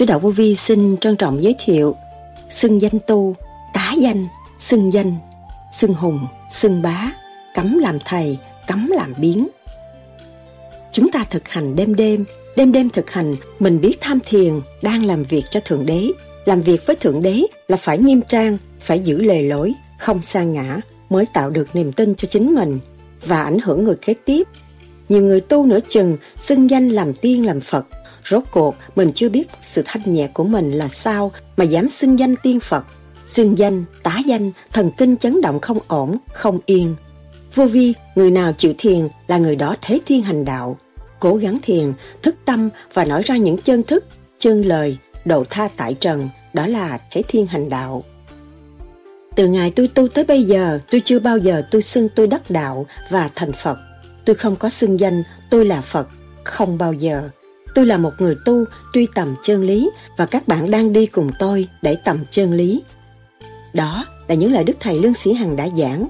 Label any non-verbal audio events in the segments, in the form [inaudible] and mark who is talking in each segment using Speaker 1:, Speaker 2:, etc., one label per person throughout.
Speaker 1: Sư Đạo Vô Vi xin trân trọng giới thiệu Xưng danh tu, tá danh, xưng danh, xưng hùng, xưng bá, cấm làm thầy, cấm làm biến. Chúng ta thực hành đêm đêm, đêm đêm thực hành, mình biết tham thiền, đang làm việc cho Thượng Đế. Làm việc với Thượng Đế là phải nghiêm trang, phải giữ lề lối, không sa ngã, mới tạo được niềm tin cho chính mình và ảnh hưởng người kế tiếp. Nhiều người tu nửa chừng, xưng danh làm tiên làm Phật. Rốt cuộc, mình chưa biết sự thanh nhẹ của mình là sao mà dám xưng danh tiên Phật. Xưng danh, tá danh, thần kinh chấn động không ổn, không yên. Vô vi, người nào chịu thiền là người đó thế thiên hành đạo. Cố gắng thiền, thức tâm và nói ra những chân thức, chân lời, độ tha tại trần, đó là thế thiên hành đạo. Từ ngày tôi tu tới bây giờ, tôi chưa bao giờ tôi xưng tôi đắc đạo và thành Phật. Tôi không có xưng danh tôi là Phật, không bao giờ. Tôi là một người tu truy tầm chân lý và các bạn đang đi cùng tôi để tầm chân lý. Đó là những lời Đức Thầy Lương Sĩ Hằng đã giảng.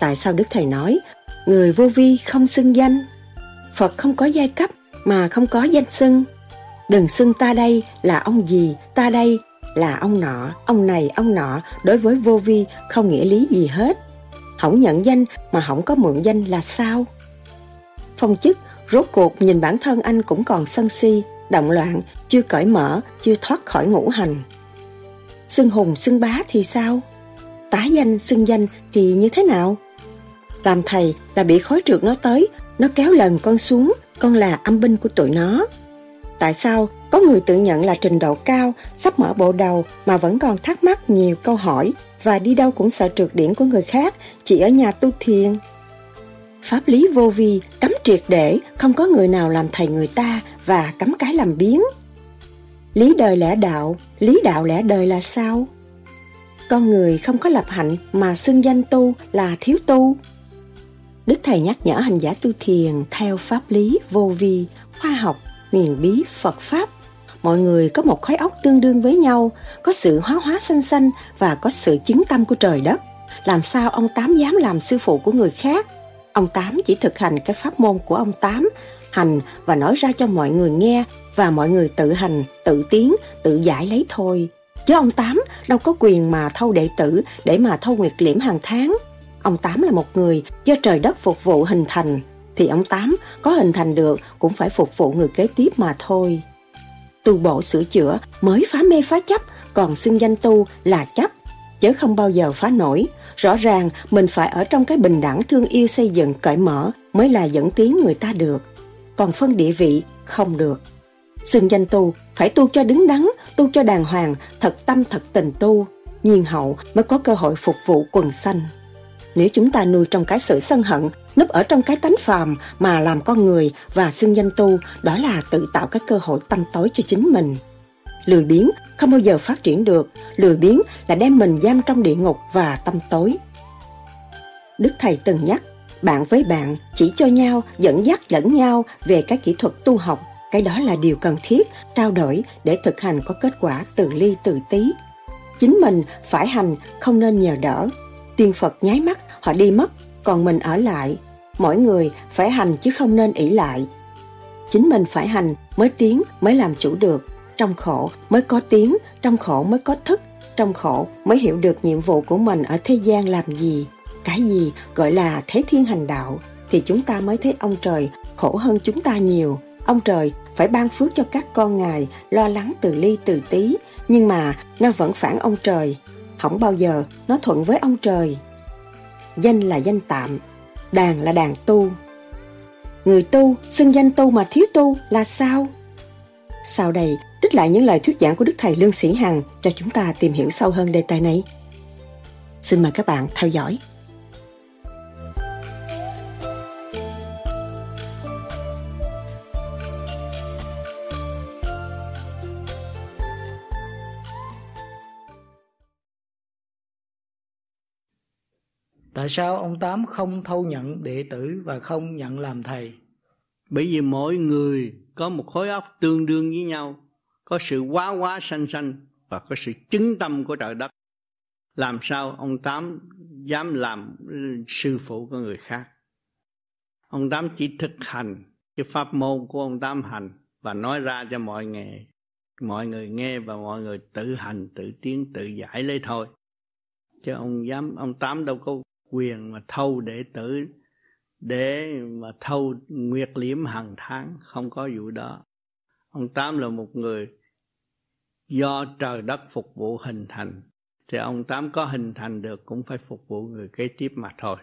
Speaker 1: Tại sao Đức Thầy nói người vô vi không xưng danh? Phật không có giai cấp mà không có danh xưng. Đừng xưng ta đây là ông gì, ta đây là ông nọ, ông này, ông nọ đối với vô vi không nghĩa lý gì hết. Không nhận danh mà không có mượn danh là sao? Phong chức, rốt cuộc nhìn bản thân anh cũng còn sân si, động loạn, chưa cởi mở, chưa thoát khỏi ngũ hành. Xưng hùng, xưng bá thì sao? Tá danh, xưng danh thì như thế nào? Làm thầy là bị khói trượt nó tới, nó kéo lần con xuống, con là âm binh của tụi nó. Tại sao có người tự nhận là trình độ cao, sắp mở bộ đầu mà vẫn còn thắc mắc nhiều câu hỏi và đi đâu cũng sợ trượt điểm của người khác, chỉ ở nhà tu thiền. Pháp lý vô vi, cấm triệt để, không có người nào làm thầy người ta và cấm cái làm biến. Lý đời lẽ đạo, lý đạo lẽ đời là sao? Con người không có lập hạnh mà xưng danh tu là thiếu tu. Đức Thầy nhắc nhở hành giả tu thiền theo pháp lý vô vi, khoa học, huyền bí, Phật Pháp. Mọi người có một khối óc tương đương với nhau, có sự hóa hóa xanh xanh và có sự chứng tâm của trời đất. Làm sao ông Tám dám làm sư phụ của người khác? Ông Tám chỉ thực hành cái pháp môn của ông Tám, hành và nói ra cho mọi người nghe và mọi người tự hành, tự tiến, tự giải lấy thôi. Chứ ông Tám đâu có quyền mà thâu đệ tử để mà thâu nguyệt liễm hàng tháng. Ông Tám là một người do trời đất phục vụ hình thành, thì ông Tám có hình thành được cũng phải phục vụ người kế tiếp mà thôi. Tu bộ sửa chữa mới phá mê phá chấp, còn xưng danh tu là chấp, chứ không bao giờ phá nổi. Rõ ràng mình phải ở trong cái bình đẳng thương yêu xây dựng cởi mở mới là dẫn tiến người ta được. Còn phân địa vị không được. Xưng danh tu phải tu cho đứng đắn, tu cho đàng hoàng, thật tâm thật tình tu. Nhiên hậu mới có cơ hội phục vụ quần xanh. Nếu chúng ta nuôi trong cái sự sân hận, núp ở trong cái tánh phàm mà làm con người và xưng danh tu, đó là tự tạo cái cơ hội tâm tối cho chính mình. Lười biếng không bao giờ phát triển được, lười biếng là đem mình giam trong địa ngục và tâm tối. Đức Thầy từng nhắc, bạn với bạn chỉ cho nhau, dẫn dắt lẫn nhau về các kỹ thuật tu học, cái đó là điều cần thiết, trao đổi để thực hành có kết quả từ ly từ tí. Chính mình phải hành, không nên nhờ đỡ. Tiên Phật nháy mắt, họ đi mất, còn mình ở lại. Mỗi người phải hành chứ không nên ỷ lại. Chính mình phải hành mới tiến, mới làm chủ được. Trong khổ mới có tiếng, trong khổ mới có thức, trong khổ mới hiểu được nhiệm vụ của mình ở thế gian làm gì. Cái gì gọi là thế thiên hành đạo thì chúng ta mới thấy ông trời khổ hơn chúng ta nhiều. Ông trời phải ban phước cho các con ngài lo lắng từ ly từ tí, nhưng mà nó vẫn phản ông trời. Không bao giờ nó thuận với ông trời. Danh là danh tạm, đàn là đàn tu. Người tu, xưng danh tu mà thiếu tu là sao? Sau đây, trích lại những lời thuyết giảng của Đức Thầy Lương Sĩ Hằng cho chúng ta tìm hiểu sâu hơn đề tài này. Xin mời các bạn theo dõi.
Speaker 2: Tại sao ông Tám không thâu nhận đệ tử và không nhận làm thầy?
Speaker 3: Bởi vì mỗi người có một khối óc tương đương với nhau, có sự quá quá sanh sanh và có sự chứng tâm của trời đất. Làm sao ông Tám dám làm sư phụ của người khác? Ông Tám chỉ thực hành cái pháp môn của ông Tám hành và nói ra cho mọi nghề
Speaker 4: mọi người nghe và mọi người tự hành tự tiến tự giải lấy thôi chứ ông dám ông tám đâu có quyền mà thâu đệ tử để mà thâu nguyệt liễm hàng tháng, không có vụ đó. Ông tám là một người do trời đất phục vụ hình thành. Thì ông tám có hình thành được cũng phải phục vụ người kế tiếp mà thôi.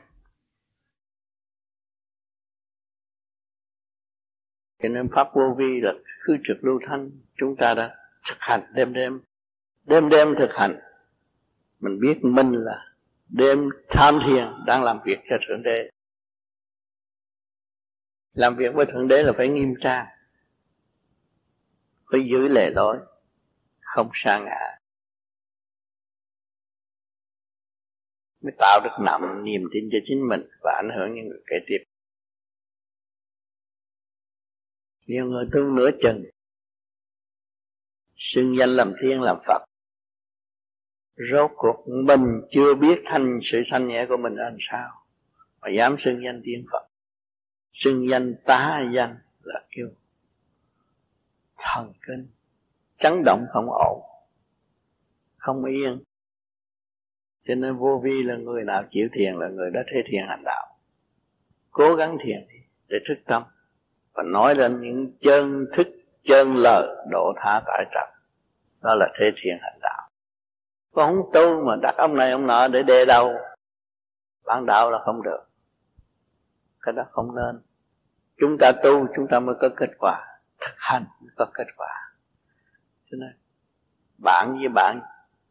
Speaker 3: Cho nên pháp vô vi là cứ trực lưu thanh. Chúng ta đã thực hành đêm đêm. Đêm đêm thực hành. Mình biết mình là đêm tham thiền đang làm việc cho thượng đế làm việc với thượng đế là phải nghiêm trang phải giữ lệ lối, không sa ngã. Mới tạo được nặng niềm tin cho chính mình và ảnh hưởng những người kế tiếp. Nhiều người tu nửa chừng, xưng danh làm thiên, làm phật. Rốt cuộc mình chưa biết thanh sự sanh nhẹ của mình làm sao, mà dám xưng danh tiên phật xưng danh tá danh là kêu thần kinh. Chấn động không ổn, không yên. Cho nên vô vi là người nào chịu thiền là người đó thế thiền hành đạo. Cố gắng thiền để thức tâm và nói lên những chân thức, chân lời độ tha tại trần đó là thế thiền hành đạo. Có không tu mà đặt ông này ông nọ để đê đầu. Bản đạo là không được cái đó không nên. Chúng ta tu, chúng ta mới có kết quả, thực hành mới có kết quả. Cho nên, bạn với bạn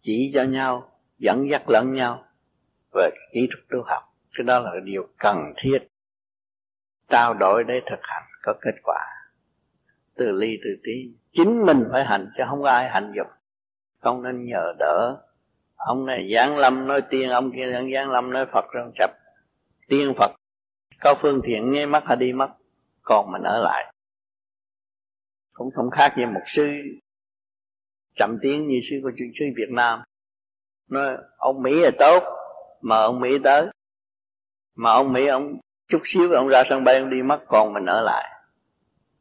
Speaker 3: chỉ cho nhau, dẫn dắt lẫn nhau về kỹ thuật tu học. Cái đó là điều cần thiết. Trao đổi để thực hành có kết quả. Từ ly, từ tí. Chính mình phải hành chứ không có ai hành giùm không nên nhờ đỡ. Ông này giáng lâm nói tiên, ông kia giáng lâm nói phật, rồi chập. Tiên phật có phương tiện nghe mắt họ đi mất, còn mình ở lại. Cũng không khác gì một sư chậm tiếng như sư của chuyện sư Việt Nam. Nói, ông Mỹ là tốt, mà ông Mỹ tới. Mà ông Mỹ, ông, chút xíu ông ra sân bay, ông đi mất, còn mình ở lại.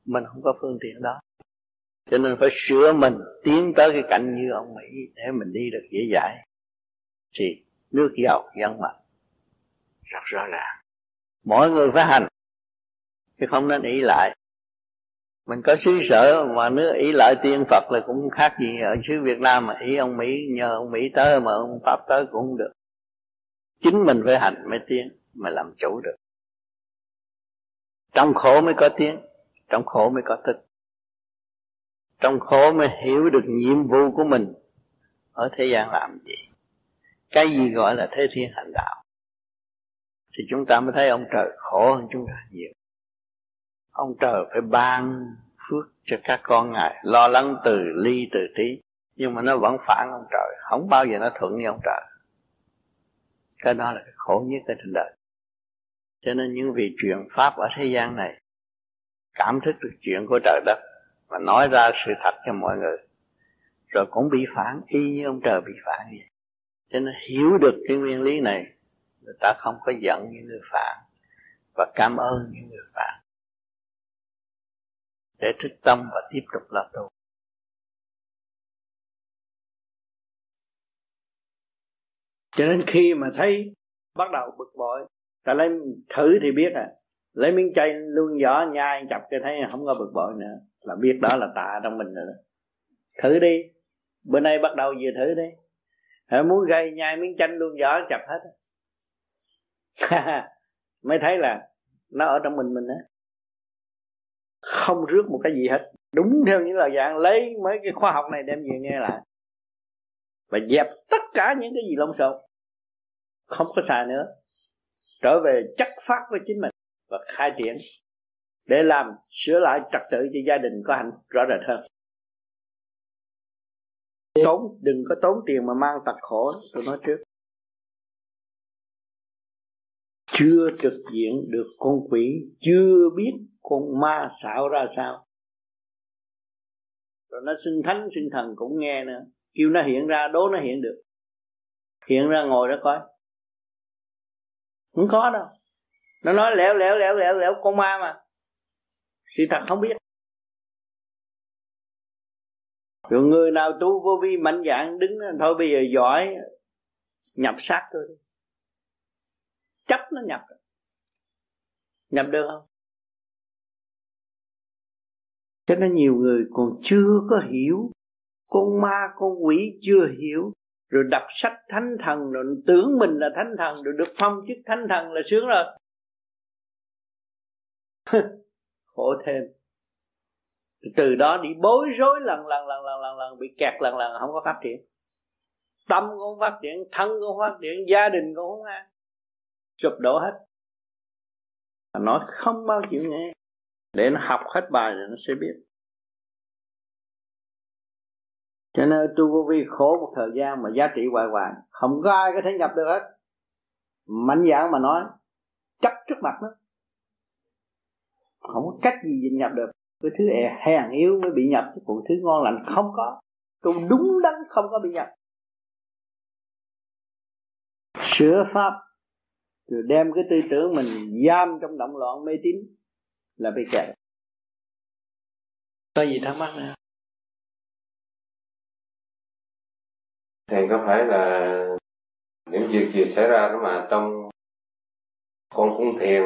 Speaker 3: Mình không có phương tiện đó. Cho nên phải sửa mình, tiến tới cái cảnh như ông Mỹ để mình đi được dễ dãi. Thì nước giàu dân mạnh, rất rõ ràng mọi người phải hành. Chứ không nên ý lại. Mình có xứ sở, mà nếu ý lại tiên Phật là cũng khác gì ở xứ Việt Nam mà ý ông Mỹ, nhờ ông Mỹ tới mà ông Pháp tới cũng không được. Chính mình phải hành mới tiến, mà làm chủ được. Trong khổ mới có tiếng trong khổ mới có thức. Trong khổ mới hiểu được nhiệm vụ của mình, ở thế gian làm gì? Cái gì gọi là thế thiên hành đạo? Thì chúng ta mới thấy ông trời khổ hơn chúng ta nhiều. Ông trời phải ban phước cho các con ngài, lo lắng từ ly, từ trí nhưng mà nó vẫn phản ông trời. Không bao giờ nó thuận như ông trời. Cái đó là cái khổ nhất ở trên đời. Cho nên những vị truyền pháp ở thế gian này, cảm thức được chuyện của trời đất và nói ra sự thật cho mọi người, rồi cũng bị phản y như ông trời bị phản vậy. Cho nên hiểu được cái nguyên lý này người ta không có giận những người phản và cảm ơn những người phản. Để thức tâm và tiếp tục làm tu.
Speaker 4: Cho nên khi mà thấy bắt đầu bực bội, ta lấy thử thì biết à lấy miếng chay luôn giỏ nhai chập cho thấy không có bực bội nữa, là biết đó là tạ trong mình rồi đó. Thử đi, bữa nay bắt đầu vừa thử đi. Hãy muốn gây nhai miếng chanh luôn giỏ chập hết [laughs] mới thấy là nó ở trong mình mình á. Không rước một cái gì hết. Đúng theo những lời dạng lấy mấy cái khoa học này đem về nghe lại. Và dẹp tất cả những cái gì lộn xộn. Không có xài nữa. Trở về chất phát với chính mình và khai triển để làm sửa lại trật tự cho gia đình có hạnh rõ rệt hơn. Tốn, đừng có tốn tiền mà mang tật khổ, tôi nói trước chưa trực diện được con quỷ, chưa biết con ma xạo ra sao. Rồi nó xưng thánh xưng thần cũng nghe nữa. Kêu nó hiện ra, đố nó hiện được. Hiện ra ngồi đó coi. Không có đâu. Nó nói lẻo lẻo lẻo lẻo lẻo, con ma mà. Sự thật không biết.
Speaker 3: Rồi người nào tu vô vi mạnh dạng đứng thôi bây giờ giỏi, nhập sát thôi chấp nó nhập nhập được không? Cho nên nhiều người còn chưa có hiểu. Con ma, con quỷ chưa hiểu. Rồi đọc sách thánh thần, rồi tưởng mình là thánh thần, rồi được phong chức thánh thần là sướng rồi. [laughs] Khổ thêm. Từ đó đi bối rối lần lần lần lần lần lần, bị kẹt lần lần, không có phát triển. Tâm cũng không phát triển, thân cũng không phát triển, gia đình cũng không an sụp đổ hết. Nó không bao chịu nghe. Để nó học hết bài rồi nó sẽ biết. Cho nên tu vô vi khổ một thời gian mà giá trị hoài hoài, không có ai có thể nhập được hết. Mạnh dạng mà nói, chấp trước mặt nó. Không có cách gì nhập được. Cái thứ e hèn yếu mới bị nhập, chứ còn thứ ngon lành không có. Tu đúng đắn không có bị nhập. Sửa pháp rồi đem cái tư tưởng mình giam trong động loạn mê tín là bị kẹt. Có gì thắc mắc nữa?
Speaker 5: Thầy có phải là những việc gì xảy ra đó mà trong con cũng thiền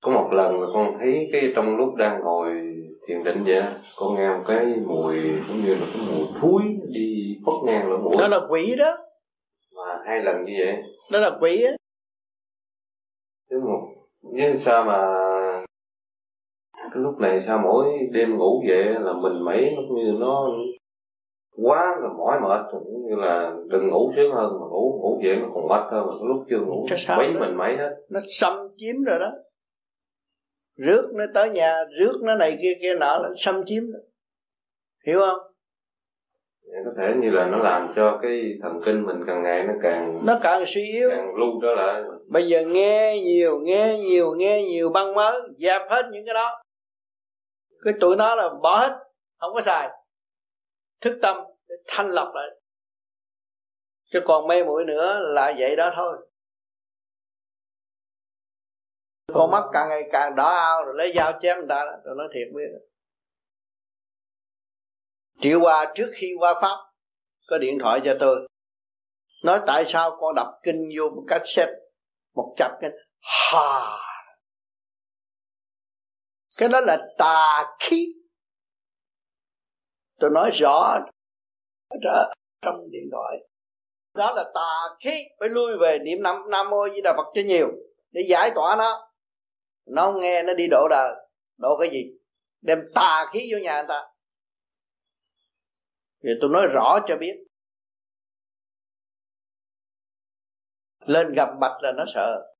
Speaker 5: có một lần là con thấy cái trong lúc đang ngồi thiền định vậy con nghe một cái mùi cũng như là cái mùi thúi đi phất ngang lỗ mũi
Speaker 3: đó là quỷ đó
Speaker 5: mà hai lần như vậy?
Speaker 3: Đó là quỷ á.
Speaker 5: Chứ một nhưng sao mà cái lúc này sao mỗi đêm ngủ vậy là mình mấy nó như nó quá là mỏi mệt cũng như là đừng ngủ sớm hơn mà ngủ ngủ vậy nó còn mệt hơn mà lúc chưa ngủ mấy mình mấy hết.
Speaker 3: Nó xâm chiếm rồi đó. Rước nó tới nhà rước nó này kia kia nọ là xâm chiếm đó. hiểu không
Speaker 5: có thể như là nó làm cho cái thần kinh mình càng ngày nó càng
Speaker 3: nó càng suy yếu.
Speaker 5: càng lưu trở lại.
Speaker 3: Bây giờ nghe nhiều nghe nhiều nghe nhiều băng mới dẹp hết những cái đó. Cái tụi nó là bỏ hết không có xài. Thức tâm để thanh lọc lại. Chứ còn mê muội nữa là vậy đó thôi. Con mắt càng ngày càng đỏ ao rồi lấy dao chém người ta đó rồi nói thiệt biết triệu hòa trước khi qua pháp, có điện thoại cho tôi. Nói tại sao con đọc kinh vô một cassette một chập kinh hà. Cái đó là tà khí. Tôi nói rõ ở trong điện thoại. Đó là tà khí. Phải lui về niệm nam nam mô di đà phật cho nhiều, để giải tỏa nó. Nó không nghe, nó đi độ đời. Độ cái gì? Đem tà khí vô nhà người ta thì tôi nói rõ cho biết. Lên gặp bạch là nó sợ.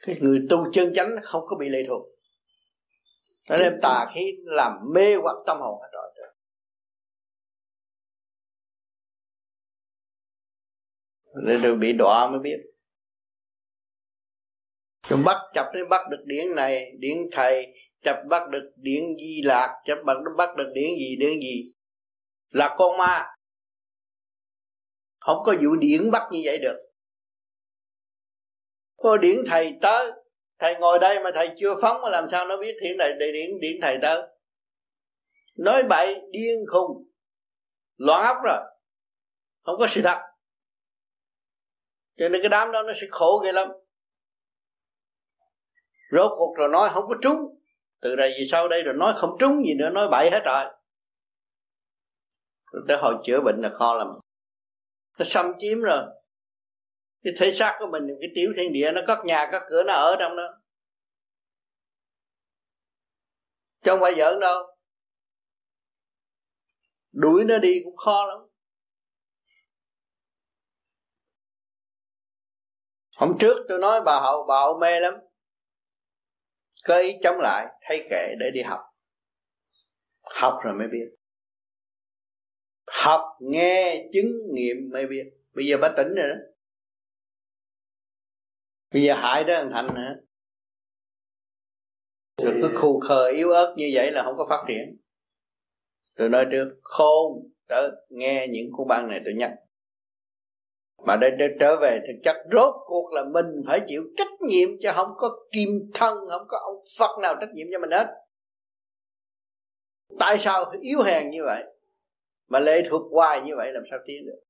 Speaker 3: Cái người tu chân chánh không có bị lệ thuộc. Nó đem tà khí làm mê hoặc tâm hồn hết rồi. Nên rồi bị đọa mới biết. Chúng bắt chập đến bắt được điển này, điển thầy chấp bắt được điển di lạc, chấp bắt bắt được điển gì điện gì? Là con ma. Không có vụ điển bắt như vậy được. Có điển thầy tới thầy ngồi đây mà thầy chưa phóng, mà làm sao nó biết điển này điển điển thầy tới nói bậy, điên khùng. Loạn óc rồi. Không có sự thật. Cho nên cái đám đó nó sẽ khổ ghê lắm. Rốt cuộc rồi nói không có trúng từ đây về sau đây rồi nói không trúng gì nữa, nói bậy hết rồi. Rồi tới hồi chữa bệnh là khó lắm. Nó xâm chiếm rồi. Cái thể xác của mình, cái tiểu thiên địa nó cất nhà, cất cửa, nó ở trong đó. Chứ không phải giỡn đâu. Đuổi nó đi cũng khó lắm. Hôm trước tôi nói bà hậu bà hậu mê lắm cơ ý chống lại thấy kệ để đi học. Học rồi mới biết. Học, nghe, chứng nghiệm mới biết. Bây giờ bà tỉnh rồi đó. Bây giờ hại đó thằng thành nữa. Rồi cứ khù khờ, yếu ớt như vậy là không có phát triển. Tôi nói trước, khôn, tớ nghe những cô băng này tôi nhắc mà để, để trở về thực chất rốt cuộc là mình phải chịu trách nhiệm cho không có kim thân không có ông phật nào trách nhiệm cho mình hết. Tại sao yếu hèn như vậy? Mà lệ thuộc hoài như vậy làm sao tiến được?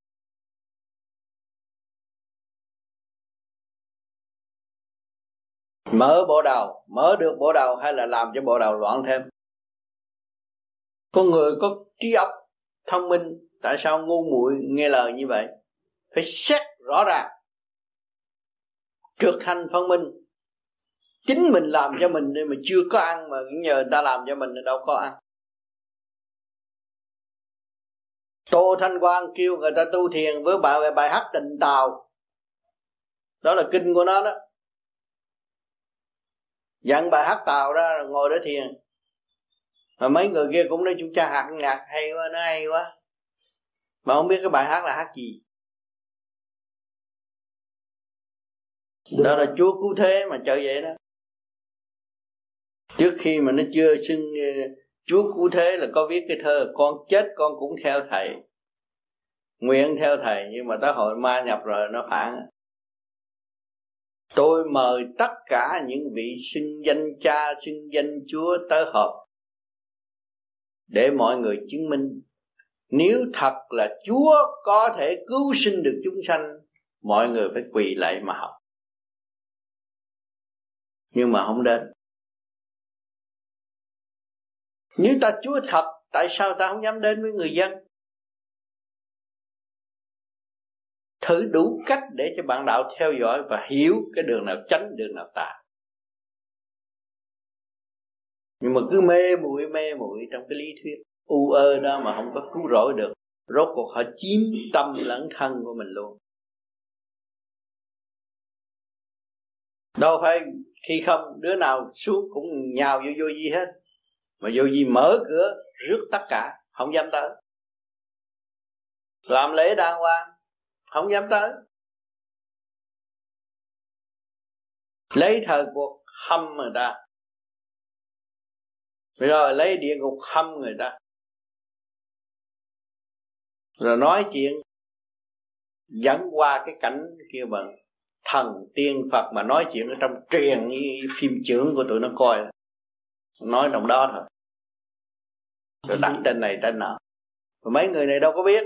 Speaker 3: Mở bộ đầu mở được bộ đầu hay là làm cho bộ đầu loạn thêm? Con người có trí óc thông minh tại sao ngu muội nghe lời như vậy? Phải xét rõ ràng trượt thành phân minh. Chính mình làm cho mình nên mà chưa có ăn mà nhờ người ta làm cho mình thì đâu có ăn. Tô Thanh Quang kêu người ta tu thiền với bài bài hát tình tàu đó là kinh của nó đó. Dặn bài hát tàu ra rồi ngồi đó thiền. Mà mấy người kia cũng nói, chúng cha hát nhạc hay quá, nó hay quá. Mà không biết cái bài hát là hát gì. Đó là chúa cứu thế mà chơi vậy đó. Trước khi mà nó chưa xưng ờ, chúa cứu thế là có viết cái thơ, con chết con cũng theo thầy. Nguyện theo thầy, nhưng mà tới hội ma nhập rồi nó phản. Tôi mời tất cả những vị xưng danh cha, xưng danh chúa tới họp để mọi người chứng minh nếu thật là chúa có thể cứu sinh được chúng sanh, mọi người phải quỳ lại mà học nhưng mà không đến. Nếu ta chúa thật, tại sao ta không dám đến với người dân? Thử đủ cách để cho bạn đạo theo dõi và hiểu cái đường nào tránh, đường nào tà. Nhưng mà cứ mê muội mê muội trong cái lý thuyết, u ơ đó mà không có cứu rỗi được, rốt cuộc họ chiếm tâm lẫn thân của mình luôn. Đâu phải khi không, đứa nào xuống cũng nhào vô vô gì hết. Mà vô gì mở cửa, rước tất cả, không dám tới. Làm lễ đàng hoàng, không dám tới. Lấy thời cuộc hâm người ta. Rồi lấy địa ngục hâm người ta. Rồi nói chuyện, dẫn qua cái cảnh kia bằng thần tiên phật mà nói chuyện ở trong truyền như phim trưởng của tụi nó coi. Nói trong đó thôi. Rồi đặt tên này tên nọ. Và mấy người này đâu có biết.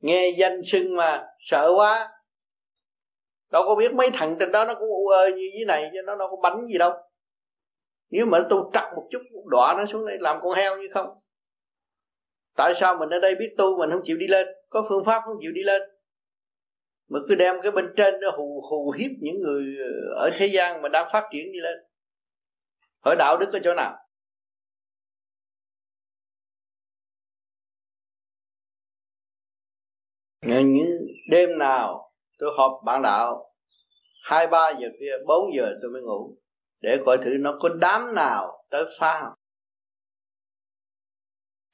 Speaker 3: Nghe danh xưng mà sợ quá. Đâu có biết mấy thằng trên đó nó cũng u ơ như thế này chứ nó đâu có bánh gì đâu. Nếu mà tu trật một chút đọa nó xuống đây làm con heo như không. Tại sao mình ở đây biết tu mình không chịu đi lên? Có phương pháp không chịu đi lên mà cứ đem cái bên trên nó hù hù hiếp những người ở thế gian mà đang phát triển đi lên. Hỏi đạo đức ở chỗ nào? Những đêm nào tôi họp bạn đạo, hai ba giờ kia bốn giờ tôi mới ngủ, để coi thử nó có đám nào tới phá không?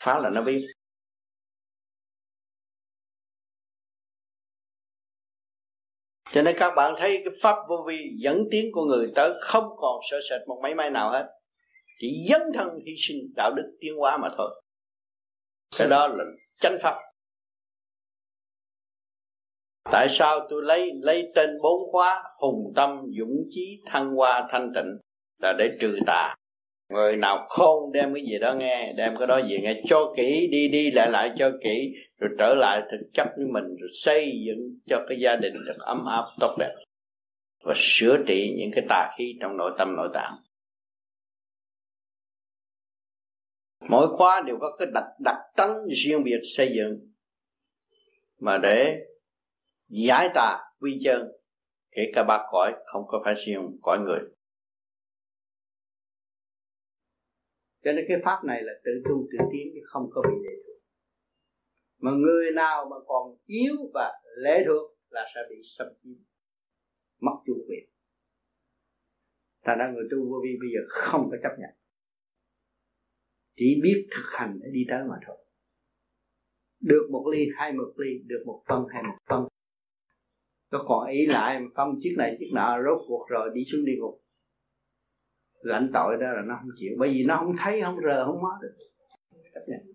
Speaker 3: Phá là nó biết. Cho nên các bạn thấy cái pháp vô vi dẫn tiến của người tới không còn sợ sệt một máy may nào hết. Chỉ dấn thân hy sinh đạo đức tiến hóa mà thôi. Cái đó là chánh pháp. Tại sao tôi lấy lấy tên bốn khóa hùng tâm, dũng chí, thăng hoa, thanh tịnh là để trừ tà? Người nào khôn đem cái gì đó nghe, đem cái đó về nghe. Cho kỹ, đi đi lại lại cho kỹ, rồi trở lại thực chất với mình, rồi xây dựng cho cái gia đình được ấm áp, tốt đẹp. Và sửa trị những cái tà khí trong nội tâm, nội tạng. Mỗi khóa đều có cái đặc đặc tánh riêng biệt xây dựng. Mà để giải tà quy chân, kể cả ba cõi không có phải riêng cõi người. Cho nên cái pháp này là tự tu tự tiến chứ không có bị lệ thuộc. Mà người nào mà còn yếu và lệ thuộc là sẽ bị xâm chiếm, mất chủ quyền. Thành ra người tu vô vi bây giờ không có chấp nhận. Chỉ biết thực hành để đi tới mà thôi. Được một ly hay một ly, được một phân hay một phân. Nó còn ý lại phân chiếc này chiếc nọ, rốt cuộc rồi đi xuống địa ngục lãnh tội đó là nó không chịu bởi vì nó không thấy không rờ không mất được chấp nhận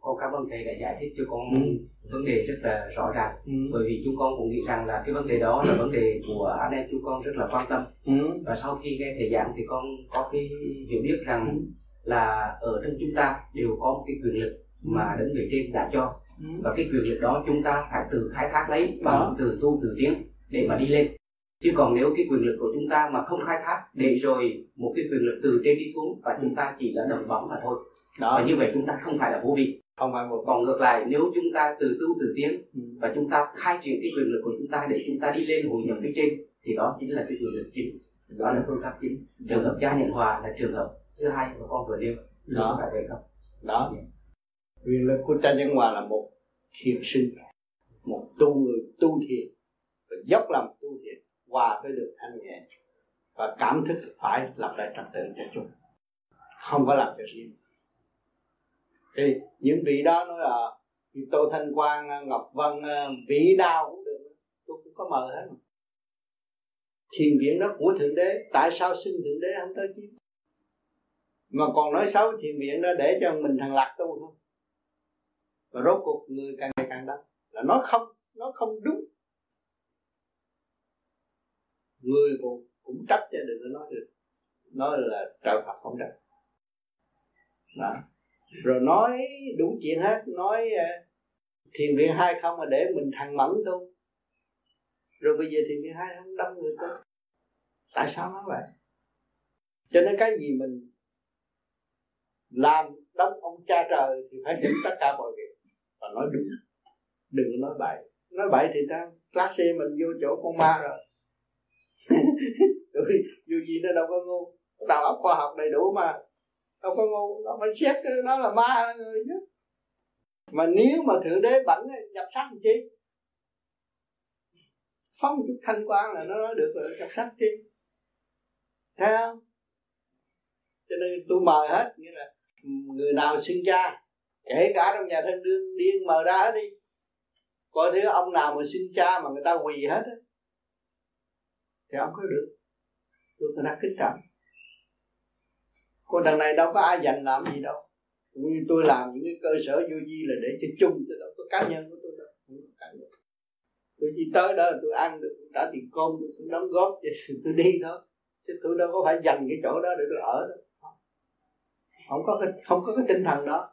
Speaker 6: cô cảm ơn thầy đã giải thích cho con ừ. vấn đề rất là rõ ràng ừ. bởi vì chúng con cũng nghĩ rằng là cái vấn đề đó là vấn đề của anh em chúng con rất là quan tâm ừ. và sau khi nghe thầy giảng thì con có cái hiểu biết rằng ừ. là ở trong chúng ta đều có một cái quyền lực mà đứng về trên đã cho
Speaker 4: ừ.
Speaker 6: và cái quyền lực đó chúng ta phải từ khai thác lấy bằng từ tu từ tiến để mà đi lên chứ còn nếu cái quyền lực của chúng ta mà không khai thác để rồi một cái quyền lực từ trên đi xuống và chúng ta chỉ là đồng bóng mà thôi.
Speaker 4: Đó.
Speaker 6: Và như vậy chúng ta không phải là vô vị
Speaker 4: không phải một
Speaker 6: còn ngược lại nếu chúng ta từ tu từ tiến
Speaker 4: Ừ.
Speaker 6: và chúng ta khai triển cái quyền lực của chúng ta để chúng ta đi lên hội nhập phía trên thì đó chính là cái quyền lực chính. Đó là phương pháp chính. Trường hợp gia nhận hòa là trường hợp thứ hai mà con vừa nêu.
Speaker 4: Đó.
Speaker 6: đó. phải vậy không?
Speaker 4: Đó. Quyền lực của cha nhân hòa là một thiền sinh một tu người tu thiền và dốc lòng tu thiền hòa với được thanh nhẹ. Và cảm thức phải lập lại trật tự cho chúng. Không có làm cho riêng. Thì những vị đó nói là thì Tô Thanh Quang, Ngọc Vân, vị Đao cũng được. Tôi cũng có mời hết mà. thiền viện đó của thượng đế tại sao xưng thượng đế không tới chứ mà còn nói xấu thiền viện đó để cho mình thằng lạc tu thôi. Và rốt cuộc người càng ngày càng đau. Là nó không nó không đúng người cũng cũng trách cho đừng có nói được. Nói là trợ Phật không trách. Đó. Rồi nói đúng chuyện hết, nói ờ, thiền viện hai không mà để mình thằng mẫn tu. Rồi bây giờ thiền viện hai không đâm người tu. Tại sao nói vậy? Cho nên cái gì mình làm đóng ông cha trời thì phải hiểu tất cả mọi việc. Và nói đúng. Đừng nói bậy. Nói bậy thì ta class mình vô chỗ con ma rồi dù gì nó đâu có ngu. Đầu óc khoa học đầy đủ mà. Đâu có ngu nó phải xét nó là ma là người chứ. Mà nếu mà thượng đế bẩn nhập sắc làm chi? Phóng chút thanh quan là nó nói được rồi nhập sắc chi? Thấy không? Cho nên tôi mời hết, nghĩa là người nào sinh cha kể cả trong nhà thân đương, điên mời ra hết đi. Coi thứ ông nào mà sinh cha mà người ta quỳ hết á thì ông có được tôi người ta kính trọng còn đằng này đâu có ai dành làm gì đâu. Như tôi làm những cái cơ sở vô vi là để cho chung tôi đâu có cá nhân của tôi đâu. Không có cá nhân. Tôi chỉ tới đó tôi ăn được trả tiền công, tôi đóng góp thì tôi đi thôi. Chứ tôi đâu có phải dành cái chỗ đó để tôi ở đâu. Không có cái không có cái tinh thần đó.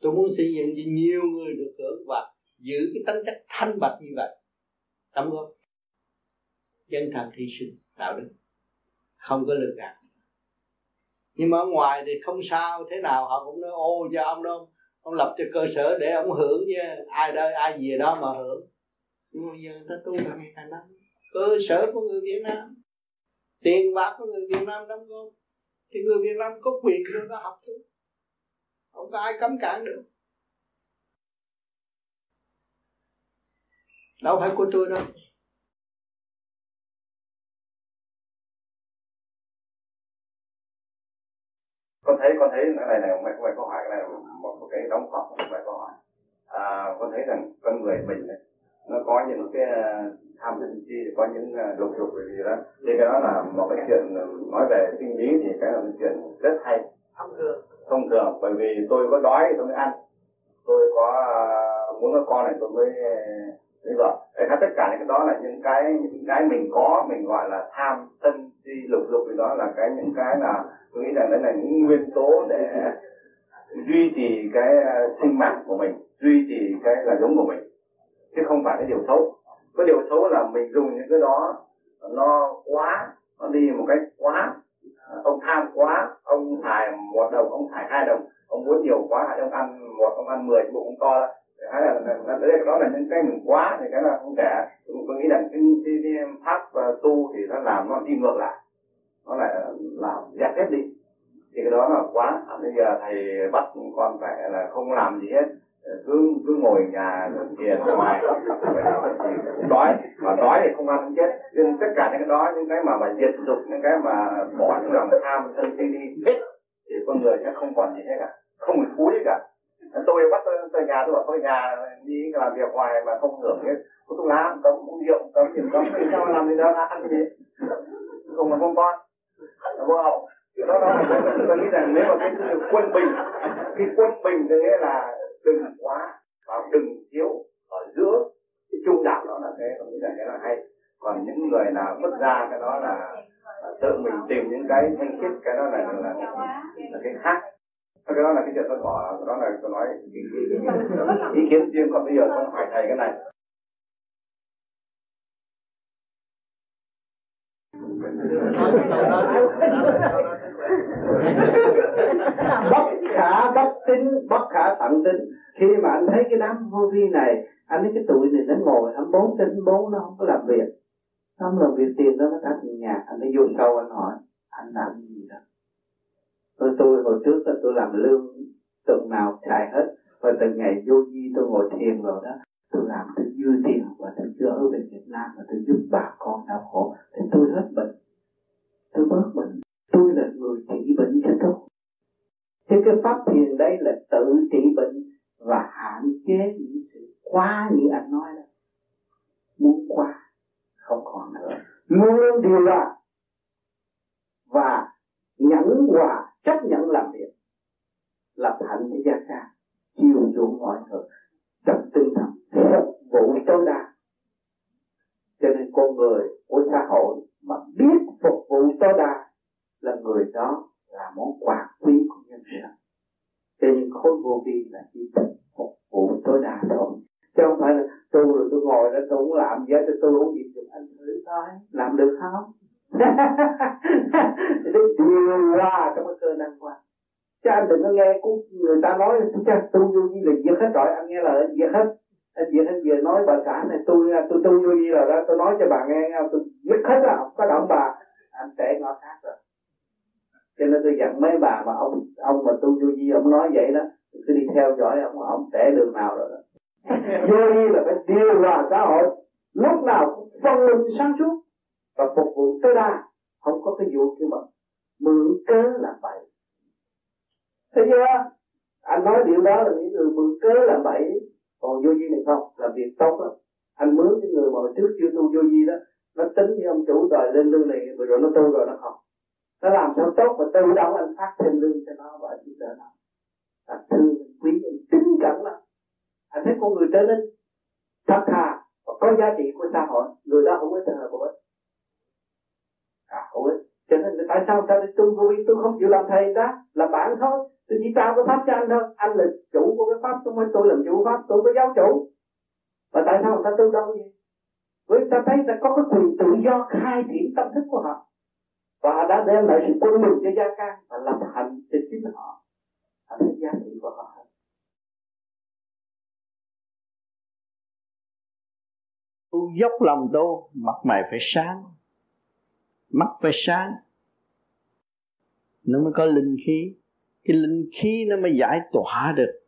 Speaker 4: Tôi muốn xây dựng cho nhiều người được hưởng và giữ cái tính chất thanh bạch như vậy. Đóng góp chân thành hy sinh đạo đức không có lừa gạt. Nhưng mà ở ngoài thì không sao thế nào họ cũng nói ô cho ông đó ông lập cho cơ sở để ông hưởng chứ ai đây ai về đó mà hưởng. Nhưng mà giờ người ta tu càng ngày càng năm cơ sở của người Việt Nam tiền bạc của người Việt Nam đóng góp. Thì người Việt Nam có quyền cho nó học thôi không có ai cấm cản được. Đâu phải của tôi đâu
Speaker 7: con thấy con thấy cái này này mày mày câu hỏi cái này là một, một cái đóng góp một vài câu hỏi. À, con thấy rằng con người mình ấy, nó có những cái à, tham sân chi có những lục dục gì đó. Thì cái đó là một cái chuyện nói về sinh lý thì cái là một chuyện rất hay. Thông thường. Thông thường bởi vì tôi có đói thì tôi mới ăn. Tôi có uh, muốn có con này tôi mới mới vợ. Cái tất cả những cái đó là những cái những cái mình có mình gọi là tham sân si lục dục thì đó là cái những cái là tôi nghĩ rằng đấy là những nguyên tố để duy trì cái à, sinh mạng của mình duy trì cái là giống của mình chứ không phải cái điều xấu. Cái điều xấu là mình dùng những cái đó nó quá nó đi một cách quá ông tham quá ông xài một đồng ông xài hai đồng ông muốn nhiều quá hay ông ăn một ông ăn mười bụng ông to hay là, là, là đấy đó là những cái mình quá thì cái là không thể. Tôi nghĩ rằng cái, cái, cái pháp tu thì nó làm nó đi ngược lại. Nó lại làm dẹp hết đi. Thì cái đó là quá. Bây giờ thầy bắt con phải là không làm gì hết. Cứ cứ ngồi nhà thiền ngoài đói, mà đói thì không ăn chết. Nhưng tất cả những cái đó, những cái mà mà diệt dục, những cái mà bỏ những lòng tham, sân si đi hết thì con người sẽ không còn gì hết cả. Không bị phú gì cả tôi bắt tôi, tôi nhà tôi bảo tôi nhà đi làm việc ngoài mà không hưởng hết. Có thuốc lá cấm uống rượu cấm thì cấm thì sao làm gì đó ăn gì. Không mà không con là vô hậu. Đó đó là tôi nghĩ rằng nếu mà cái sự quân bình cái quân bình thế nghĩa là đừng quá và đừng thiếu ở giữa cái trung đạo đó là cái tôi nghĩ rằng cái là hay. Còn những người nào mất ra cái đó là tự mình tìm những cái thanh khiết cái đó là là, là cái khác
Speaker 4: cái đó là cái chuyện tôi bỏ đó là tôi nói ý, kiến. Riêng còn bây giờ tôi hỏi thầy cái này. Bất khả bất tín bất khả tận tín. Khi mà anh thấy cái đám vô vi này anh thấy cái tụi này nó ngồi hắn bốn trên bốn nó không có làm việc. Nó không làm việc tiền đó nó thắt nhà. Anh thấy vô sâu anh hỏi. Anh làm gì đó tôi tôi hồi trước là tôi làm lương tuần nào chạy hết. Và từ ngày vô di tôi ngồi thiền rồi đó, tôi làm tôi dư tiền và tôi ở về Việt Nam và tôi giúp bà con đau khổ. Thì tôi hết bệnh. Tôi bớt bệnh. Tôi là người trị bệnh cho tôi. Chứ cái pháp thiền đây là tự trị bệnh và hạn chế những sự quá như anh nói đó. Muốn qua không còn nữa. Luôn điều hòa và nhẫn hòa chấp nhận làm việc làm hạnh cho gia ca, chiều chuộng mọi người, trong tinh thần phục vụ tối đa. Cho nên con người của xã hội mà biết phục vụ tối đa là người đó là món quà quý của nhân sinh cho nên khối vô vi là chỉ phục vụ tối đa thôi. Chứ không phải là tôi rồi tôi ngồi đó tôi cũng làm gì tôi không gì được anh thử coi, làm được không? Để điều hòa trong cái cơ năng quan chứ anh đừng có nghe cũng người ta nói chắc tu vô vi là diệt hết rồi anh nghe lời diệt hết. Anh diệt hết về nói bà xã này tôi tôi tu vô vi rồi đó tôi nói cho bà nghe tôi giết hết rồi không có động bà. Anh tệ ngõ khác rồi. Cho nên tôi dặn mấy bà mà ông ông mà tu vô vi ông nói vậy đó cứ đi theo dõi ông ông tệ đường nào rồi đó. [laughs] Vô vi là phải điều hòa xã hội. Lúc nào cũng phân minh sáng suốt và phục vụ tối đa, không có cái vụ kia mà mượn cớ làm bậy. Thế chưa? Anh nói điều đó là những người mượn cớ làm bậy. Còn vô vi này không? Làm việc tốt lắm. Anh mướn cái người mà hồi trước chưa tu vô vi đó, nó tính với ông chủ đòi lên lương này rồi nó tu rồi nó không. Nó làm sao tốt mà tự động anh phát thêm lương cho nó và giúp đỡ nó anh thương, quý anh kính cẩn lắm. Anh thấy con người trở nên thật thà, và có giá trị của xã hội. Người đó không có thờ của ích ích cho nên tại sao ta đi tu vô vi? Tôi không chịu làm thầy ta là bạn thôi. Tôi chỉ trao cái pháp cho anh thôi. Anh là chủ của cái pháp, không phải tôi làm chủ pháp, tôi có giáo chủ. Và tại sao người ta tu đâu vậy? Với ta thấy ta có cái quyền tự do khai triển tâm thức của họ. Và đã đem lại sự quân bình cho gia can và lập hạnh cho chính họ. Họ thấy giá trị của họ.
Speaker 8: Tu dốc lòng tu, mặt mày phải sáng mắt phải sáng. Nó mới có linh khí. Cái linh khí nó mới giải tỏa được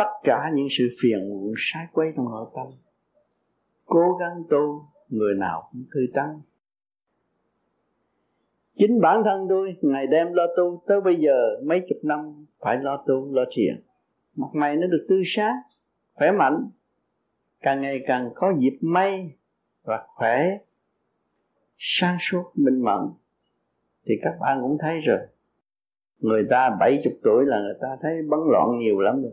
Speaker 8: tất cả những sự phiền muộn, sai quấy trong nội tâm. Cố gắng tu, người nào cũng thư tăng. chính bản thân tôi ngày đêm lo tu. Tới bây giờ, mấy chục năm, phải lo tu, lo thiền. Mặt mày nó được tươi sáng, khỏe mạnh. Càng ngày càng có dịp may và khỏe sáng suốt. Minh mẫn. Thì các bạn cũng thấy rồi. Người ta bảy chục tuổi là người ta thấy bấn loạn nhiều lắm rồi.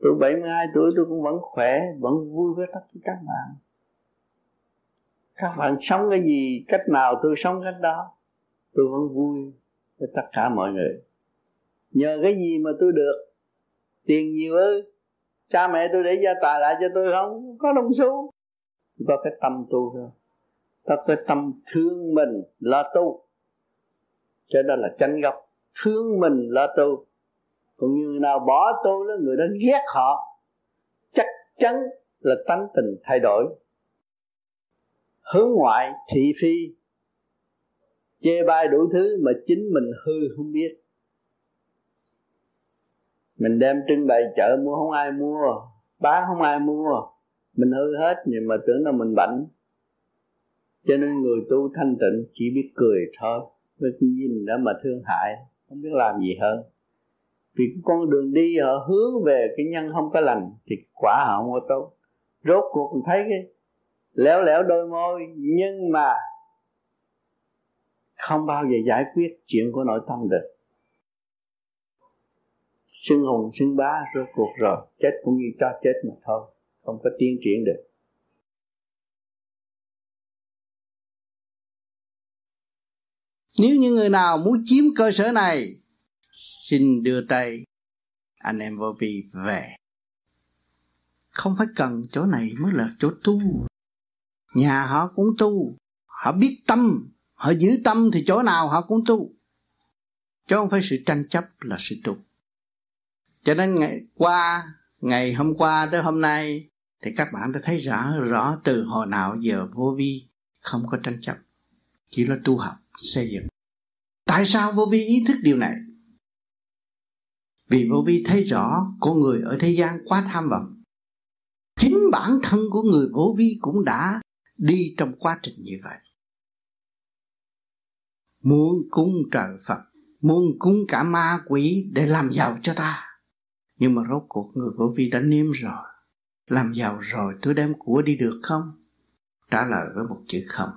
Speaker 8: Tôi 72 tuổi tôi cũng vẫn khỏe, vẫn vui với tất cả các bạn. Các bạn sống cái gì, cách nào tôi sống cách đó, tôi vẫn vui với tất cả mọi người. Nhờ cái gì mà tôi được? Tiền nhiều ư? Cha mẹ tôi để gia tài lại cho tôi không? Có đồng xu. Có cái tâm tu thôi có cái tâm thương mình là tu. Cho đó là tranh gốc, thương mình là tu. Còn như nào bỏ tu đó, người đó ghét họ, chắc chắn là tánh tình thay đổi. Hướng ngoại thị phi, chê bai đủ thứ mà chính mình hư không biết. Mình đem trưng bày chợ mua không ai mua, bán không ai mua, mình hư hết, nhưng mà tưởng là mình bệnh cho nên người tu thanh tịnh chỉ biết cười thôi, mới nhìn đó mà thương hại, không biết làm gì hơn. Vì cái con đường đi họ hướng về cái nhân không có lành thì quả họ không có tốt. Rốt cuộc thấy cái léo léo đôi môi, nhưng mà không bao giờ giải quyết chuyện của nội tâm được. Xưng hùng xưng bá rốt cuộc rồi, chết cũng như cho chết mà thôi, không có tiến triển được.
Speaker 3: Nếu như người nào muốn chiếm cơ sở này, xin đưa tay, anh em vô vi về. Không phải cần chỗ này mới là chỗ tu. Nhà họ cũng tu, họ biết tâm, họ giữ tâm thì chỗ nào họ cũng tu. Chứ không phải sự tranh chấp là sự tu. Cho nên ngày qua, ngày hôm qua tới hôm nay, thì các bạn đã thấy rõ rõ từ hồi nào giờ vô vi không có tranh chấp. Chỉ là tu học xây dựng. Tại sao vô vi ý thức điều này? Vì vô vi thấy rõ con người ở thế gian quá tham vọng. Chính bản thân của người vô vi cũng đã đi trong quá trình như vậy. Muốn cúng trời phật, muốn cúng cả ma quỷ để làm giàu cho ta. Nhưng mà rốt cuộc người vô vi đã nếm rồi. Làm giàu rồi tôi đem của đi được không? Trả lời với một chữ không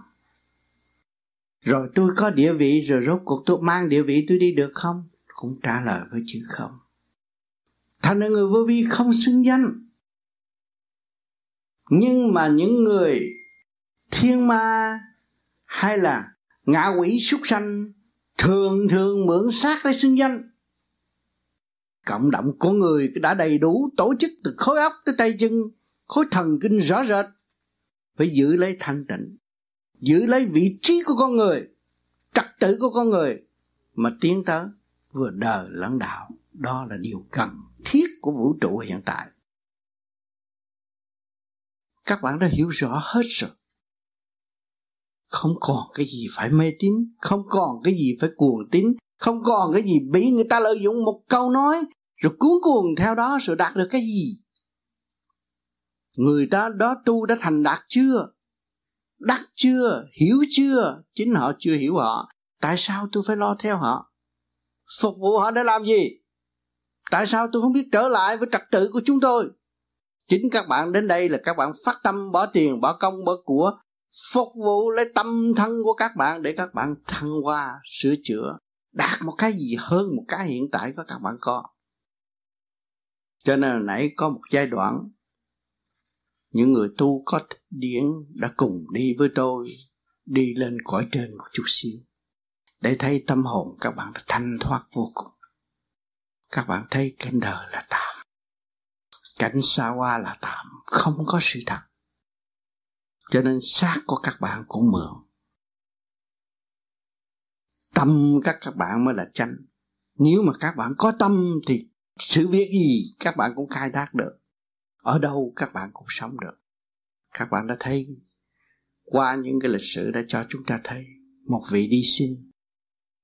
Speaker 3: rồi tôi có địa vị, rồi rốt cuộc tôi mang địa vị tôi đi được không? Cũng trả lời với chữ không. Thành ra người vô vi không xưng danh. Nhưng mà những người thiên ma hay là ngạ quỷ súc sanh thường thường mượn xác để xưng danh. Cộng động của người đã đầy đủ tổ chức từ khối óc tới tay chân, khối thần kinh rõ rệt, phải giữ lấy thanh tịnh giữ lấy vị trí của con người, trật tự của con người, mà tiến tới vừa đời lẫn đạo. Đó là điều cần thiết của vũ trụ hiện tại. Các bạn đã hiểu rõ hết rồi. Không còn cái gì phải mê tín, không còn cái gì phải cuồng tín, không còn cái gì bị người ta lợi dụng một câu nói, rồi cuốn cuồng theo đó rồi đạt được cái gì? Người ta đó tu đã thành đạt chưa? Đắc chưa, hiểu chưa? Chính họ chưa hiểu họ. Tại sao tôi phải lo theo họ? Phục vụ họ để làm gì? Tại sao tôi không biết trở lại với trật tự của chúng tôi? Chính các bạn đến đây là các bạn phát tâm, bỏ tiền, bỏ công, bỏ của, phục vụ lấy tâm thân của các bạn để các bạn thăng hoa, sửa chữa, đạt một cái gì hơn một cái hiện tại của các bạn có. Cho nên nãy có một giai đoạn những người tu có điển đã cùng đi với tôi, đi lên cõi trên một chút xíu, để thấy tâm hồn các bạn đã thanh thoát vô cùng. Các bạn thấy cảnh đời là tạm, cảnh xa hoa là tạm, không có sự thật. Cho nên xác của các bạn cũng mượn. Tâm các các bạn mới là chánh. Nếu mà các bạn có tâm thì sự việc gì các bạn cũng khai thác được ở đâu các bạn cũng sống được. Các bạn đã thấy qua những cái lịch sử đã cho chúng ta thấy một vị đi sinh,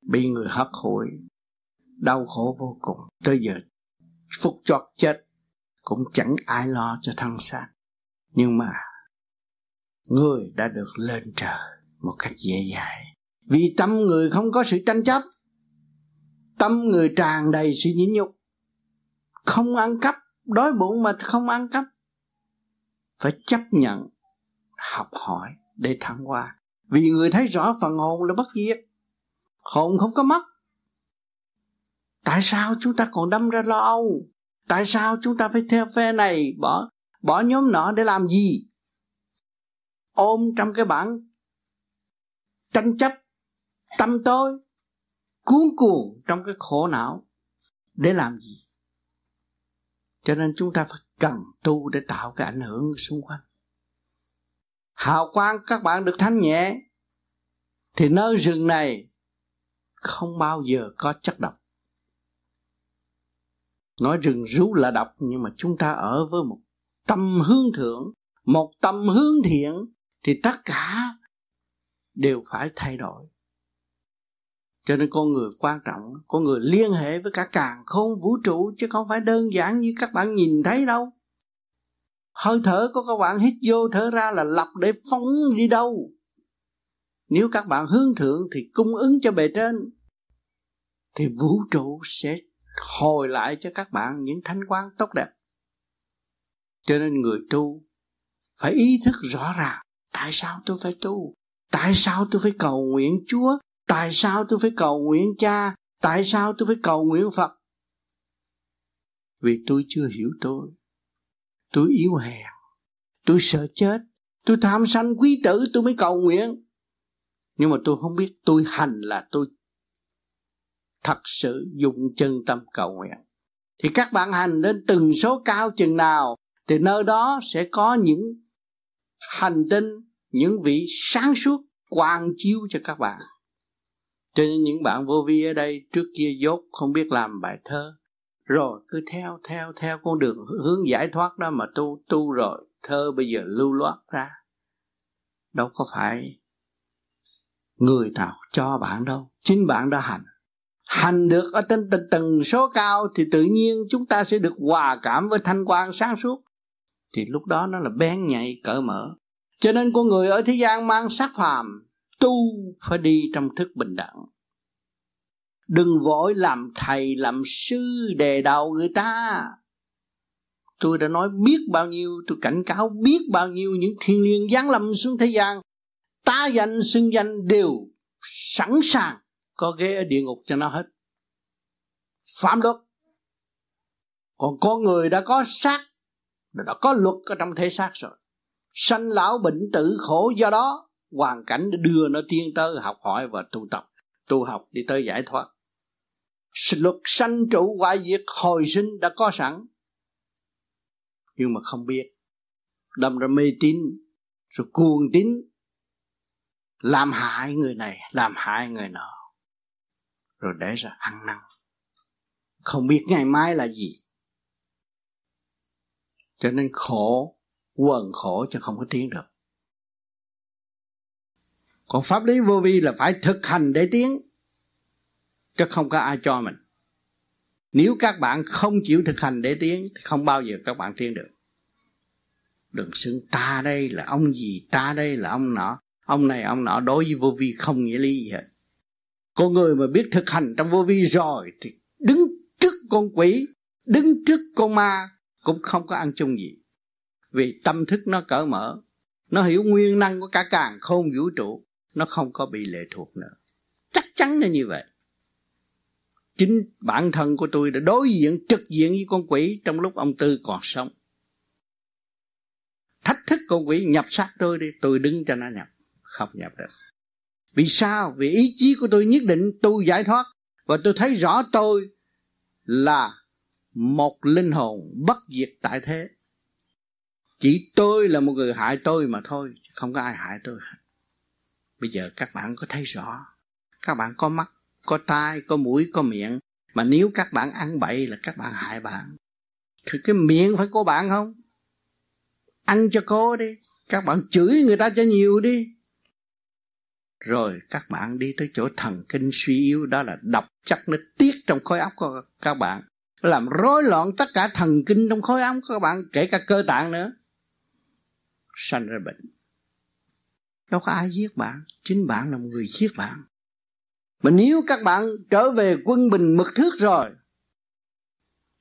Speaker 3: bị người hất hủi đau khổ vô cùng. Tới giờ, phút chót chết cũng chẳng ai lo cho thân xác. Nhưng mà người đã được lên trời một cách dễ dàng vì tâm người không có sự tranh chấp, tâm người tràn đầy sự nhịn nhục, không ăn cắp đói bụng mà không ăn cắp. Phải chấp nhận, học hỏi để thăng hoa. Vì người thấy rõ phần hồn là bất diệt. Hồn không có mất. Tại sao chúng ta còn đâm ra lo âu? Tại sao chúng ta phải theo phe này? Bỏ bỏ nhóm nọ để làm gì? Ôm trong cái bản tranh chấp, tâm tôi cuốn cuồng trong cái khổ não để làm gì? Cho nên chúng ta phải cần tu để tạo cái ảnh hưởng xung quanh. Hào quang các bạn được thanh nhẹ, thì nơi rừng này không bao giờ có chất độc. Nói rừng rú là độc, nhưng mà chúng ta ở với một tâm hướng thượng, một tâm hướng thiện, thì tất cả đều phải thay đổi cho nên con người quan trọng, con người liên hệ với cả càng khôn vũ trụ chứ không phải đơn giản như các bạn nhìn thấy đâu. Hơi thở của các bạn hít vô thở ra là lập để phóng đi đâu. Nếu các bạn hướng thượng thì cung ứng cho bề trên, thì vũ trụ sẽ hồi lại cho các bạn những thanh quan tốt đẹp. Cho nên người tu phải ý thức rõ ràng, tại sao tôi phải tu? Tại sao tôi phải cầu nguyện chúa? Tại sao tôi phải cầu nguyện, cha? Tại sao tôi phải cầu nguyện phật? Vì tôi chưa hiểu tôi. Tôi yếu hèn. Tôi sợ chết. Tôi tham sanh quý tử, tôi mới cầu nguyện. Nhưng mà tôi không biết tôi hành là tôi thật sự dùng chân tâm cầu nguyện. Thì các bạn hành lên từng số cao chừng nào, thì nơi đó sẽ có những hành tinh, những vị sáng suốt, quang chiếu cho các bạn cho nên những bạn vô vi ở đây trước kia dốt không biết làm bài thơ. Rồi cứ theo theo theo con đường hướng giải thoát đó mà tu tu rồi thơ bây giờ lưu loát ra. Đâu có phải người nào cho bạn đâu chính bạn đã hành. Hành được ở trên tầng, tầng số cao thì tự nhiên chúng ta sẽ được hòa cảm với thanh quan sáng suốt. Thì lúc đó nó là bén nhạy cởi mở. Cho nên con người ở thế gian mang sắc phàm tu phải đi trong thức bình đẳng. Đừng vội làm thầy, làm sư đề đầu người ta. Tôi đã nói biết bao nhiêu, tôi cảnh cáo biết bao nhiêu những thiên liêng giáng lâm xuống thế gian. Ta danh, xưng danh đều sẵn sàng, có ghế ở địa ngục cho nó hết. Phạm luật. Còn con người đã có xác, đã có luật ở trong thể xác rồi. Sanh lão bệnh tử khổ do đó hoàn cảnh để đưa nó tiến tới học hỏi và tu tập, tu học đi tới giải thoát. Luật sanh trụ hoại diệt hồi sinh đã có sẵn, nhưng mà không biết. Đâm ra mê tín, rồi cuồng tín, làm hại người này, làm hại người nọ. Rồi để ra ăn năn. Không biết ngày mai là gì. Cho nên khổ, quần khổ cho không có tiến được còn pháp lý vô vi là phải thực hành để tiến, chứ không có ai cho mình. Nếu các bạn không chịu thực hành để tiến, thì không bao giờ các bạn tiến được. Đừng xưng ta đây là ông gì, ta đây là ông nọ. Ông này, ông nọ đối với vô vi không nghĩa lý gì hết. Con người mà biết thực hành trong vô vi rồi, thì đứng trước con quỷ, đứng trước con ma cũng không có ăn chung gì. Vì tâm thức nó cởi mở, nó hiểu nguyên năng của cả càng không vũ trụ nó không có bị lệ thuộc nữa. Chắc chắn là như vậy. Chính bản thân của tôi đã đối diện, trực diện với con quỷ trong lúc ông tư còn sống. Thách thức con quỷ, nhập sát tôi đi, tôi đứng cho nó nhập. Không nhập được. Vì sao? Vì ý chí của tôi nhất định tu giải thoát. Và tôi thấy rõ tôi là một linh hồn bất diệt tại thế. Chỉ tôi là một người hại tôi mà thôi, không có ai hại tôi bây giờ các bạn có thấy rõ. Các bạn có mắt, có tai, có mũi, có miệng. Mà nếu các bạn ăn bậy là các bạn hại bạn. Thì cái miệng phải của bạn không? Ăn cho cô đi. Các bạn chửi người ta cho nhiều đi. Rồi các bạn đi tới chỗ thần kinh suy yếu, đó là độc chất nó tiết trong khối óc của các bạn. Làm rối loạn tất cả thần kinh trong khối óc của các bạn, kể cả cơ tạng nữa. Sanh ra bệnh đâu có ai giết bạn. Chính bạn là một người giết bạn. Mà nếu các bạn trở về quân bình mực thước rồi,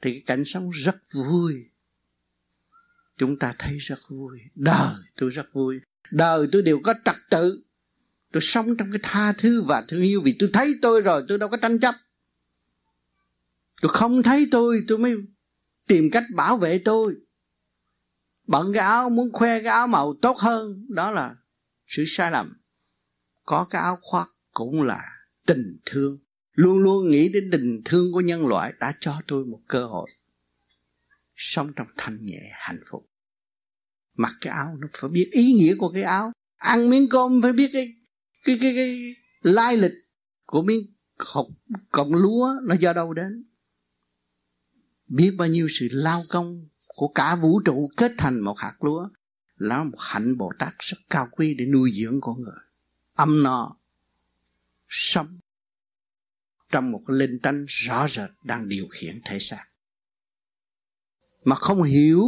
Speaker 3: thì cái cảnh sống rất vui. Chúng ta thấy rất vui. Đời tôi rất vui. Đời tôi đều có trật tự. Tôi sống trong cái tha thứ và thương yêu vì tôi thấy tôi rồi, tôi đâu có tranh chấp. Tôi không thấy tôi tôi mới tìm cách bảo vệ tôi. Bận cái áo, muốn khoe cái áo màu tốt hơn, đó là sự sai lầm có cái áo khoác cũng là tình thương. Luôn luôn nghĩ đến tình thương của nhân loại đã cho tôi một cơ hội. Sống trong thanh nhẹ hạnh phúc. Mặc cái áo nó phải biết ý nghĩa của cái áo. Ăn miếng cơm phải biết cái cái cái, cái lai lịch của miếng cọng cọng lúa nó do đâu đến. Biết bao nhiêu sự lao công của cả vũ trụ kết thành một hạt lúa là một hạnh bồ tát rất cao quý để nuôi dưỡng con người. Âm no sống trong một linh tánh rõ rệt đang điều khiển thể xác. Mà không hiểu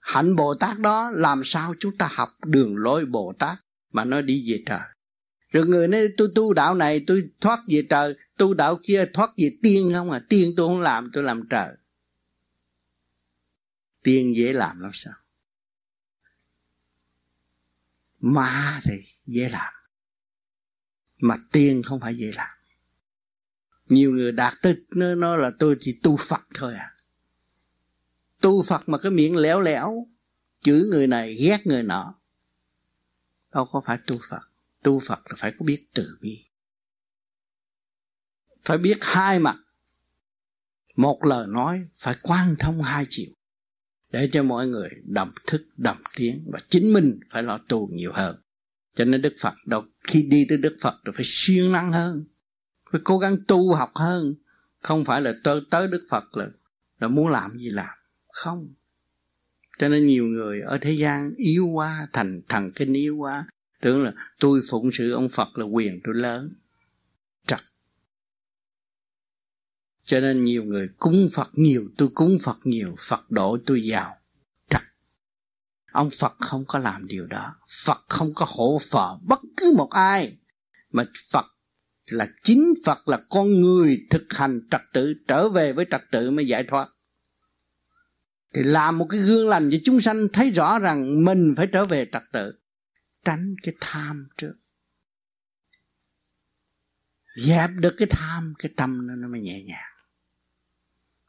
Speaker 3: hạnh bồ tát đó, làm sao chúng ta học đường lối bồ tát mà nó đi về trời? Rồi người nói, tôi tu đạo này, tôi thoát về trời, tu đạo kia thoát về tiên không à? Tiên tôi không làm, tôi làm trời. Tiên dễ làm lắm sao? Ma thì dễ làm. Mà tiên không phải dễ làm. Nhiều người đạt tới nó, nó là tôi chỉ tu phật thôi à. Tu phật mà cái miệng lẻo lẻo chửi người này ghét người nọ đâu có phải tu phật. Tu phật là phải có biết từ bi.
Speaker 4: Phải biết hai mặt. Một lời nói phải quan thông hai chiều để cho mọi người đồng thức đồng tiếng và chính mình phải lo tu nhiều hơn. Cho nên đức phật đâu, khi đi tới đức phật rồi phải siêng năng hơn, phải cố gắng tu học hơn. Không phải là tới tới đức phật là là muốn làm gì làm. Không. Cho nên nhiều người ở thế gian yếu quá, thành thần kinh yếu quá. Tưởng là tôi phụng sự ông phật là quyền tôi lớn trật cho nên nhiều người cúng phật nhiều, tôi cúng phật nhiều, phật độ tôi giàu. Trật. Ông phật không có làm điều đó. Phật không có hỗ trợ bất cứ một ai. Mà phật là chính phật, là con người thực hành trật tự, trở về với trật tự mới giải thoát. Thì làm một cái gương lành cho chúng sanh thấy rõ rằng mình phải trở về trật tự. Tránh cái tham trước. Dẹp được cái tham, cái tâm nó mới nhẹ nhàng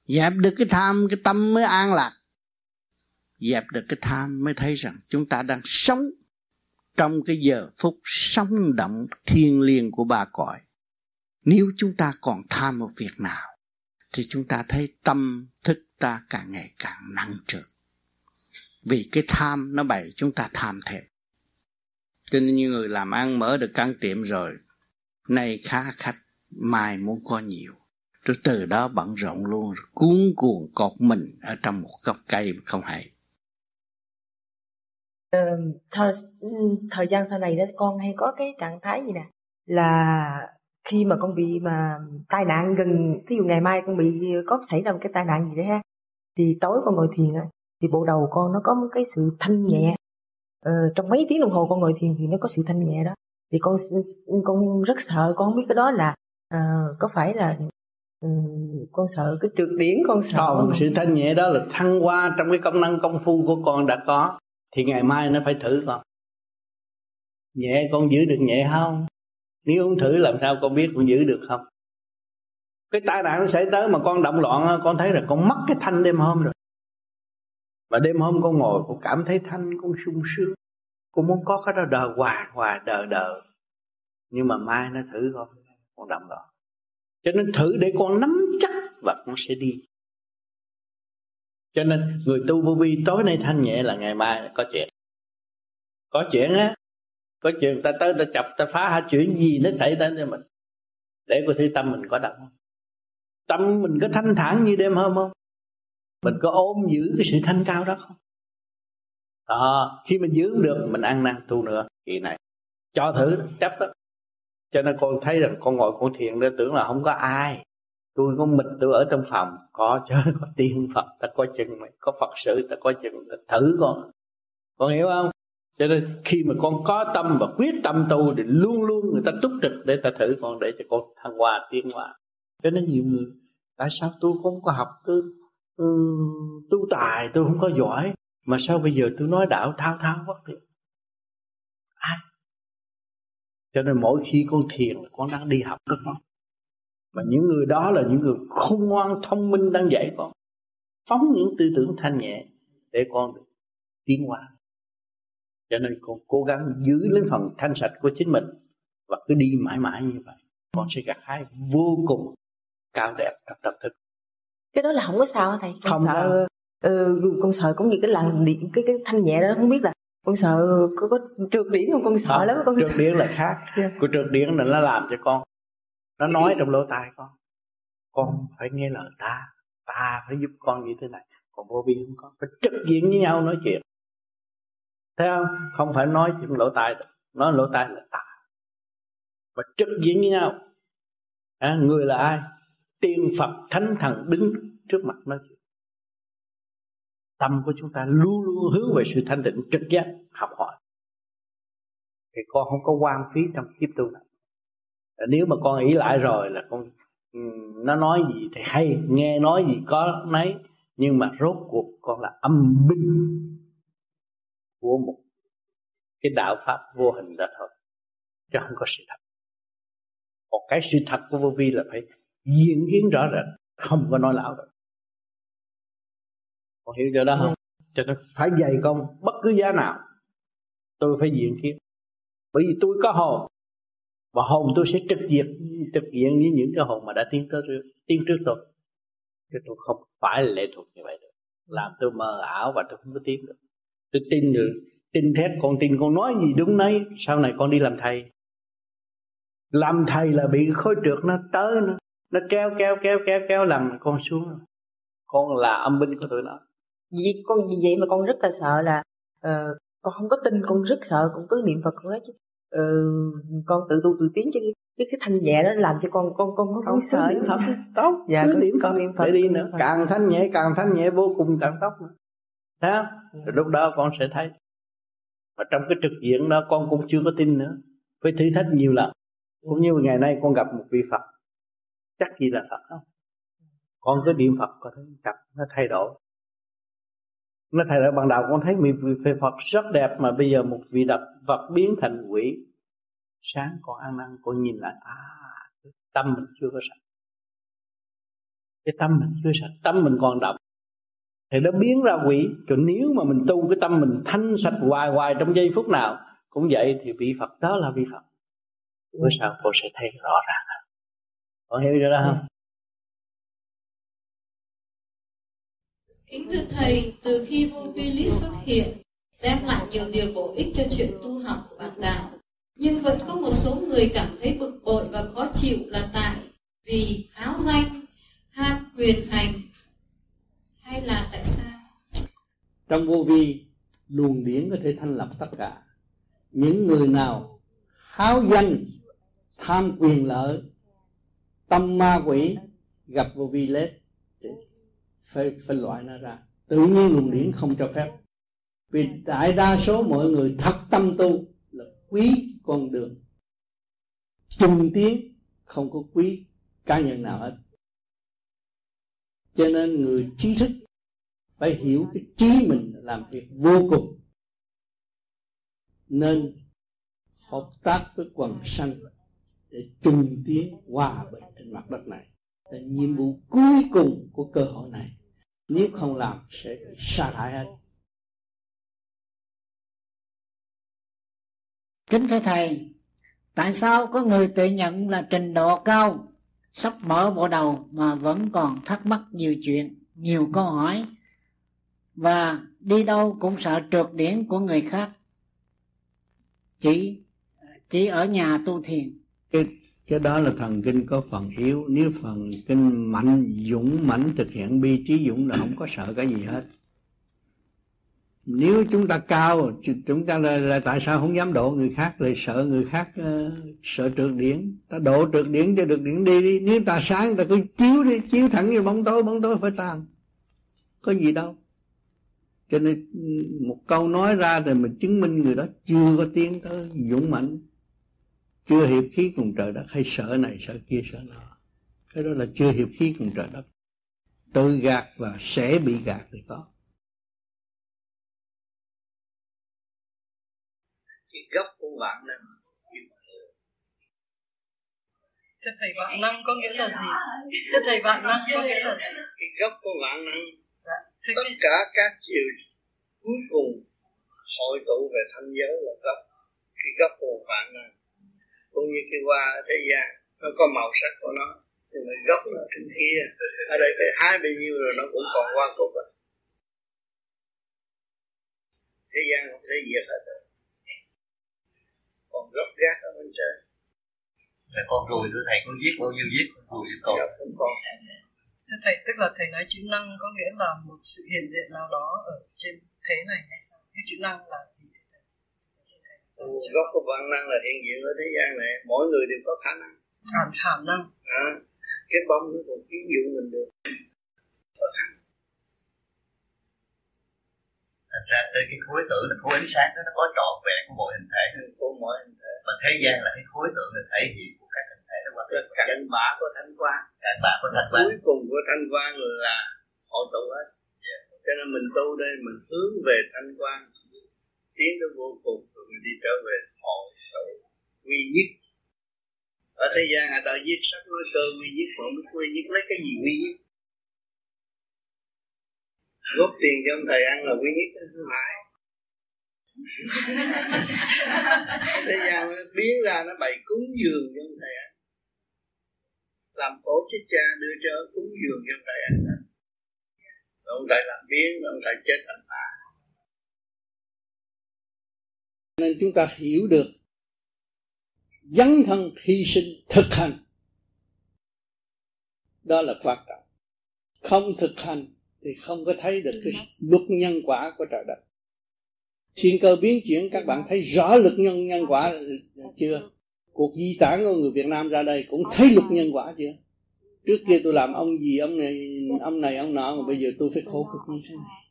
Speaker 4: dẹp được cái tham, cái tâm mới an lạc. Dẹp được cái tham mới thấy rằng chúng ta đang sống trong cái giờ phút sống động thiêng liêng của ba cõi. Nếu chúng ta còn tham một việc nào, thì chúng ta thấy tâm thức ta càng ngày càng nặng trược vì cái tham nó bày chúng ta tham thêm cho nên như người làm ăn mở được căn tiệm rồi, nay khá khách, mai muốn có nhiều rồi từ đó bận rộn luôn rồi cuốn cuồng cột mình ở trong một gốc cây không hay
Speaker 9: ờ, thời, ừ, thời gian sau này đó con hay có cái trạng thái gì nè? Là khi mà con bị mà tai nạn gần ví dụ ngày mai con bị có xảy ra một cái tai nạn gì đấy ha thì tối con ngồi thiền á thì bộ đầu con nó có một cái sự thanh nhẹ. Ờ, trong mấy tiếng đồng hồ con ngồi thiền thì nó có sự thanh nhẹ đó. Thì con con rất sợ con không biết cái đó là uh, có phải là ừ, con sợ cái trượt điển con sợ.
Speaker 4: Không sự thanh nhẹ đó là thăng hoa trong cái công năng công phu của con đã có thì ngày mai nó phải thử con. Nhẹ con giữ được nhẹ không? Nếu không thử làm sao con biết con giữ được không? Cái tai nạn nó xảy tới mà con động loạn con thấy là con mất cái thanh đêm hôm rồi. Mà đêm hôm con ngồi con cảm thấy thanh con sung sướng. Con muốn có cái đó đời hoài hoài đời đời nhưng mà mai nó thử con con động loạn cho nên thử để con nắm chắc và con sẽ đi. Cho nên người tu vô vi tối nay thanh nhẹ là ngày mai có chuyện. Có chuyện á, có chuyện ta tới ta chập ta phá hả, chuyện gì nó xảy ra cho mình. Để coi thứ tâm mình có động không. Tâm mình có thanh thản như đêm hôm không? Mình có ôm giữ cái sự thanh cao đó không? Đó, khi mình giữ được, mình ăn năn tu nữa. Kỳ này. Cho thử, chấp đó cho nên con thấy rằng con ngồi con thiền để tưởng là không có ai. Tôi có mình tôi ở trong phòng. Có chứ, [laughs] có tiên phật, ta có chừng mày. Có phật sự, ta có chừng ta thử con. Con hiểu không? Cho nên khi mà con có tâm và quyết tâm tu thì luôn luôn người ta túc trực để ta thử con, để cho con thăng hoa, tiến hóa. Cho nên nhiều người, tại sao tôi không có học, tôi ừ, tu tài, tôi không có giỏi? Mà sao bây giờ tôi nói đạo thao thao bất tuyệt? Ai cho nên mỗi khi con thiền con đang đi học đó con. Mà những người đó là những người khôn ngoan thông minh đang dạy con. Phóng những tư tưởng thanh nhẹ để con được tiến hóa. Cho nên con cố gắng giữ lấy phần thanh sạch của chính mình và cứ đi mãi mãi như vậy con sẽ gặt hái vô cùng cao đẹp trong tâm thức.
Speaker 9: Cái đó là không có sao hả thầy? Con
Speaker 4: không
Speaker 9: sợ ừ, con sợ cũng như cái làn điện cái cái thanh nhẹ đó không biết là con sợ có, có trượt điển không? Con sợ không, lắm con
Speaker 4: trượt điển là khác. Yeah. của trượt điển là nó làm cho con nó nói trong lỗ tai con con phải nghe lời ta ta phải giúp con như thế này. Còn vô vi không có phải trực diện với nhau nói chuyện. Thấy không? Không phải nói chuyện lỗ tai nói lỗ tai là ta. Và trực diện với nhau. À, người là ai? Tiên phật thánh thần đứng trước mặt nói chuyện tâm của chúng ta luôn luôn hướng về sự thanh tịnh trực giác, học hỏi. Thì con không có quan phí trong kiếp tu này. Nếu mà con ý lại rồi là con, nó nói gì thì hay, nghe nói gì có nấy, nhưng mà rốt cuộc con là âm binh của một cái đạo pháp vô hình đó thôi, chứ không có sự thật. Còn cái sự thật của vô vi là phải diễn kiến rõ rệt không có nói lão được con hiểu chỗ đó không? cho nên phải dạy con bất cứ giá nào tôi phải diện kiến bởi vì tôi có hồn và hồn tôi sẽ trực diện trực diện với những cái hồn mà đã tiến tới trước tiến trước tôi. Chứ tôi không phải là lệ thuộc như vậy được. Làm tôi mờ ảo và tôi không có tiến được. Tôi tin được tin thét con tin con nói gì đúng nấy sau này con đi làm thầy. Làm thầy là bị khối trượt nó tới nó nó kéo kéo kéo kéo kéo làm con xuống. Con là âm binh của tụi nó
Speaker 9: vì con vì vậy mà con rất là sợ là uh, con không có tin con rất sợ con cứ niệm phật con nói chứ. Uh, con tự tu tự tiến chứ cái cái thanh nhẹ đó làm cho con con con có sợ
Speaker 4: niệm phật tốt [laughs]
Speaker 9: dạ
Speaker 4: cứ
Speaker 9: con,
Speaker 4: niệm
Speaker 9: con niệm phật
Speaker 4: đi nữa. Càng thanh nhẹ càng thanh nhẹ vô cùng càng tốt nữa. Thấy không? Rồi lúc đó con sẽ thấy và trong cái trực diện đó con cũng chưa có tin nữa. Phải thử thách nhiều lần. Cũng như ngày nay con gặp một vị Phật. Chắc gì là Phật không? Con cứ niệm Phật có thấy gặp nó thay đổi nó thay đổi ban đầu con thấy vị Phật rất đẹp mà bây giờ một vị đập vật biến thành quỷ. Sáng con ăn năn, con nhìn lại à tâm mình chưa có sạch. Cái tâm mình chưa sạch, tâm mình còn động thì nó biến ra quỷ. Rồi nếu mà mình tu cái tâm mình thanh sạch hoài hoài trong giây phút nào, cũng vậy thì vị Phật đó là vị Phật. Bữa sau cô sẽ thấy rõ ràng. Con hiểu rồi đó không?
Speaker 10: Kính thưa Thầy, từ khi vô vi lý xuất hiện, đem lại nhiều điều bổ ích cho chuyện tu học của bạn đạo. Nhưng vẫn có một số người cảm thấy bực bội và khó chịu là tại vì áo danh, ham quyền hành, hay là tại sao?
Speaker 4: Trong vô vi, luồng điển có thể thanh lập tất cả. Những người nào háo danh, tham quyền lợi, tâm ma quỷ gặp vô vi lết phải phải loại nó ra. Tự nhiên luồng điển không cho phép. Vì đại đa số mọi người thật tâm tu là quý con đường. Chung tiến không có quý cá nhân nào hết. Cho nên người trí thức phải hiểu cái trí mình làm việc vô cùng. Nên hợp tác với quần sanh để chung tiến hòa bình trên mặt đất này là nhiệm vụ cuối cùng của cơ hội này nếu không làm sẽ bị sa thải hết.
Speaker 11: Kính thưa thầy tại sao có người tự nhận là trình độ cao sắp mở bộ đầu mà vẫn còn thắc mắc nhiều chuyện nhiều câu hỏi và đi đâu cũng sợ trượt điển của người khác? Chỉ chỉ ở nhà tu thiền
Speaker 4: cái đó là thần kinh có phần yếu. Nếu phần kinh mạnh dũng mãnh thực hiện bi trí dũng là không có sợ cái gì hết. Nếu chúng ta cao chúng ta là, là tại sao không dám độ người khác? Lại sợ người khác uh, sợ trượt điển. Ta độ trượt điển cho được điển đi đi. Nếu ta sáng ta cứ chiếu đi chiếu thẳng như bóng tối bóng tối phải tan. Có gì đâu. Cho nên ừ, một câu nói ra rồi mình chứng minh người đó chưa có tiến tới dũng mạnh chưa hiệp khí cùng trời đất hay sợ này sợ kia sợ nọ. Cái đó là chưa hiệp khí cùng trời đất. Tự gạt và sẽ bị gạt thì có.
Speaker 3: Cái gốc của vạn năng
Speaker 12: Thưa thầy vạn năng có nghĩa là gì? Thưa thầy vạn năng có nghĩa là gì?
Speaker 3: Cái gốc của vạn năng.
Speaker 12: Dạ.
Speaker 3: Tất cái... cả các chiều cuối cùng hội tụ về thanh giới là gốc. Cái gốc của vạn năng cũng như cái hoa ở thế gian nó có màu sắc của nó nhưng mà gốc nó trên kia. Ở đây phải hai bao nhiêu rồi nó cũng còn hoa cúc à. thế gian không thể diệt hết rồi. Còn gốc gác ở bên trên.
Speaker 13: Là con ruồi thưa thầy con giết bao nhiêu giết con ruồi giết còn
Speaker 12: thưa thầy tức là thầy nói chữ năng có nghĩa là một sự hiện diện nào đó ở trên thế này hay sao? Cái chữ năng là gì
Speaker 3: gốc của vạn năng là hiện diện ở thế gian này. Mỗi người đều có khả năng.
Speaker 12: Khả, khả năng.
Speaker 3: À, cái bóng nó còn ví dụ mình được. Có khả năng.
Speaker 13: Thành ra tới cái khối tử là khối ánh sáng đó nó có trọn vẹn của mọi hình thể.
Speaker 3: Của mọi hình thể.
Speaker 13: Mà thế gian là cái khối tượng là thể hiện của các hình thể đó qua
Speaker 3: cái cạnh bã của thanh quan
Speaker 13: cạnh bã của thanh quan
Speaker 3: cuối cùng của thanh quan là hội tụ hết. Yeah. cho nên mình tu đây mình hướng về thanh quan tiến tới vô cùng, rồi mình đi trở về hội sự quy nhất. Ở thế gian, ở đời giết sắc nói cơ quy nhất mà không biết quy nhất, lấy cái gì quy nhất? Góp tiền cho ông thầy ăn là quy nhất, không phải [laughs] thế gian nó biến ra, nó bày cúng dường cho ông thầy ăn. Làm cổ chết cha đưa cho cúng dường cho ông thầy rồi ông thầy làm biến, ông thầy chết thành tà nên chúng ta hiểu được dấn thân hy sinh thực hành. Đó là quan trọng. Không thực hành thì không có thấy được cái luật nhân quả của trời đất. Thiên cơ biến chuyển, các bạn thấy rõ luật nhân nhân quả chưa? Cuộc di tản của người Việt Nam ra đây cũng thấy luật nhân quả chưa? Trước kia tôi làm ông gì, ông này ông này, ông nọ, mà bây giờ tôi phải khổ cực như thế này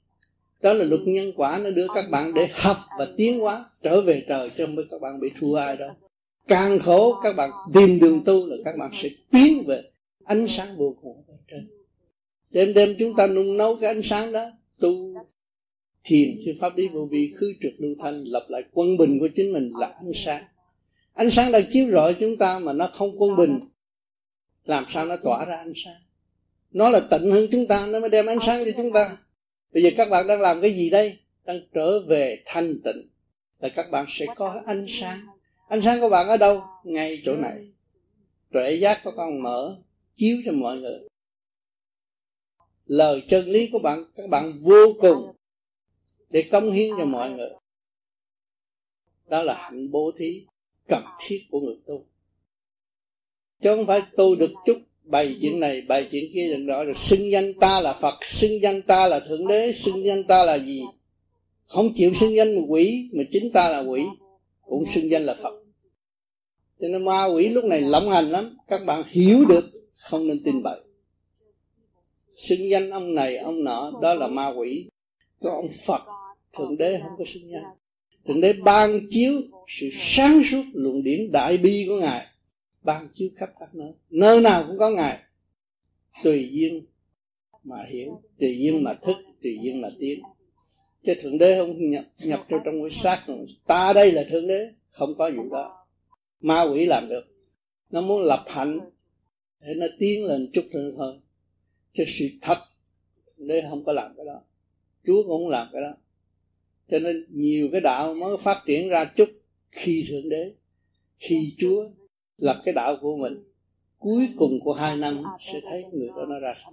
Speaker 3: đó là luật nhân quả nó đưa các bạn để học và tiến hóa, trở về trời, chứ không phải các bạn bị thua ai đâu. Càng khổ, các bạn tìm đường tu là các bạn sẽ tiến về ánh sáng vô cùng ở trên. Đêm đêm chúng ta nung nấu cái ánh sáng đó, tu, thiền thì pháp lý vô vi, khứ trực lưu thanh, lập lại quân bình của chính mình là ánh sáng. Ánh sáng đang chiếu rọi chúng ta mà nó không quân bình, làm sao nó tỏa ra ánh sáng? Nó là tận hơn chúng ta, nó mới đem ánh sáng cho chúng ta bây giờ các bạn đang làm cái gì đây? Đang trở về thanh tịnh. Là các bạn sẽ có ánh sáng. Ánh sáng của bạn ở đâu? Ngay chỗ này. Tuệ giác của con mở, chiếu cho mọi người. Lời chân lý của bạn, các bạn vô cùng để công hiến cho mọi người. Đó là hạnh bố thí, cần thiết của người tu. Chứ không phải tu được chút bày chuyện này bày chuyện kia đừng đó rồi. Xưng danh ta là phật xưng danh ta là thượng đế xưng danh ta là gì? Không chịu xưng danh một quỷ mà chính ta là quỷ cũng xưng danh là phật. Cho nên ma quỷ lúc này lộng hành lắm. Các bạn hiểu được không nên tin bậy. Xưng danh ông này ông nọ đó là ma quỷ. Có ông phật thượng đế không có xưng danh. Thượng đế ban chiếu sự sáng suốt luận điển đại bi của ngài ban chiếu khắp các nơi nơi nào cũng có ngài. Tùy duyên mà hiểu, tùy duyên mà thức, tùy duyên mà tiến. Chứ thượng đế không nhập nhập vô trong cái xác ta đây là thượng đế, không có gì đó. Ma quỷ làm được. Nó muốn lập hạnh để nó tiến lên chút hơn thôi. Chứ sự thật, thượng đế không có làm cái đó. Chúa cũng không làm cái đó. Cho nên nhiều cái đạo mới phát triển ra chút khi thượng đế, khi chúa lập cái đạo của mình. Cuối cùng của hai năm sẽ thấy người đó nó ra sao.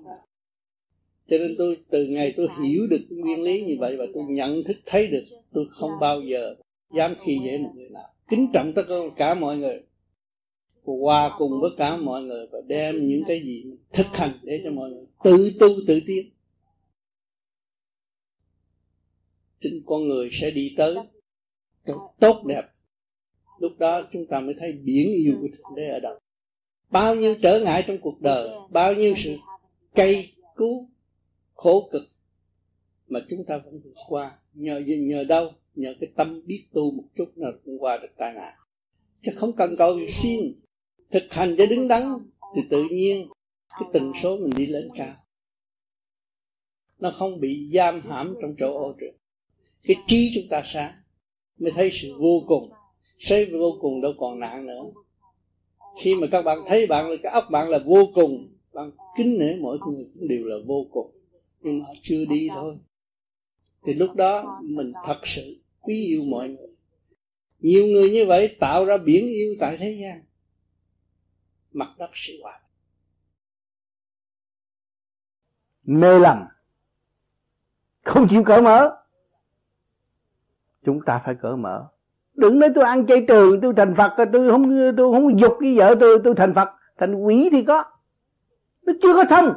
Speaker 3: cho nên tôi từ ngày tôi hiểu được nguyên lý như vậy và tôi nhận thức thấy được tôi không bao giờ dám khi dễ một người nào. Kính trọng tất cả mọi người. Hòa cùng với cả mọi người và đem những cái gì thực hành để cho mọi người tự tu tự tiến. Chính con người sẽ đi tới tốt đẹp lúc đó chúng ta mới thấy biển yêu của thượng đế ở đâu. Bao nhiêu trở ngại trong cuộc đời, bao nhiêu sự cay cú, khổ cực mà chúng ta vẫn vượt qua. Nhờ nhờ đâu? Nhờ cái tâm biết tu một chút là cũng qua được tai nạn. Chứ không cần cầu xin. Thực hành cho đứng đắn thì tự nhiên cái tần số mình đi lên cao. Nó không bị giam hãm trong chỗ ô trượt. Cái trí chúng ta sáng mới thấy sự vô cùng thấy vô cùng đâu còn nạn nữa. Khi mà các bạn thấy bạn là cái óc bạn là vô cùng. Bạn kính nể mỗi người cũng đều là vô cùng. Nhưng mà chưa đi thôi. Thì lúc đó mình thật sự quý yêu mọi người. Nhiều người như vậy tạo ra biển yêu tại thế gian. Mặt đất sẽ hòa.
Speaker 4: Mê lầm. Không chịu cởi mở. Chúng ta phải cởi mở đừng nói tôi ăn chay trường, tôi thành phật, tôi không tôi không dục với vợ tôi tôi thành phật. Thành quỷ thì có. Nó chưa có thông.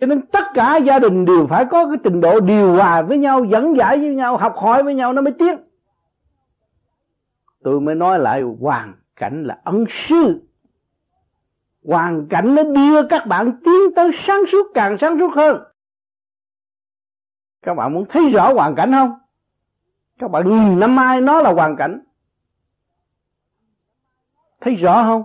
Speaker 4: Cho nên tất cả gia đình đều phải có cái trình độ điều hòa với nhau, dẫn giải với nhau, học hỏi với nhau nó mới tiến. Tôi mới nói lại, hoàn cảnh là ân sư. Hoàn cảnh nó đưa các bạn tiến tới sáng suốt, càng sáng suốt hơn. Các bạn muốn thấy rõ hoàn cảnh không? Các bạn nhìn năm mai nó là hoàn cảnh. Thấy rõ không?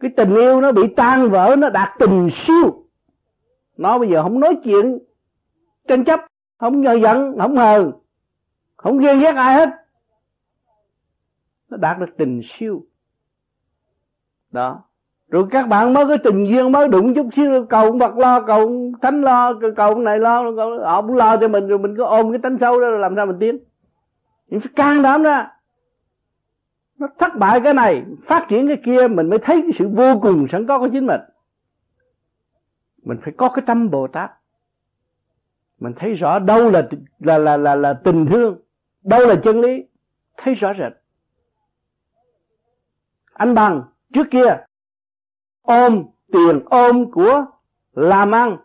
Speaker 4: Cái tình yêu nó bị tan vỡ, nó đạt tình siêu. Nó bây giờ không nói chuyện tranh chấp, không nhờ giận, không hờn không ghen ghét ai hết. Nó đạt được tình siêu. Đó rồi các bạn mới có tình duyên mới đụng chút xíu cầu cũng bật lo cầu cũng Thánh lo cầu cũng này lo họ cũng lo cho mình rồi mình cứ ôm cái tánh sâu đó rồi làm sao mình tiến. Mình phải can đảm ra. Nó thất bại cái này phát triển cái kia mình mới thấy cái sự vô cùng sẵn có của chính mình. Mình phải có cái tâm bồ tát. Mình thấy rõ đâu là là là là, là tình thương đâu là chân lý thấy rõ rệt. Anh bằng trước kia ôm tiền ôm của làm ăn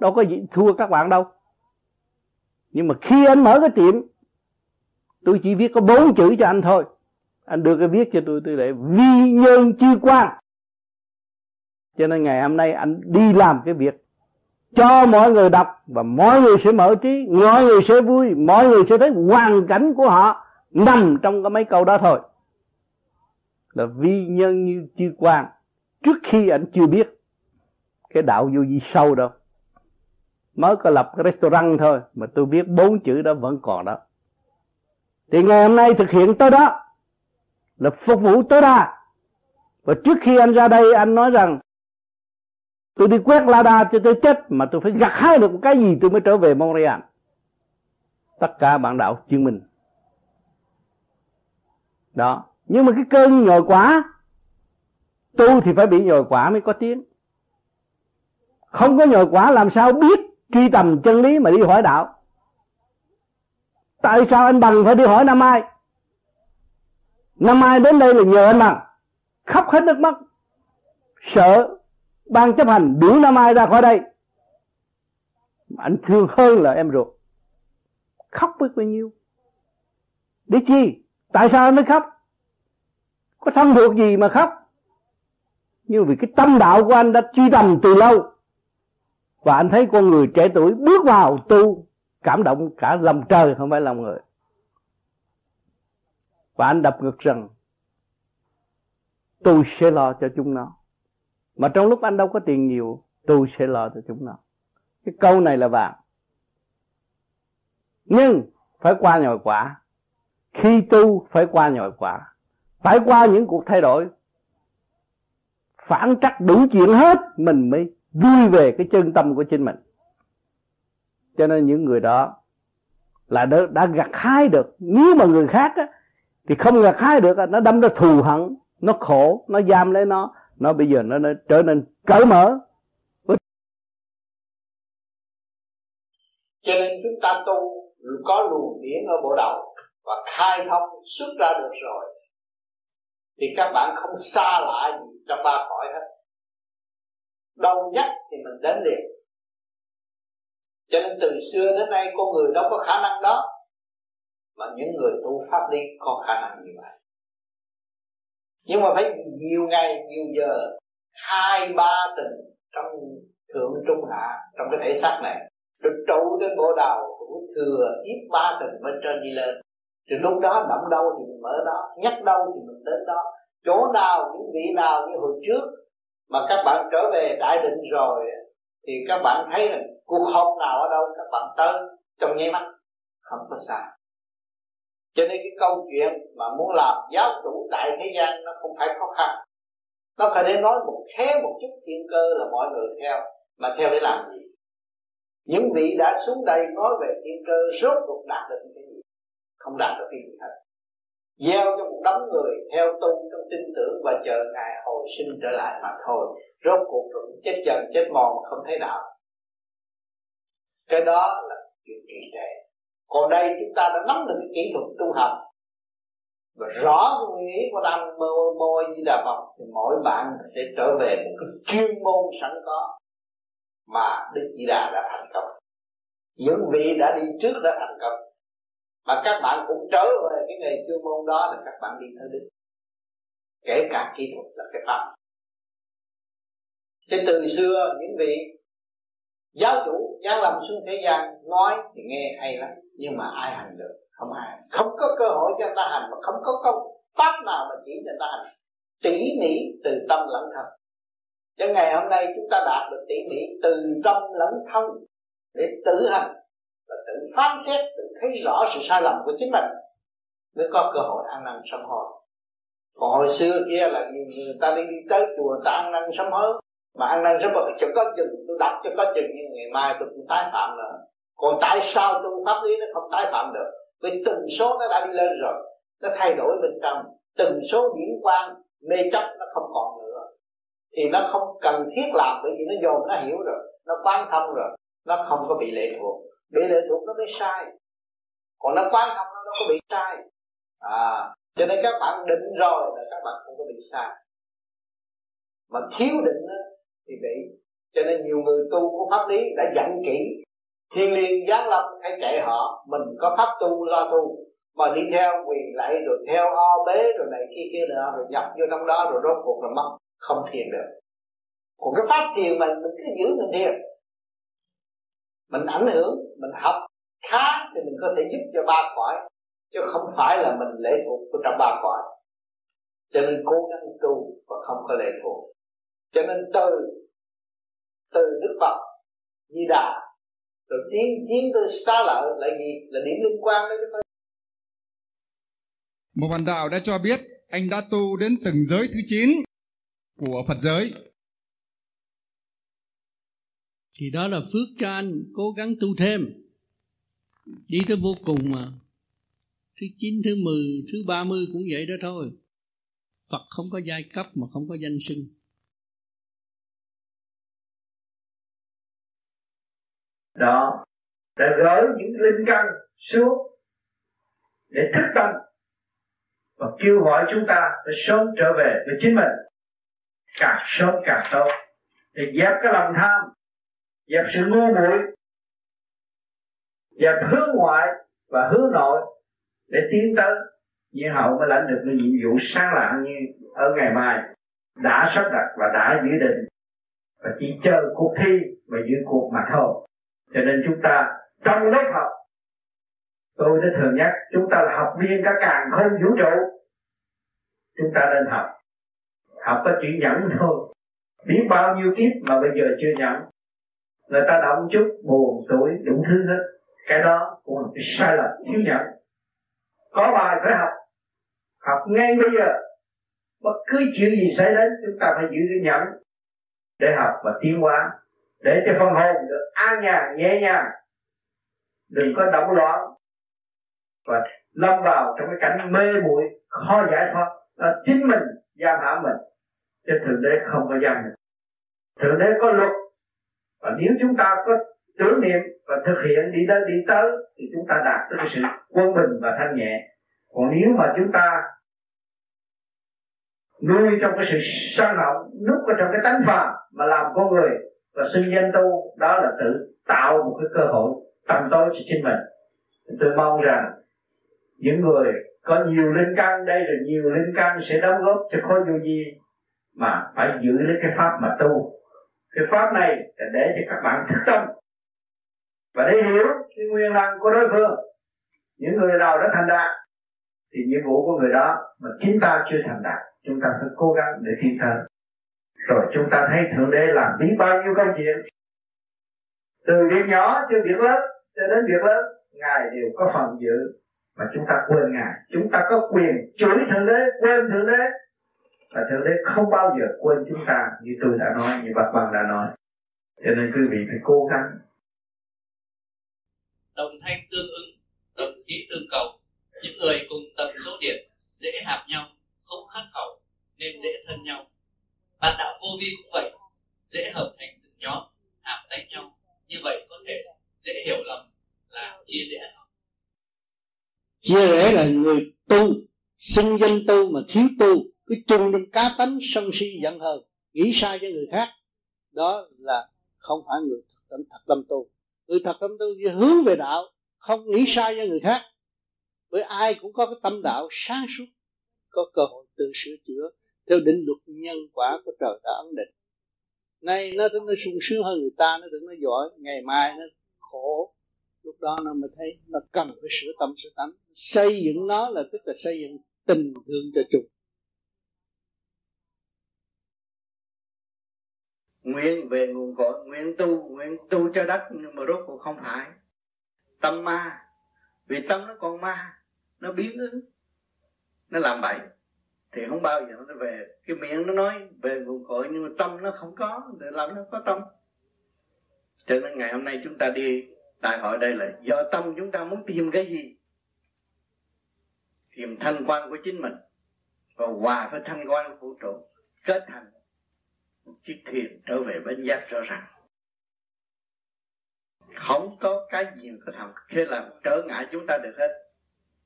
Speaker 4: đâu có gì thua các bạn đâu. Nhưng mà khi anh mở cái tiệm, tôi chỉ viết có bốn chữ cho anh thôi. Anh đưa cái viết cho tôi tôi để vi nhân chi quan cho nên ngày hôm nay anh đi làm cái việc cho mọi người đọc và mọi người sẽ mở trí, mọi người sẽ vui, mọi người sẽ thấy hoàn cảnh của họ nằm trong cái mấy câu đó thôi. Là vi nhân như chi quan trước khi anh chưa biết cái đạo vô vi sâu đâu. Mới có lập cái restaurant thôi, mà tôi biết bốn chữ đó vẫn còn đó. Thì ngày hôm nay thực hiện tới đó, là phục vụ tối đa và trước khi anh ra đây, anh nói rằng, tôi đi quét la đa cho tôi chết, mà tôi phải gặt hái được một cái gì tôi mới trở về Montreal. Tất cả bạn đạo chứng minh. Đó. Nhưng mà cái cơn nhồi quả tu thì phải bị nhồi quả mới có tiếng. Không có nhồi quả làm sao biết truy tầm chân lý mà đi hỏi đạo? Tại sao anh bằng phải đi hỏi năm ai? Năm ai đến đây là nhờ anh bằng. Khóc hết nước mắt, sợ ban chấp hành đuổi năm ai ra khỏi đây. Anh thương hơn là em ruột. Khóc biết bao nhiêu? Để chi? Tại sao anh mới khóc? Có thân thuộc gì mà khóc? Như vì cái tâm đạo của anh đã truy tầm từ lâu. Và anh thấy con người trẻ tuổi bước vào tu, cảm động cả lòng trời, không phải lòng người. Và anh đập ngực rằng, tôi sẽ lo cho chúng nó. Mà trong lúc anh đâu có tiền nhiều, tôi sẽ lo cho chúng nó. Cái câu này là vàng. Nhưng phải qua nhồi quả. Khi tu phải qua nhồi quả. Phải qua những cuộc thay đổi phản trắc đủ chuyện hết mình mới vui về cái chân tâm của chính mình. Cho nên những người đó là đã, đã gặt hái được. Nếu mà người khác á, thì không gặt hái được nó đâm ra thù hận nó khổ nó giam lấy nó. Nó bây giờ nó, nó trở nên cởi mở.
Speaker 3: Cho nên chúng ta tu có luồng điển ở bộ đầu và khai thông xuất ra được rồi thì các bạn không xa lạ gì trong ba cõi hết. Đâu nhất thì mình đến liền. Cho nên từ xưa đến nay con người đâu có khả năng đó. Mà những người tu pháp đi có khả năng như vậy. Nhưng mà phải nhiều ngày, nhiều giờ, hai, ba tình trong thượng trung hạ, trong cái thể xác này, được trụ trên bộ đầu cũng thừa ít ba tình bên trên đi lên thì lúc đó động đâu thì mình mở đó, nhắc đâu thì mình đến đó. Chỗ nào, những vị nào, như hồi trước mà các bạn trở về đại định rồi thì các bạn thấy là cuộc họp nào ở đâu, các bạn tới trong nháy mắt, không có xa cho nên cái câu chuyện mà muốn làm giáo chủ tại thế gian nó không phải khó khăn. Nó phải để nói một thế một chút thiên cơ là mọi người theo, mà theo để làm gì? Những vị đã xuống đây nói về thiên cơ, rốt cuộc đạt được cái không đạt được cái gì hết. Gieo cho một đống người theo tu trong tin tưởng và chờ ngày hồi sinh trở lại mà thôi. Rốt cuộc rồi chết dần, chết mòn, không thấy đạo. Cái đó là chuyện kỳ trệ còn đây chúng ta đã nắm được cái kỹ thuật tu học và rõ nguyên lý của Đăng mô mô di đà phật. Thì mỗi bạn sẽ trở về một cái chuyên môn sẵn có mà đức di đà đã thành công. Những vị đã đi trước đã thành công mà các bạn cũng trở về cái nghề chuyên môn đó là các bạn đi tới đích. Kể cả kỹ thuật là cái pháp thế từ xưa những vị giáo chủ giáng lâm xuống thế gian nói thì nghe hay lắm, nhưng mà ai hành được? Không ai. Không có cơ hội cho người ta hành, mà không có công pháp nào mà chỉ cho người ta hành. Tỉ mỉ từ tâm lẫn thân. Cho ngày hôm nay chúng ta đạt được tỉ mỉ từ tâm lẫn thân để tự hành tự phán xét tự thấy rõ sự sai lầm của chính mình mới có cơ hội ăn năn sám hối. Còn hồi xưa kia là nhiều người ta đi, đi tới chùa ta ăn năn sám hối mà ăn năn sám hối cho có chừng tôi đọc cho có chừng nhưng ngày mai tôi cũng tái phạm nữa còn tại sao tu pháp lý nó không tái phạm được? Vì từng số nó đã đi lên rồi
Speaker 14: nó thay đổi bên trong. Từng số điển quan mê chấp nó không còn nữa. Thì nó không cần thiết làm bởi vì nó dồn nó hiểu rồi nó quan thông rồi nó không có bị lệ thuộc bị lệ thuộc nó mới sai. Còn nó quan thông nó, nó có bị sai. À cho nên các bạn định rồi là các bạn không có bị sai. Mà thiếu định đó, thì bị. Cho nên nhiều người tu của pháp lý đã dặn kỹ. Thiên liên giáng lâm hãy kệ họ mình có pháp tu lo tu. Mà đi theo quyền lạy rồi theo o bế rồi này kia kia nữa rồi nhập vô trong đó rồi rốt cuộc là mất. Không thiền được. Còn cái pháp thiền mình mình cứ giữ mình thiền. Mình ảnh hưởng mình học khá thì mình có thể giúp cho ba cõi, chứ không phải là mình lệ thuộc của trong ba cõi. Cho nên cố gắng tu và không có lệ thuộc. Cho nên từ từ đức phật, di đà, rồi tiến chiến tới xa lợi là gì là điểm liên quan đó chứ không.
Speaker 15: Một bạn đạo đã cho biết anh đã tu đến từng giới thứ 9 của Phật giới.
Speaker 3: Thì đó là phước cho anh cố gắng tu thêm. Đi tới vô cùng mà. Thứ 9, thứ 10, thứ 30 cũng vậy đó thôi. Phật không có giai cấp mà không có danh xưng.
Speaker 4: Đó, đã gỡ những linh căn xuống để thức tâm và kêu gọi chúng ta để sớm trở về với chính mình càng sớm càng tốt để dẹp cái lòng tham dẹp sự ngu muội, dẹp hướng ngoại và hướng nội để tiến tới như hậu mới lãnh được cái nhiệm vụ sáng lạng như ở ngày mai. Đã sắp đặt và đã dự định và chỉ chờ cuộc thi và dự cuộc mà thôi. Cho nên chúng ta trong lớp học, tôi đã thường nhắc chúng ta là học viên cả càng không vũ trụ. Chúng ta nên học. Học có chữ nhẫn thôi. Biết bao nhiêu kiếp mà bây giờ chưa nhẫn người ta động chút buồn tuổi đủ thứ hết. Cái đó cũng là cái sai lầm thiếu nhẫn có bài phải học. Học ngay bây giờ. Bất cứ chuyện gì xảy đến, chúng ta phải giữ cái nhẫn để học và tiến hóa. Để cho phần hồn được an nhàn, nhẹ nhàng. Đừng có động loạn. Và lâm vào trong cái cảnh mê muội, khó giải thoát. Là chính mình giam hãm mình. Chứ thượng đế không có giam mình. Thượng đế có luật và nếu chúng ta có tưởng niệm và thực hiện đi tới đi tới, thì chúng ta đạt tới cái sự quân bình và thanh nhẹ. Còn nếu mà chúng ta nuôi trong cái sự sân hận núp vào trong cái tánh phàm mà làm con người và sư danh tu, đó là tự tạo một cái cơ hội tầm tối cho chính mình. Tôi mong rằng những người có nhiều linh căn, đây là nhiều linh căn sẽ đóng góp cho khối vô vi mà phải giữ lấy cái pháp mà tu cái pháp này là để cho các bạn thức tâm và để hiểu cái nguyên năng của đối phương. Những người nào đã thành đạt thì nhiệm vụ của người đó mà chính ta chưa thành đạt, chúng ta phải cố gắng để tiến thân. Rồi chúng ta thấy thượng đế làm biết bao nhiêu công chuyện. Từ việc nhỏ cho việc lớn, cho đến việc lớn, ngài đều có phần dự mà chúng ta quên ngài, chúng ta có quyền chửi thượng đế, quên thượng đế và thượng đế không bao giờ quên chúng ta như tôi đã nói như bác bằng đã nói. Cho nên quý vị phải cố gắng.
Speaker 16: Đồng thanh tương ứng đồng khí tương cầu những người cùng tần số điện dễ hạp nhau không khắc khẩu nên dễ thân nhau. Bạn đạo vô vi cũng vậy dễ hợp thành từng nhóm hạp đánh nhau. Như vậy có thể dễ hiểu lầm là chia rẽ.
Speaker 3: Chia rẽ là người tu xưng danh tu mà thiếu tu cứ chung trong cá tánh sân si giận hờn nghĩ sai cho người khác đó là không phải người thật tâm, thật tâm tu. Người thật tâm tu hướng về đạo không nghĩ sai cho người khác. Bởi ai cũng có cái tâm đạo sáng suốt có cơ hội tự sửa chữa theo định luật nhân quả của trời đã ấn định. Nay nó nó sung sướng hơn người ta nó tưởng nó giỏi ngày mai nó khổ. Lúc đó nó mới thấy nó cần phải sửa tâm sửa tánh. Xây dựng nó là tức là xây dựng tình thương cho chúng.
Speaker 17: Nguyện về nguồn cội nguyện tu nguyện tu cho đất, nhưng mà rốt cuộc không phải. Tâm ma, vì tâm nó còn ma, nó biến ứng nó làm bậy. Thì không bao giờ nó về, cái miệng nó nói về nguồn cội, nhưng mà tâm nó không có, để làm nó có tâm. Cho nên ngày hôm nay chúng ta đi đại hội đây là do tâm chúng ta muốn tìm cái gì?
Speaker 4: Tìm thanh quan của chính mình. Và hòa với thanh quan của vũ trụ, kết thành chiếc thuyền trở về bên giác rõ ràng. Không có cái gì có thầm thế làm trở ngại chúng ta được hết,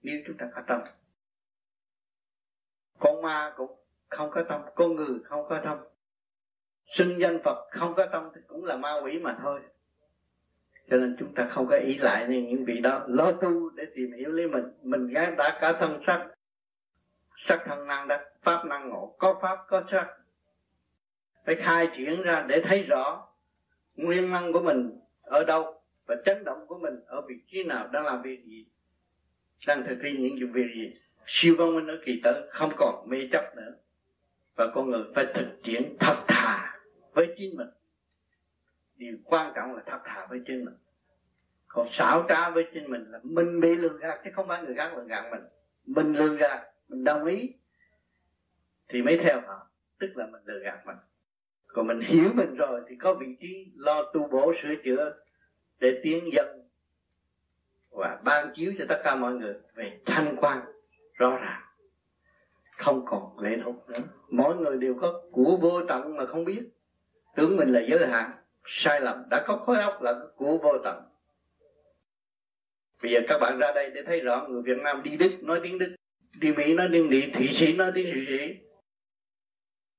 Speaker 4: nếu chúng ta có tâm. Con ma cũng không có tâm, con người không có tâm. Xưng danh phật không có tâm thì cũng là ma quỷ mà thôi. Cho nên chúng ta không có ý lại nên những vị đó lo tu để tìm hiểu lấy mình. Mình gái đã cả thân sắc sắc thân năng đắc pháp năng ngộ. Có pháp, có sắc phải khai triển ra để thấy rõ nguyên năng của mình ở đâu và chấn động của mình ở vị trí nào đang làm việc gì. Đang thực thi những việc gì. Siêu văn minh ở kỳ tới không còn mê chấp nữa. Và con người phải thực triển thật thà với chính mình. Điều quan trọng là thật thà với chính mình. Còn xảo trá với chính mình là mình bị lừa gạt chứ không phải người khác lừa gạt mình. Mình lừa gạt, mình đồng ý, thì mới theo họ. Tức là mình lừa gạt mình còn mình hiểu mình rồi thì có vị trí lo tu bổ sửa chữa để tiến dân và ban chiếu cho tất cả mọi người về thanh quan rõ ràng. Không còn lệ thuộc nữa. Mỗi người đều có của vô tận mà không biết. Tưởng mình là giới hạn, sai lầm đã có khối óc là của vô tận. Bây giờ các bạn ra đây để thấy rõ người Việt Nam đi Đức nói tiếng Đức, đi Mỹ nói tiếng Mỹ, Thụy Sĩ nói tiếng Thụy Sĩ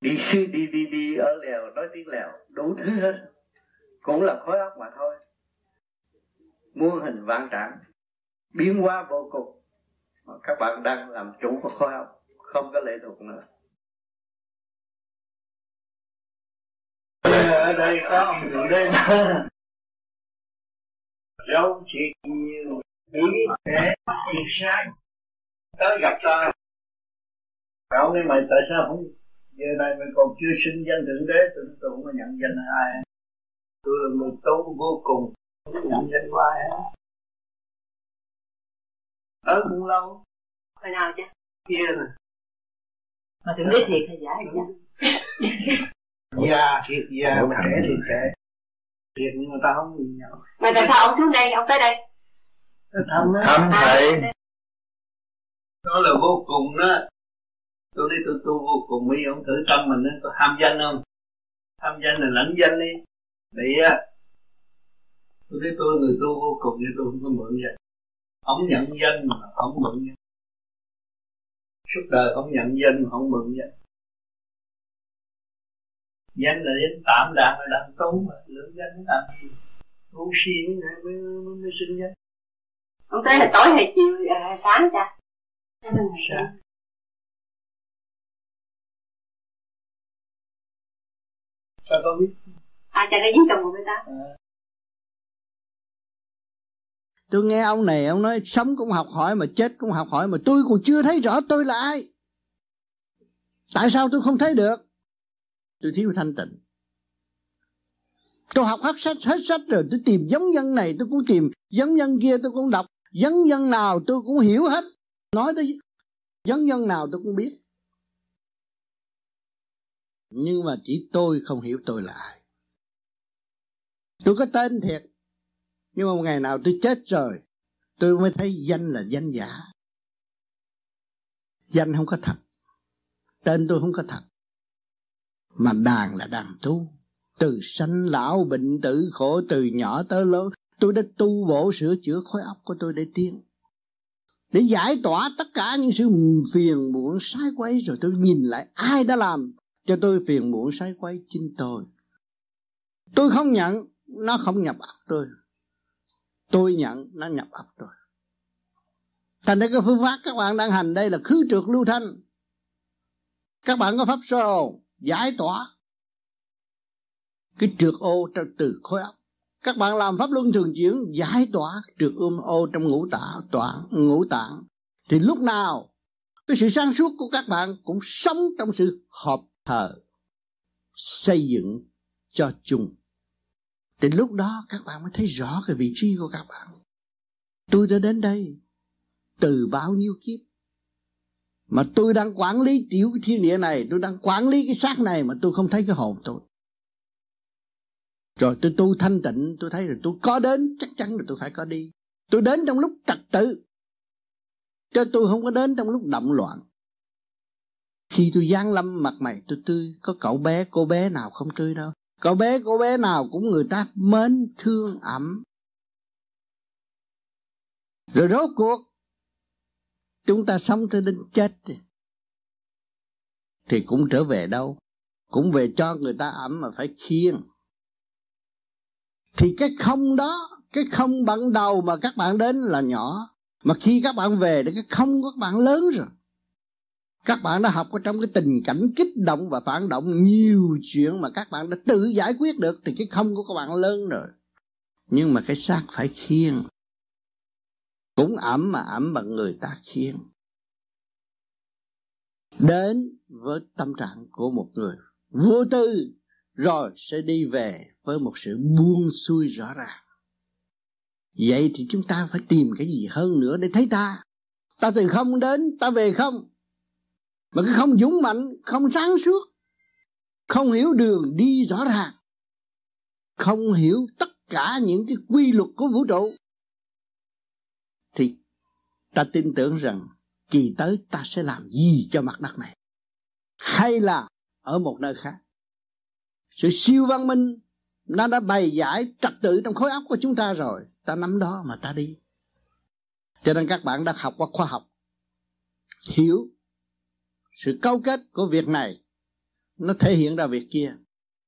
Speaker 4: đi sư đi đi đi, ở lèo, nói tiếng lèo, đủ thứ hết. Cũng là khối óc mà thôi. Muôn hình vạn trạng, biến hóa vô cùng. Mà các bạn đang làm chủ của khối óc, không có lệ thuộc nữa. Ở đây có ông người đến dấu chuyện nhiều ý thế việc sai tới gặp ta. Cậu cái mày tại sao không giờ này mày còn chưa sinh danh thượng đế tôi tôi không có nhận danh ai. Tôi là người tu vô cùng không có nhận danh của ai ở cũng lâu.
Speaker 18: Hồi nào chứ?
Speaker 4: Kia rồi.
Speaker 18: Mà thượng đế thiệt hay giả vậy
Speaker 4: già thiệt già mà trẻ thiệt trẻ thiệt nhưng mà ta không nhìn nhau
Speaker 18: mà tại sao ông xuống đây ông tới đây?
Speaker 4: Thăm đó
Speaker 19: thăm thầy.
Speaker 4: Đó là vô cùng đó tôi đi tôi tu vô cùng mấy ông thử tâm mình đó có ham danh không? Ham danh là lãnh danh đi. Vậy á tôi thấy tôi người tu vô cùng nhưng tôi không có mượn danh. Ông nhận danh mà không mượn danh. Suốt đời ông nhận danh mà không mượn danh. Danh là danh tạm đạm là đạm tu mà lượng danh làm gì ngu si mới, mới, mới, mới sinh danh.
Speaker 18: Ông tới là tối hay chiều hay sáng cha.
Speaker 4: Sáng sao con biết?
Speaker 18: À cha đã của người ta.
Speaker 4: À.
Speaker 3: tôi nghe ông này ông nói sống cũng học hỏi mà chết cũng học hỏi mà tôi còn chưa thấy rõ tôi là ai. Tại sao tôi không thấy được? Tôi thiếu thanh tịnh. Tôi học hết sách hết sách rồi tôi tìm giống nhân này tôi cũng tìm giống nhân kia tôi cũng đọc. Giống nhân nào tôi cũng hiểu hết. Nói tới giống nhân nào tôi cũng biết nhưng mà chỉ tôi không hiểu tôi là ai. Tôi có tên thiệt, nhưng mà một ngày nào tôi chết rồi, tôi mới thấy danh là danh giả. Danh không có thật, tên tôi không có thật. Mà đàn là đàn tu, từ sanh lão bệnh tử khổ từ nhỏ tới lớn, tôi đã tu bổ sửa chữa khối óc của tôi để tiến. Để giải tỏa tất cả những sự phiền muộn, sai quấy, rồi tôi nhìn lại ai đã làm cho tôi phiền muộn sai quấy chính tôi. Tôi không nhận, nó không nhập ấp tôi. Tôi nhận, nó nhập ấp tôi. Thành ra cái phương pháp các bạn đang hành đây là khứ trượt lưu thanh. Các bạn có pháp sơ giải tỏa cái trượt ô từ khối óc. Các bạn làm pháp luân thường chuyển, giải tỏa trượt ôm ô trong ngũ tạng tạng ngũ tạng. Thì lúc nào, cái sự sáng suốt của các bạn cũng sống trong sự hợp thờ xây dựng cho chung thì lúc đó các bạn mới thấy rõ cái vị trí của các bạn. Tôi đã đến đây từ bao nhiêu kiếp? Mà tôi đang quản lý tiểu cái thiên địa này, tôi đang quản lý cái xác này mà tôi không thấy cái hồn tôi. Rồi tôi tu thanh tịnh, tôi thấy rồi tôi có đến, chắc chắn là tôi phải có đi. Tôi đến trong lúc trật tự. Cho tôi không có đến trong lúc động loạn khi tôi giáng lâm mặt mày, tôi tươi. Có cậu bé, cô bé nào không tươi đâu. Cậu bé, cô bé nào cũng người ta mến, thương, ẩm. Rồi rốt cuộc, chúng ta sống tới đến chết thì cũng trở về đâu? Cũng về cho người ta ẩm mà phải khiêng. Thì cái không đó, cái không ban đầu mà các bạn đến là nhỏ. Mà khi các bạn về thì cái không của các bạn lớn rồi các bạn đã học ở trong cái tình cảnh kích động và phản động, nhiều chuyện mà các bạn đã tự giải quyết được thì cái không của các bạn lớn rồi. Nhưng mà cái xác phải khiêng. Cũng ẩm mà ẩm bằng người ta khiêng. Đến với tâm trạng của một người vô tư, rồi sẽ đi về với một sự buông xuôi rõ ràng. Vậy thì chúng ta phải tìm cái gì hơn nữa để thấy ta? Ta từ không đến, ta về không? Mà cái không dũng mạnh, không sáng suốt, không hiểu đường đi rõ ràng, không hiểu tất cả những cái quy luật của vũ trụ, thì ta tin tưởng rằng kỳ tới ta sẽ làm gì cho mặt đất này? Hay là ở một nơi khác? Sự siêu văn minh nó đã bày giải trật tự trong khối óc của chúng ta rồi, ta nắm đó mà ta đi. Cho nên các bạn đã học qua khoa học, hiểu sự câu kết của việc này nó thể hiện ra việc kia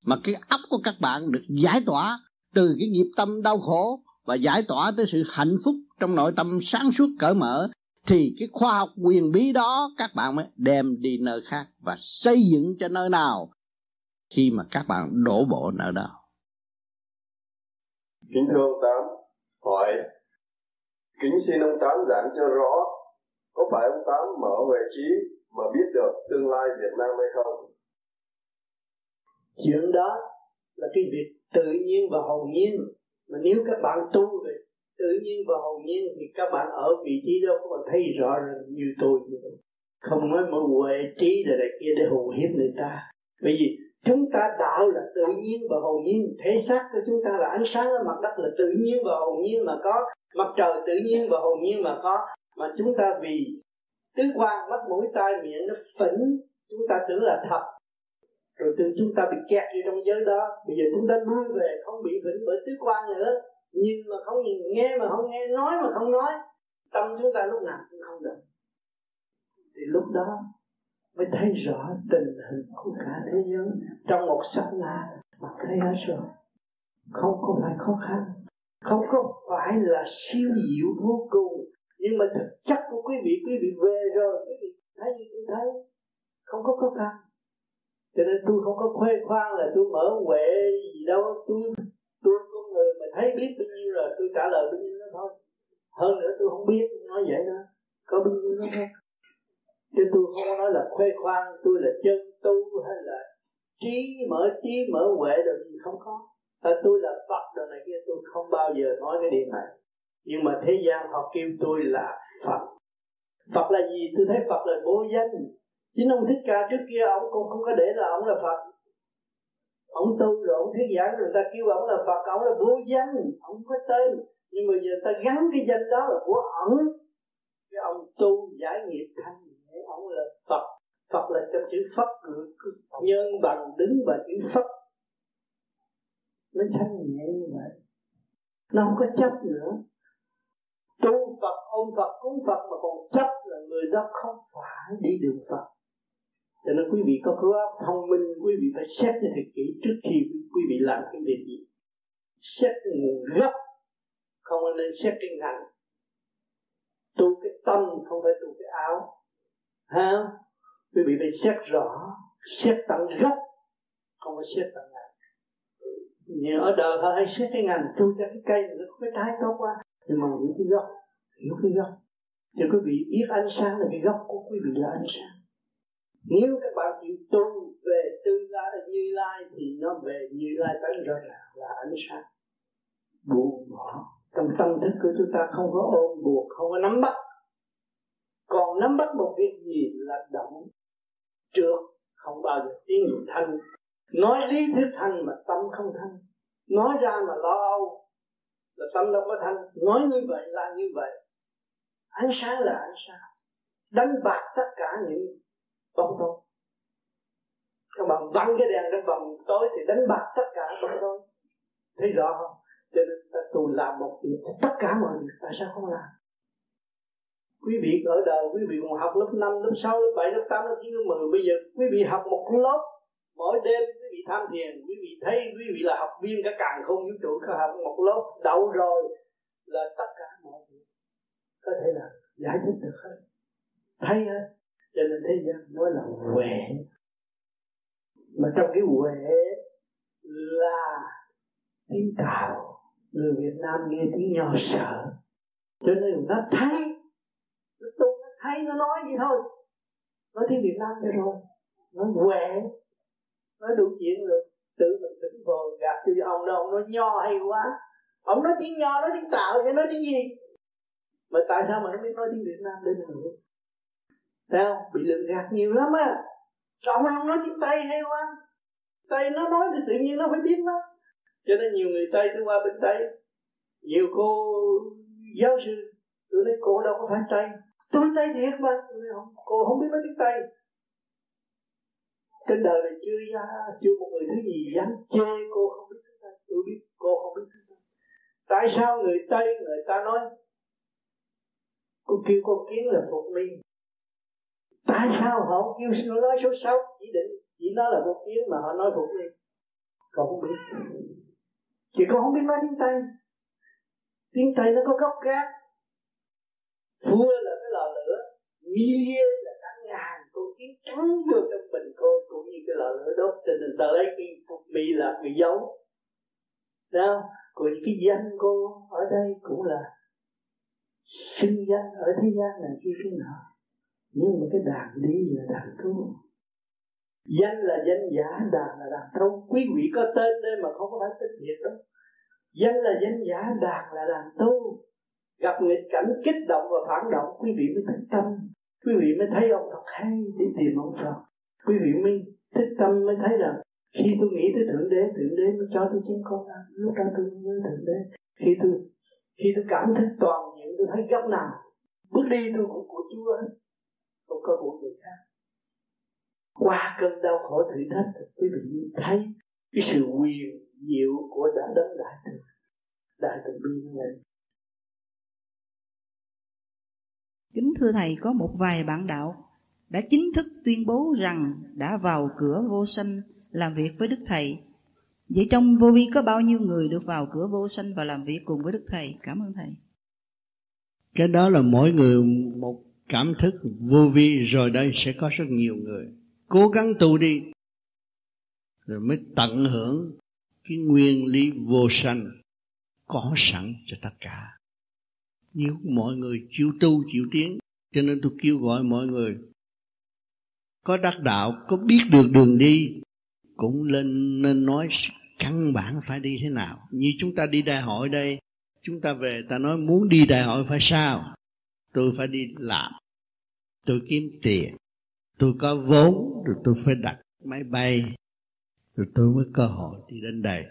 Speaker 3: mà cái óc của các bạn được giải tỏa từ cái nghiệp tâm đau khổ và giải tỏa tới sự hạnh phúc trong nội tâm sáng suốt cởi mở thì cái khoa học quyền bí đó các bạn mới đem đi nơi khác và xây dựng cho nơi nào khi mà các bạn đổ bộ nơi đó.
Speaker 7: Kính thưa ông Tám, hỏi kính xin ông Tám giảng cho rõ có phải ông Tám mở về trí mà biết được tương lai Việt Nam hay không?
Speaker 4: Chuyện đó là cái việc tự nhiên và hồn nhiên. Mà nếu các bạn tu về tự nhiên và hồn nhiên thì các bạn ở vị trí đó các bạn thấy rõ ràng như tôi như vậy. Không nói mỗi huệ trí là này kia để hù hiếp người ta. Bởi vì chúng ta đạo là tự nhiên và hồn nhiên. Thể xác của chúng ta là ánh sáng ở mặt đất là tự nhiên và hồn nhiên mà có. Mặt trời tự nhiên và hồn nhiên mà có. Mà chúng ta vì tứ quan mắt mũi tai miệng nó phỉnh, chúng ta tưởng là thật. Rồi từ chúng ta bị kẹt vô trong giới đó. Bây giờ chúng ta lui về, không bị vĩnh bởi tứ quan nữa. Nhìn mà không nhìn, nghe mà không nghe, nói mà không nói. Tâm chúng ta lúc nào cũng không được. Thì lúc đó mới thấy rõ tình hình của cả thế giới. Trong một sát na mà thấy hết rồi. Không có phải khó khăn. Không có phải là siêu diệu vô cùng nhưng mà thực chất của quý vị quý vị về rồi, quý vị thấy như tôi thấy, không có khó khăn. Cho nên tôi không có khoe khoang là tôi mở huệ gì đâu. Tôi tôi con người mà thấy biết bao nhiêu rồi, tôi trả lời bao nhiêu đó thôi. Hơn nữa tôi không biết nói vậy đó. Có bao nhiêu đó thôi. Chứ tôi không có nói là khoe khoang, tôi là chân tu hay là trí mở trí mở huệ rồi gì không có. Và tôi là phật rồi này kia, tôi không bao giờ nói cái điều này nhưng mà thế gian họ kêu tôi là phật. Phật là gì? Tôi thấy phật là bố danh. Chính ông thích ca trước kia, ông cũng không có để là ông là phật. Ông tu rồi, ông thuyết giảng rồi, người ta kêu ông là phật, ông là vô danh. Ông không có tên. Nhưng mà giờ ta gắn cái danh đó là của ổng. Cái ông tu giải nghiệp thanh nhẹ, ông là phật. Phật là trong chữ phật nhân bằng, đứng và chữ phật. Nó thanh nhẹ như vậy. Nó không có chấp nữa tu phật ôm phật, cúng phật mà còn chấp là người đó không phải đi đường phật. Cho nên quý vị có khứa óc thông minh, quý vị phải xét cho thật kỹ trước khi quý vị làm cái việc gì. Xét nguồn gốc, không nên xét cái ngành. Tu cái tâm, không phải tu cái áo. Ha? Quý vị phải xét rõ, xét tận gốc, không phải xét tận ngành. Nhưng ở đời họ hay xét cái ngành, tu cho cái cây nó có cái trái tốt quá nhưng mà hiểu cái gốc hiểu cái gốc. Cho quý vị, biết ánh sáng là cái gốc của quý vị là ánh sáng. Nếu các bạn chịu tu về tương lai là như lai thì nó về như lai tánh rõ ràng là ánh sáng. Buông bỏ. Trong tâm thức của chúng ta không có ôm buộc, không có nắm bắt. Còn nắm bắt một việc gì là động trượt không bao giờ tiến được thanh. Nói lý thuyết thanh mà tâm không thanh. Nói ra mà lo âu là tâm đâu có thanh. Nói như vậy là như vậy. Ánh sáng là ánh sáng. Đánh bạc tất cả những bóng tối. Các bạn bắn cái đèn trong vòng tối thì đánh bạc tất cả bóng tối. Thấy rõ không? Cho nên ta tu làm một việc tất cả mọi việc. Tại sao không làm? Quý vị ở đời quý vị còn học lớp 5, lớp 6, lớp 7, lớp 8, lớp 9, lớp 10 bây giờ quý vị học một lớp mỗi đêm tham thiền, quý vị thấy quý vị là học viên cả càng không vũ trụ có học một lớp đậu rồi là tất cả mọi việc có thể là giải thích được hết. Thấy hết cho nên thế gian nói là huệ. Mà trong cái huệ là tiếng cào người Việt Nam nghe tiếng nho sợ cho nên nó thấy nó tu nó thấy nó nói gì thôi. Nói tiếng Việt Nam cho rồi nó huệ nói đủ chuyện rồi. Tự mình tỉnh vờ gạt cho ông đâu ông nói nho hay quá. Ông nói tiếng nho nói tiếng tạo chứ nói tiếng gì? Mà tại sao mà nó biết nói tiếng Việt Nam đến mình hiểu Thấy không? Bị lừa gạt nhiều lắm á. Sao ông không nói tiếng Tây hay quá? Tây nó nói thì tự nhiên nó phải biết đó Cho nên nhiều người Tây tôi qua bên Tây. Nhiều cô giáo sư Tôi nói cô đâu có phải Tây. Tôi Tây thiệt mà. Không, Cô không biết nói tiếng Tây trên đời này chưa ra, chưa một người thứ gì dám chê cô không biết chúng ta, tôi biết cô không biết chúng ta. Tại sao người Tây, người ta nói, cô kêu con kiến là phục mi tại sao họ kêu nó nói số sáu? Chỉ định, chỉ nói là một kiến mà họ nói phục mi con không biết. Chị con không biết nói tiếng tây. Tiếng tây nó có gốc gác. Vua là cái lò lửa, milia là cả trắng vô trong bình cô cũng như cái lò lửa đốt cho nên ta lấy cái bị mi là bị dấu Đâu? còn cái danh cô ở đây cũng là sinh danh ở thế gian là chi cái nọ. Nhưng mà cái đàn đi là đàn tu danh là danh giả, đàn là đàn tu quý vị có tên đây mà không có phải tên thiệt đâu. Danh là danh giả, đàn là đàn tu gặp nghịch cảnh kích động và phản động, quý vị mới thích tâm quý vị mới thấy ông Phật hay đi tìm ông Phật quý vị mới thích tâm mới thấy là khi tôi nghĩ tới thượng đế thượng đế mới cho tôi chứng con ăn lúc đó tôi nhớ thượng đế. Khi tôi khi tôi cảm thấy toàn diện, tôi thấy góc nào, bước đi tôi cũng của chúa không có của người khác. Qua cơn đau khổ thử thách, quý vị thấy cái sự quyền diệu của đã đấng đại từ đại từ bi này
Speaker 20: kính thưa thầy, có một vài bạn đạo đã chính thức tuyên bố rằng đã vào cửa vô sanh làm việc với đức thầy. Vậy trong vô vi có bao nhiêu người được vào cửa vô sanh và làm việc cùng với đức thầy? Cảm ơn thầy.
Speaker 3: Cái đó là mỗi người một cảm thức vô vi, rồi đây sẽ có rất nhiều người. Cố gắng tu đi, rồi mới tận hưởng cái nguyên lý vô sanh có sẵn cho tất cả nếu mọi người chịu tu, chịu tiến, cho nên tôi kêu gọi mọi người, có đắc đạo, có biết được đường đi, cũng lên nên nói căn bản phải đi thế nào. Như chúng ta đi đại hội đây, chúng ta về, ta nói muốn đi đại hội phải sao? Tôi phải đi làm, tôi kiếm tiền, tôi có vốn, rồi tôi phải đặt máy bay, rồi tôi mới cơ hội đi đến đây.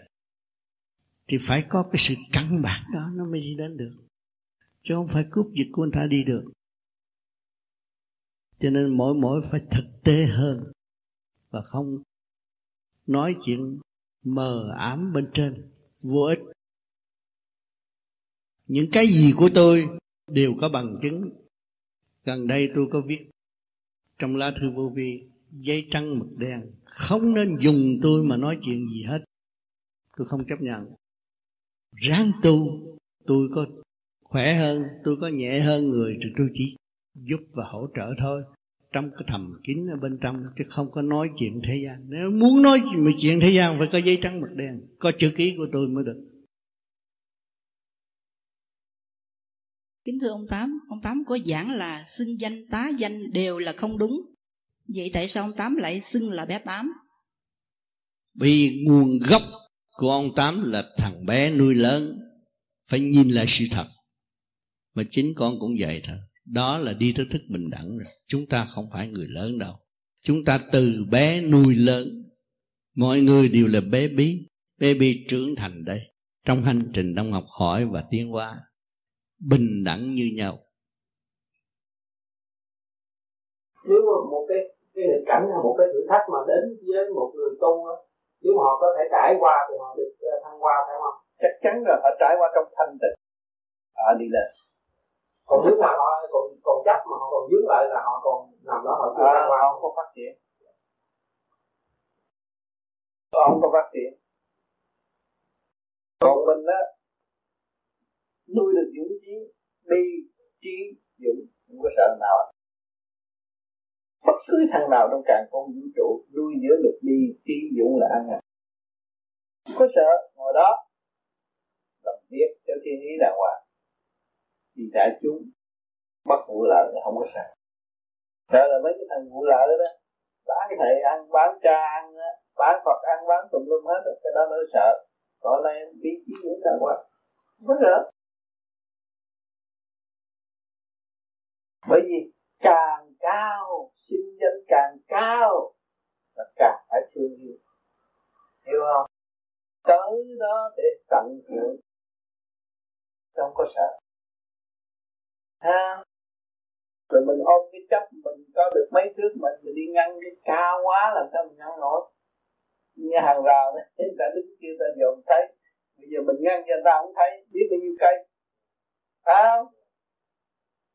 Speaker 3: Thì phải có cái sự căn bản đó, nó mới đi đến được chứ không phải cướp giật của người ta đi được. Cho nên mỗi mỗi phải thực tế hơn và không nói chuyện mờ ám bên trên, vô ích. Những cái gì của tôi đều có bằng chứng. Gần đây tôi có viết, trong lá thư vô vi, giấy trắng mực đen. Không nên dùng tôi mà nói chuyện gì hết. Tôi không chấp nhận. Ráng tu, tôi có khỏe hơn tôi có nhẹ hơn người thì tôi chỉ giúp và hỗ trợ thôi trong cái thầm kín ở bên trong chứ không có nói chuyện thế gian nếu muốn nói chuyện thế gian phải có giấy trắng mực đen có chữ ký của tôi mới được
Speaker 20: Kính thưa ông Tám, ông Tám có giảng là xưng danh tá danh đều là không đúng. Vậy tại sao ông Tám lại xưng là bé Tám?
Speaker 3: Vì nguồn gốc của ông Tám là thằng bé nuôi lớn. Phải nhìn lại sự thật. Mà chính con cũng vậy thôi. Đó là đi tới thức bình đẳng rồi. Chúng ta không phải người lớn đâu. Chúng ta từ bé nuôi lớn. Mọi người đều là bé bí. Bé bí trưởng thành đây. Trong hành trình đông học hỏi và tiến hóa bình đẳng như nhau
Speaker 13: nếu mà một cái cái nghịch cảnh hay một cái thử thách mà đến với một người tu đó, nếu mà họ có thể trải qua thì họ được ờ, thăng qua phải không
Speaker 4: chắc chắn rồi họ trải qua trong thanh tịnh họ đi lên
Speaker 13: còn nếu mà họ còn còn chấp mà họ còn dướng lại là họ còn nằm đó họ chưa
Speaker 4: à, họ không có phát triển. Họ không có phát triển. Còn mình á nuôi được dũng chí đi trí dũng không có sợ nào. Bất cứ thằng nào trong càng con vũ trụ nuôi dưỡng được đi trí dũng là ăn à. Không có sợ ngồi đó làm việc theo thiên ý đàng hoàng vì đại chúng bắt vụ lợi là không có sợ sợ là mấy cái thằng vụ lợi đó bán thầy ăn bán cha ăn bán phật ăn bán tùm lum hết cái đó nó sợ. Còn này biết trí cũng sợ quá không có sợ. Bởi vì càng cao, sinh danh càng cao, là càng phải thương yêu. Hiểu không? Tới đó để tận hưởng. Không có sợ ha rồi mình ôm cái chấp mình có được mấy thước mình mình đi ngăn cái cao quá làm sao mình ngăn nổi. Như hàng rào đấy [laughs] người ta đứng kia ta dòm thấy bây giờ mình ngăn cho người ta không thấy, biết bao nhiêu cây. Phải không?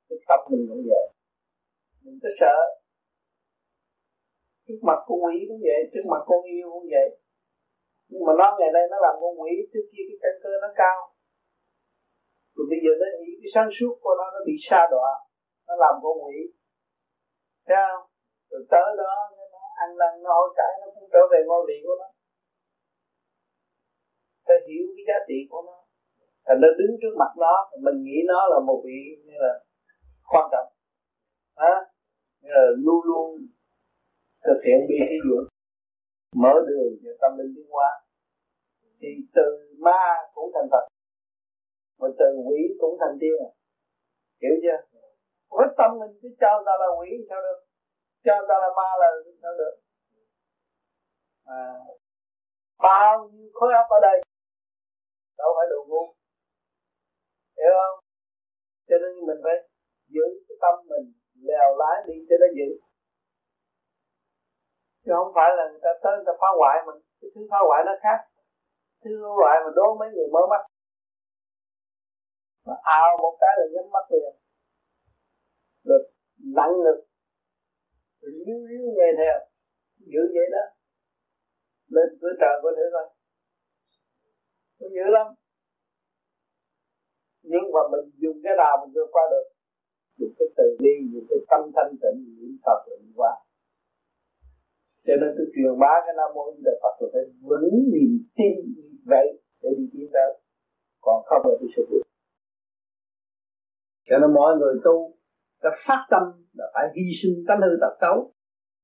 Speaker 4: Cái tâm mình cũng vậy. Mình có sợ. Trước mặt con quỷ cũng vậy, trước mặt con yêu cũng vậy. Nhưng mà nó ngày nay nó làm con quỷ, trước kia cái căn cơ nó cao rồi bây giờ nó nghĩ cái sáng suốt của nó nó bị sa đọa, nó làm con quỷ. Thấy không? Rồi tới đó, nó ăn năn nó hỏi cải nó cũng trở về ngôi vị của nó. Phải hiểu cái giá trị của nó. Thành nó đứng trước mặt nó, mình nghĩ nó là một vị như là quan trọng. Hả? Như là luôn luôn thực hiện bi thí dụ. Mở đường cho tâm linh tiến hóa. Thì từ ma cũng thành Phật mà từ quỷ cũng thành tiên à? Hiểu chưa? Với tâm mình cứ cho ta là quỷ sao được? Cho ta là ma là sao được? À, bao nhiêu khối óc ở đây? Đâu phải đồ ngu. Hiểu không? Cho nên mình phải giữ cái tâm mình lèo lái đi cho nó giữ. Chứ không phải là người ta tới người ta phá hoại mình cái thứ phá hoại nó khác. Thứ phá hoại mà đố mấy người mới mắt nó ào một cái là nhắm mắt liền. Rồi nặng lực rồi líu nghe theo giữ vậy đó. Lên cửa trời có thể coi nó dữ lắm. Nhưng mà mình dùng cái nào mình vượt qua được. Dùng cái từ bi, dùng cái tâm thanh tịnh, niệm phật là qua cho nên tôi truyền bá cái nam mô di đà phật tôi phải vững niềm tin vậy để đi tiến tới còn không là tôi sẽ vượt cho nên mọi người tu ta phát tâm là phải hy sinh tánh hư tật xấu.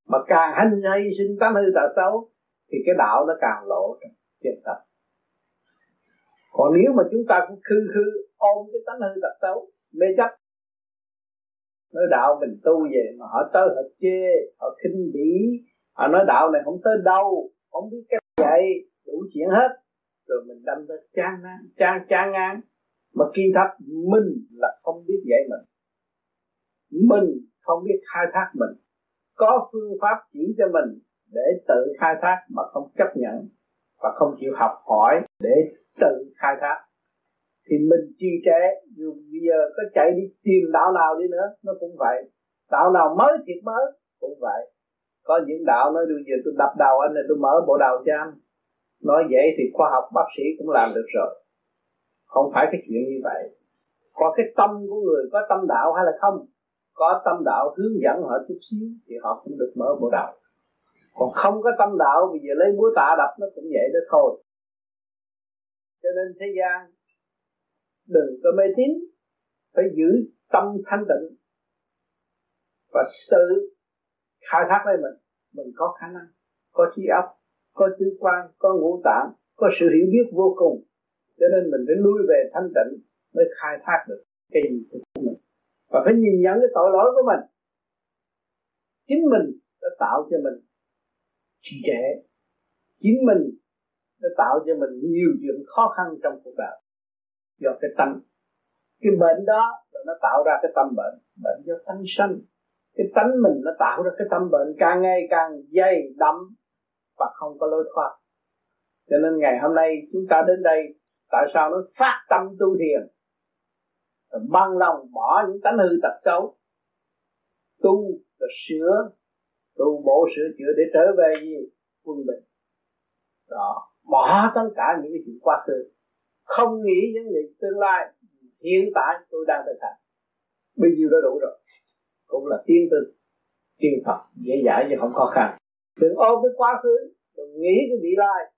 Speaker 4: Mà càng hành hy sinh tánh hư tật xấu, thì cái đạo nó càng lộ trên tập còn nếu mà chúng ta cũng khư khư ôm cái tánh hư tật xấu, mê chấp, nói đạo mình tu về mà họ tới họ chê, họ khinh bỉ, họ nói đạo này không tới đâu, không biết cách dạy đủ chuyện hết. Rồi mình đâm ra chán ngang chán chán ngang mà kỳ thật mình là không biết dạy mình. Mình không biết khai thác mình. Có phương pháp chỉ cho mình để tự khai thác mà không chấp nhận và không chịu học hỏi để tự khai thác. Thì mình trì trệ dù bây giờ có chạy đi tìm đạo nào đi nữa, nó cũng vậy. Đạo nào mới thiệt mới, cũng vậy. Có những đạo nói, bây giờ tôi đập đầu anh này tôi mở bộ đầu cho anh. Nói vậy thì khoa học bác sĩ cũng làm được rồi không phải cái chuyện như vậy. Có cái tâm của người có tâm đạo hay là không? Có tâm đạo hướng dẫn họ chút xíu thì họ cũng được mở bộ đạo. Còn không có tâm đạo, bây giờ lấy búa tạ đập nó cũng vậy đó thôi. Cho nên thế gian đừng có mê tín, phải giữ tâm thanh tịnh và tự khai thác lấy mình. Mình có khả năng, có trí óc, có tứ quan, có ngũ tạng, có sự hiểu biết vô cùng cho nên mình phải lui về thanh tịnh mới khai thác được cái gì của mình. Và phải nhìn nhận cái tội lỗi của mình. Chính mình đã tạo cho mình trì trệ. Chính mình đã tạo cho mình nhiều chuyện khó khăn trong cuộc đời. Do cái tâm. Cái bệnh đó là nó tạo ra cái tâm bệnh. Bệnh do tâm sanh. Cái tánh mình nó tạo ra cái tâm bệnh càng ngày càng dày đậm và không có lối thoát. Cho nên ngày hôm nay chúng ta đến đây tại sao nó phát tâm tu thiền? Băng lòng bỏ những tánh hư tật xấu. Tu và sửa, tu bổ sửa chữa để trở về gì quân bình. Đó, bỏ tất cả những cái chuyện quá khứ. Không nghĩ những việc tương lai hiện tại tôi đang thực hành. Bây giờ đã đủ rồi. Cũng là tiên tư, tiên Phật, dễ dãi chứ không khó khăn. Đừng ôm cái quá khứ, đừng nghĩ cái vị lai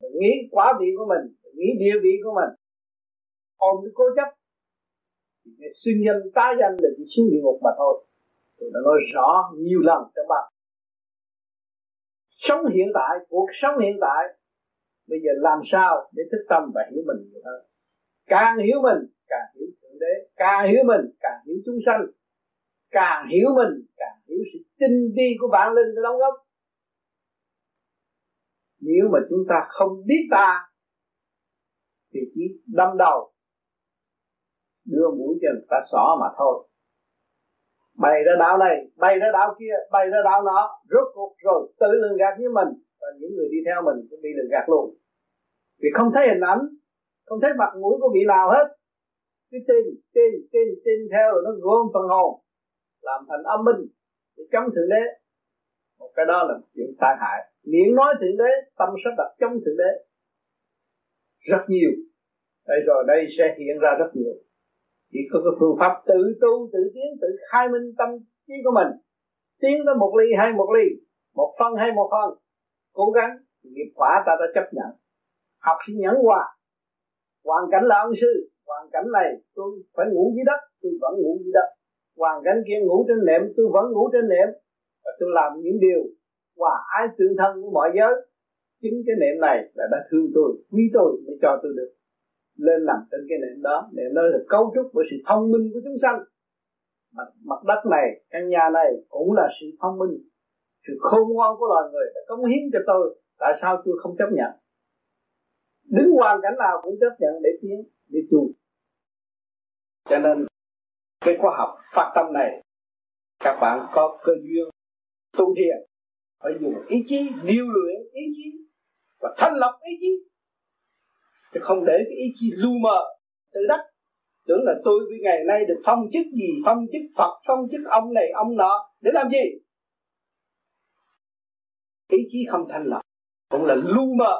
Speaker 4: đừng nghĩ quả vị của mình đừng nghĩ địa vị của mình. Ôm cái cố chấp, thì xưng danh, tá danh là chỉ xuống địa ngục mà thôi. Tôi đã nói rõ nhiều lần trong bạn. sống hiện tại, cuộc sống hiện tại, bây giờ làm sao để thức tâm và hiểu mình nhiều hơn? Càng hiểu mình, càng hiểu thượng đế. Càng hiểu mình, càng hiểu chúng sanh. Càng hiểu mình, càng hiểu sự tinh vi của bản linh đóng góp nếu mà chúng ta không biết ta, thì chỉ đâm đầu, đưa mũi cho người ta xỏ mà thôi. Bay ra đạo này bay ra đạo kia bay ra đạo nọ, rốt cuộc rồi tự lường gạt với mình. Và những người đi theo mình cũng bị lường gạt luôn. Vì không thấy hình ảnh, không thấy mặt mũi của vị nào hết. Cứ tin tin tin tin theo rồi nó gom phần hồn, làm thành âm minh để chống thượng đế. Một cái đó là chuyện tai hại miệng nói thượng đế, tâm sẽ đặt chống thượng đế. Rất nhiều. Đây rồi đây sẽ hiện ra rất nhiều. Chỉ có cái phương pháp tự tu, tự tiến, tự khai minh tâm trí của mình. Tiến tới một ly hay một ly, một phân hay một phân. Cố gắng nghiệp quả ta đã chấp nhận. Học sinh nhẫn hòa. Hoàn cảnh là ân sư, hoàn cảnh này tôi phải ngủ dưới đất, tôi vẫn ngủ dưới đất. Hoàn cảnh kia ngủ trên nệm, tôi vẫn ngủ trên nệm. Và tôi làm những điều và ái tương thân với mọi giới. Chính cái niệm này là đã thương tôi quý tôi mới cho tôi được lên nằm trên cái niệm đó. Niệm đó là cấu trúc của sự thông minh của chúng sanh. Mặt, mặt đất này căn nhà này cũng là sự thông minh. Sự khôn ngoan của loài người đã cống hiến cho tôi. Tại sao tôi không chấp nhận? Đứng hoàn cảnh nào cũng chấp nhận để tiến để tu. Cho nên cái khoa học phát tâm này các bạn có cơ duyên tu thiền phải dùng ý chí điều luyện ý chí và thanh lọc ý chí. Chứ không để cái ý chí lu mờ tự đắc. Tưởng là tôi với ngày nay được phong chức gì, phong chức phật, phong chức ông này, ông nọ, để làm gì? Ý chí không thanh lọc, cũng là lu mờ.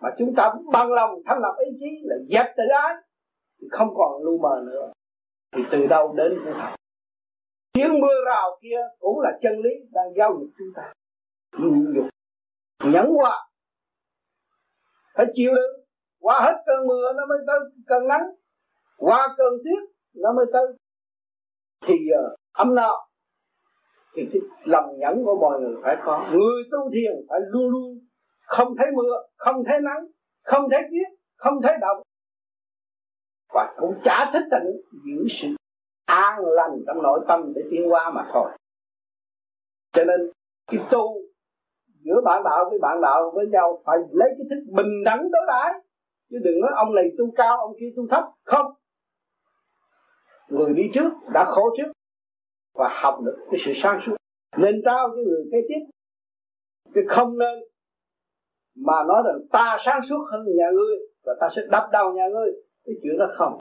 Speaker 4: Mà chúng ta bằng lòng thanh lọc ý chí là dẹp tự ái, thì không còn lu mờ nữa. Thì từ đâu đến cũng thật tiếng mưa rào kia cũng là chân lý đang giao dục chúng ta. Nhịn nhục nhẫn hòa. Phải chịu đựng. Qua hết cơn mưa nó mới tới cơn nắng. Qua cơn tuyết nó mới tới. Thì ờ, uh, ấm no thì cái lòng nhẫn của mọi người phải có. Người tu thiền phải luôn luôn không thấy mưa không thấy nắng không thấy tuyết không thấy động. Và cũng chả thích tịnh giữ sự an lành trong nội tâm để tiến qua mà thôi. Cho nên, cái tu giữa bạn đạo với bạn đạo với nhau phải lấy cái thức bình đẳng đối đãi. Chứ đừng nói ông này tu cao, ông kia tu thấp. Không. Người đi trước đã khổ trước và học được cái sự sáng suốt. Nên trao cho người kế tiếp cái không nên mà nói rằng ta sáng suốt hơn nhà ngươi và ta sẽ đập đầu nhà ngươi. Cái chuyện đó không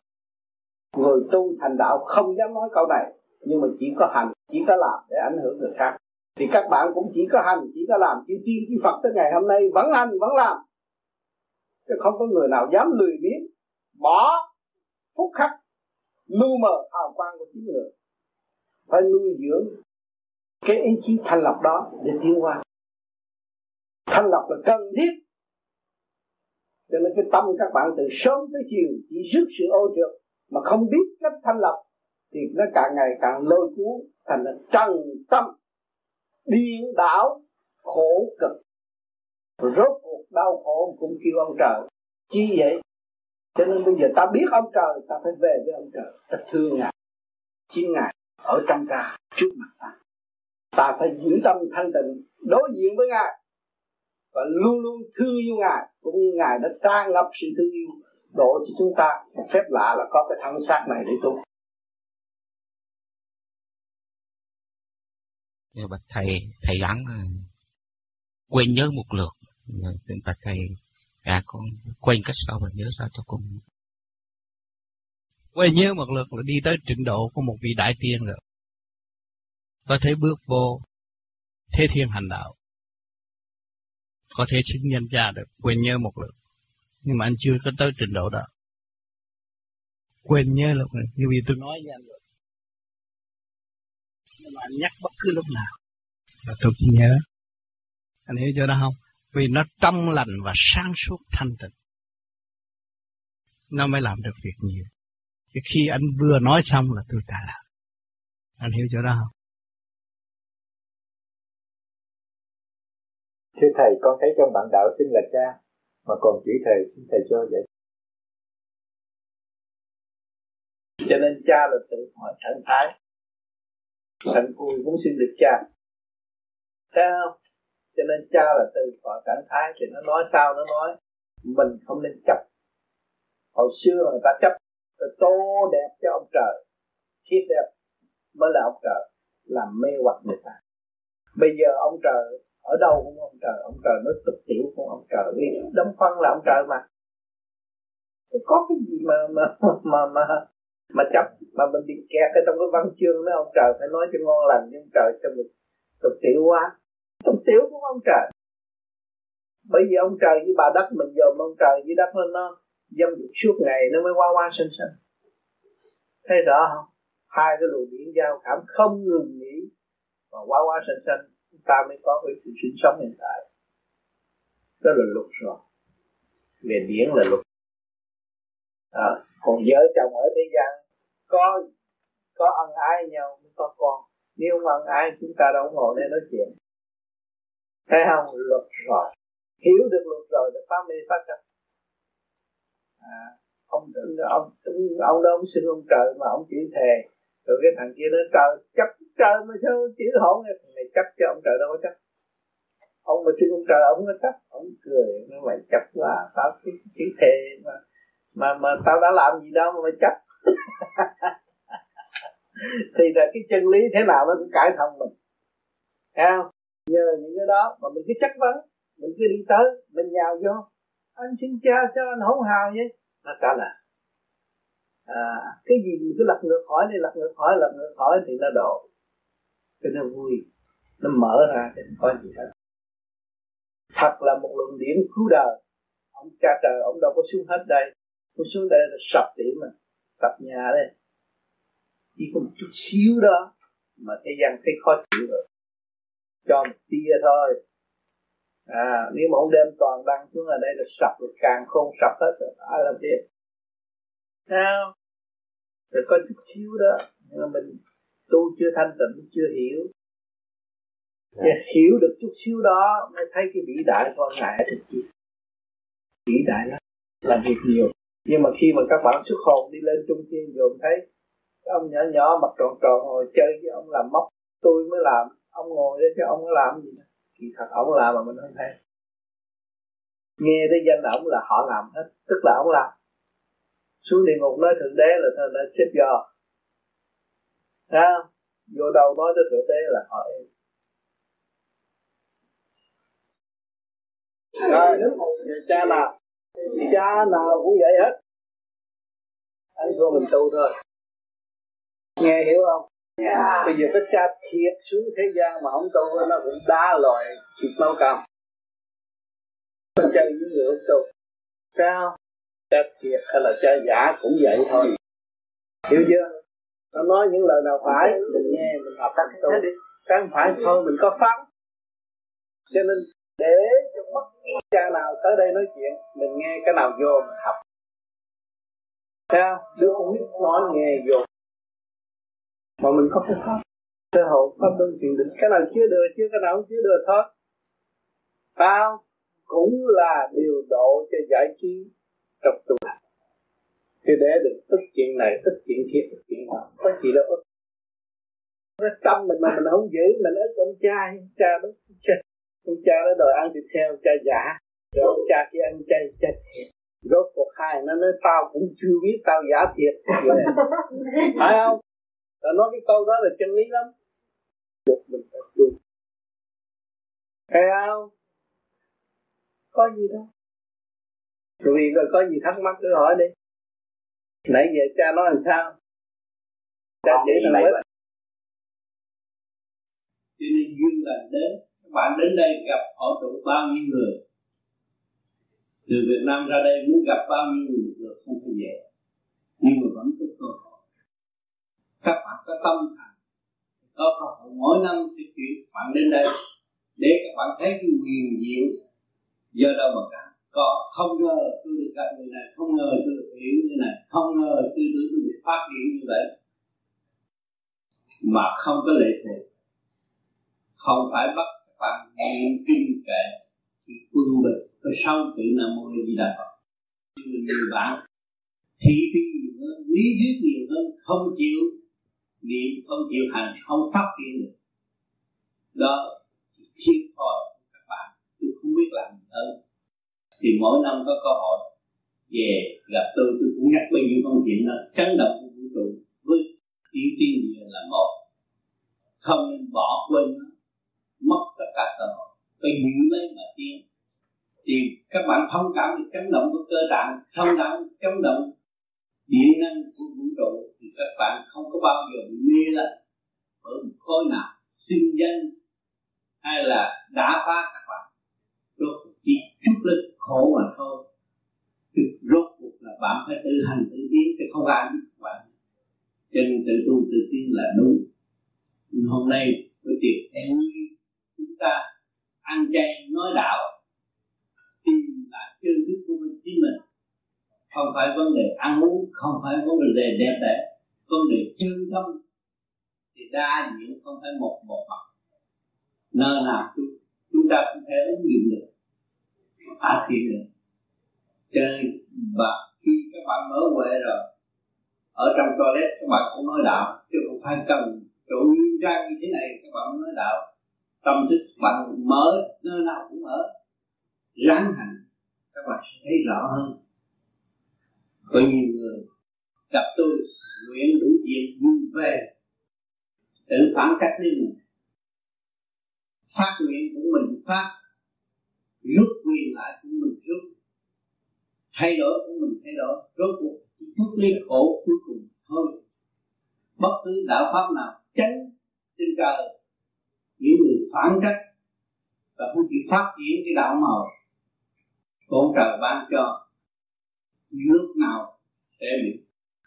Speaker 4: người tu thành đạo không dám nói câu này, nhưng mà chỉ có hành, chỉ có làm để ảnh hưởng người khác. Thì các bạn cũng chỉ có hành, chỉ có làm. Chữ tiên chữ phật tới ngày hôm nay vẫn hành, vẫn làm. Chứ không có người nào dám lười biếng, bỏ phúc khắc lưu mờ hào quang của chính người. Phải nuôi dưỡng cái ý chí thành lập đó để tiến qua thành lập là cần thiết. Cho nên cái tâm các bạn từ sớm tới chiều chỉ rước sự ô trượt mà không biết cách thanh lập thì nó càng ngày càng lôi cuốn, thành là trần tâm, điên đảo, khổ cực. Rốt cuộc đau khổ cũng kêu ông trời. Chi vậy? Cho nên bây giờ ta biết ông trời, ta phải về với ông trời. Ta thương ngài, chính ngài ở trong ta, trước mặt ta. Ta phải giữ tâm thanh tịnh, đối diện với ngài. Và luôn luôn thương yêu ngài, cũng như ngài đã tràn ngập sự thương yêu độ cho chúng ta một phép lạ là có cái thân xác này để tu.
Speaker 21: Dạ, bạch thầy thầy gắn quên nhớ một lượt. Xin bạch thầy dạ con quên cách sao mà nhớ ra cho con.
Speaker 13: Quên nhớ một lượt là đi tới trình độ của một vị đại tiên rồi. Có thể bước vô thế thiên hành đạo. Có thể xưng danh cha được quên nhớ một lượt nhưng mà anh chưa có tới trình độ đó. Quên nhớ lúc này, như vì tôi nói với anh rồi. Nhưng mà anh nhắc bất cứ lúc nào là tôi cũng nhớ. Anh hiểu chưa đó không? Vì nó trong lành và sáng suốt thanh tịnh. Nó mới làm được việc nhiều. Thì khi anh vừa nói xong là tôi trả làm. Anh hiểu chỗ đó không?
Speaker 22: Thưa thầy, con thấy trong bạn đạo xưng là cha mà còn chỉ thầy xin thầy cho vậy.
Speaker 4: Cho nên cha là tự mọi thần thái. Thần cùi cũng xin được cha. Thấy không? Cho nên cha là từ khỏi trạng thái thì nó nói sao nó nói. Mình không nên chấp. Hồi xưa người ta chấp. Rồi tô đẹp cho ông trời. Thiết đẹp mới là ông trời. Làm mê hoặc người ta. Bây giờ ông trời ở đâu cũng ông trời ông trời nó tục tiểu của ông trời. Vì đâm phân là ông trời mà. Có cái gì mà mà mà mà mà chấp, mà mình bị kẹt ở trong cái văn chương đó, ông trời phải nói cho ngon lành nhưng trời cho mình. Tục tiểu quá. Tục tiểu của ông trời. Bởi vì ông trời với bà đất mình dòm ông trời với đất lên nó dâm dục suốt ngày, nó mới qua qua sinh sinh thấy rõ không? Hai cái luồng điển giao cảm không ngừng nghỉ và qua qua sinh sinh ta mới có cái sự sinh sống hiện tại. Đó là luật rồi. Về điển là luật. À, còn vợ chồng ở thế gian có có ân ái nhau mới có con. Nếu không ân ái chúng ta đâu ngồi đây nói chuyện. Thấy không? Luật rồi. Hiểu được luật rồi thì pháp mê phát sinh à, ông ông ông đó ông xin ông trời mà ông chỉ thề rồi cái thằng kia nó trời chấp trời mà sao chữ hỗn này chấp cho ông trời đâu có chấp ông mà xin ông trời ông có chấp ông cười, nó mày chấp quá tao cái chữ thề mà mà mà tao đã làm gì đâu mà mày chấp [laughs] thì là cái chân lý thế nào nó cũng cải thông mình. Thấy không? nhờ những cái đó mà mình cứ chất vấn, mình cứ đi tới, mình nhào vô. Anh xin cha cho anh hỗn hào vậy. Nó trả lời à, cái gì mình cứ lật ngược hỏi đi lật ngược hỏi lật ngược hỏi thì nó đổ, cho nó vui nó mở ra thì không có gì hết thật là một luận điểm cứu đời. Ông cha trời ông đâu có xuống hết đây. Ông xuống đây là sập điểm mà sập nhà đây. Chỉ có một chút xíu đó mà thế gian thấy khó chịu rồi. Cho một tia thôi. À nếu mà ông đem toàn đăng xuống ở đây là sập rồi càng không sập hết rồi ai làm gì? Sao? Rồi có chút xíu đó nhưng mà mình tu chưa thanh tịnh chưa hiểu. Yeah. Dạ. hiểu được chút xíu đó mới thấy cái vĩ đại của ngài thực chi vĩ đại lắm làm việc nhiều. Nhưng mà khi mà các bạn xuất hồn đi lên trung thiên dồn thấy ông nhỏ nhỏ mặt tròn tròn ngồi chơi với ông làm móc. Tôi mới làm ông ngồi đấy chứ ông có làm gì kỳ thật ông làm mà mình không thấy. Nghe tới danh ông là họ làm hết tức là ông làm xuống địa ngục nói thượng đế là thượng đế xếp do Thấy không? Vô đầu nói tới thượng đế là họ em Rồi, cha nào Cha nào cũng vậy hết Anh thua mình tu thôi Nghe hiểu không? Yeah. Bây giờ cái cha thiệt xuống thế gian mà không tu nó cũng đa loại thịt mau cầm. Chơi với người không tu. Sao? Cha thiệt hay là cha giả cũng vậy thôi. Hiểu chưa? Nó nói những lời nào phải mình nghe mình học cách tu. Cái phải thôi, mình có pháp. Cho nên để cho bất kỳ cha nào tới đây nói chuyện, mình nghe cái nào vô mình học. Sao? Đứa không biết nói nghe vô mà mình có cái pháp cơ hội pháp luân thiền định cái nào chưa được chưa cái nào không chưa được thôi tao cũng là điều độ cho giải trí trong tu hành thì để được tức chuyện này tức chuyện kia tức chuyện nào có gì đâu. Ức cái tâm mình mà mình không giữ. Mình ức ông cha ông cha đó. Ông cha đó đòi ăn thịt heo cha giả. Rồi ông cha kia ăn chay cha thiệt rốt cuộc hai nó nói tao cũng chưa biết tao giả thiệt. [laughs] Phải không? Ta nói cái câu đó là chân lý lắm. Buộc mình phải tu.
Speaker 23: Thấy không? Có gì đâu vì rồi có gì thắc mắc cứ hỏi đi. Nãy giờ cha nói làm sao? Cha chỉ thằng mới.
Speaker 4: cho nên duyên lành đến các bạn đến đây gặp họ tụ bao nhiêu người. Từ Việt Nam ra đây muốn gặp bao nhiêu người được không phải dễ. Nhưng mà vẫn có cơ hội. Các bạn có tâm thành có cơ hội mỗi năm thì chuyển bạn đến đây để các bạn thấy cái quyền diệu. Do đâu mà cả có, không ngờ tôi được gặp người này, không ngờ tôi được hiểu như này, không ngờ tôi được tôi được phát triển như vậy. Mà không có lệ thuộc. Không phải bắt bằng niệm kinh kệ thì quân bình, có sau tự nam mô di đà phật. Người bạn thị phi nhiều hơn, lý thuyết nhiều hơn, không chịu niệm, không chịu hành, không phát triển được. Đó thiệt thòi các bạn, tôi không biết làm gì hơn thì mỗi năm có cơ hội về gặp tôi tôi cũng nhắc bao nhiêu công chuyện đó chấn động của vũ trụ với tiểu tiên là một. Không nên bỏ quên nó, mất tất cả cơ hội. Phải giữ lấy mà tiên thì các bạn thông cảm được chấn động của cơ tạng, thông cảm, chấn động điện năng của vũ trụ thì các bạn không có bao giờ bị mê là ở một khối nào sinh danh hay là đã phá các bạn. Rốt chỉ chút lên khổ mà thôi. Thì rốt cuộc là bạn phải tự hành tự tiến chứ không ai biết bạn. Cho nên tự tu tự tiến là đúng. Hôm nay tôi tiệc em chúng ta ăn chay nói đạo tìm lại chân thức của mình chính mình. Không phải vấn đề ăn uống không phải vấn đề đẹp đẽ. Vấn đề chân tâm thì đa diện không phải một một mặt. Nơi nào chúng, chúng ta cũng thể ứng dụng được thả thiên được chơi và khi các bạn mở huệ rồi, ở trong toilet các bạn cũng nói đạo, chứ không phải cần chỗ nguyên trang như thế này, các bạn mới nói đạo. Tâm thức bạn mở nơi nào cũng mở ráng hành, các bạn sẽ thấy rõ hơn. Có nhiều người gặp tôi, nguyện đủ chuyện vui về, tự phản cách đi mình. Phát nguyện của mình, phát rút quyền lại của mình rút thay đổi của mình thay đổi. Rốt cuộc chút ly khổ, cuối cùng thôi. Bất cứ đạo pháp nào tránh trên trời, những người phản trách và không chịu phát triển cái đạo màu con trời ban cho lúc nào sẽ bị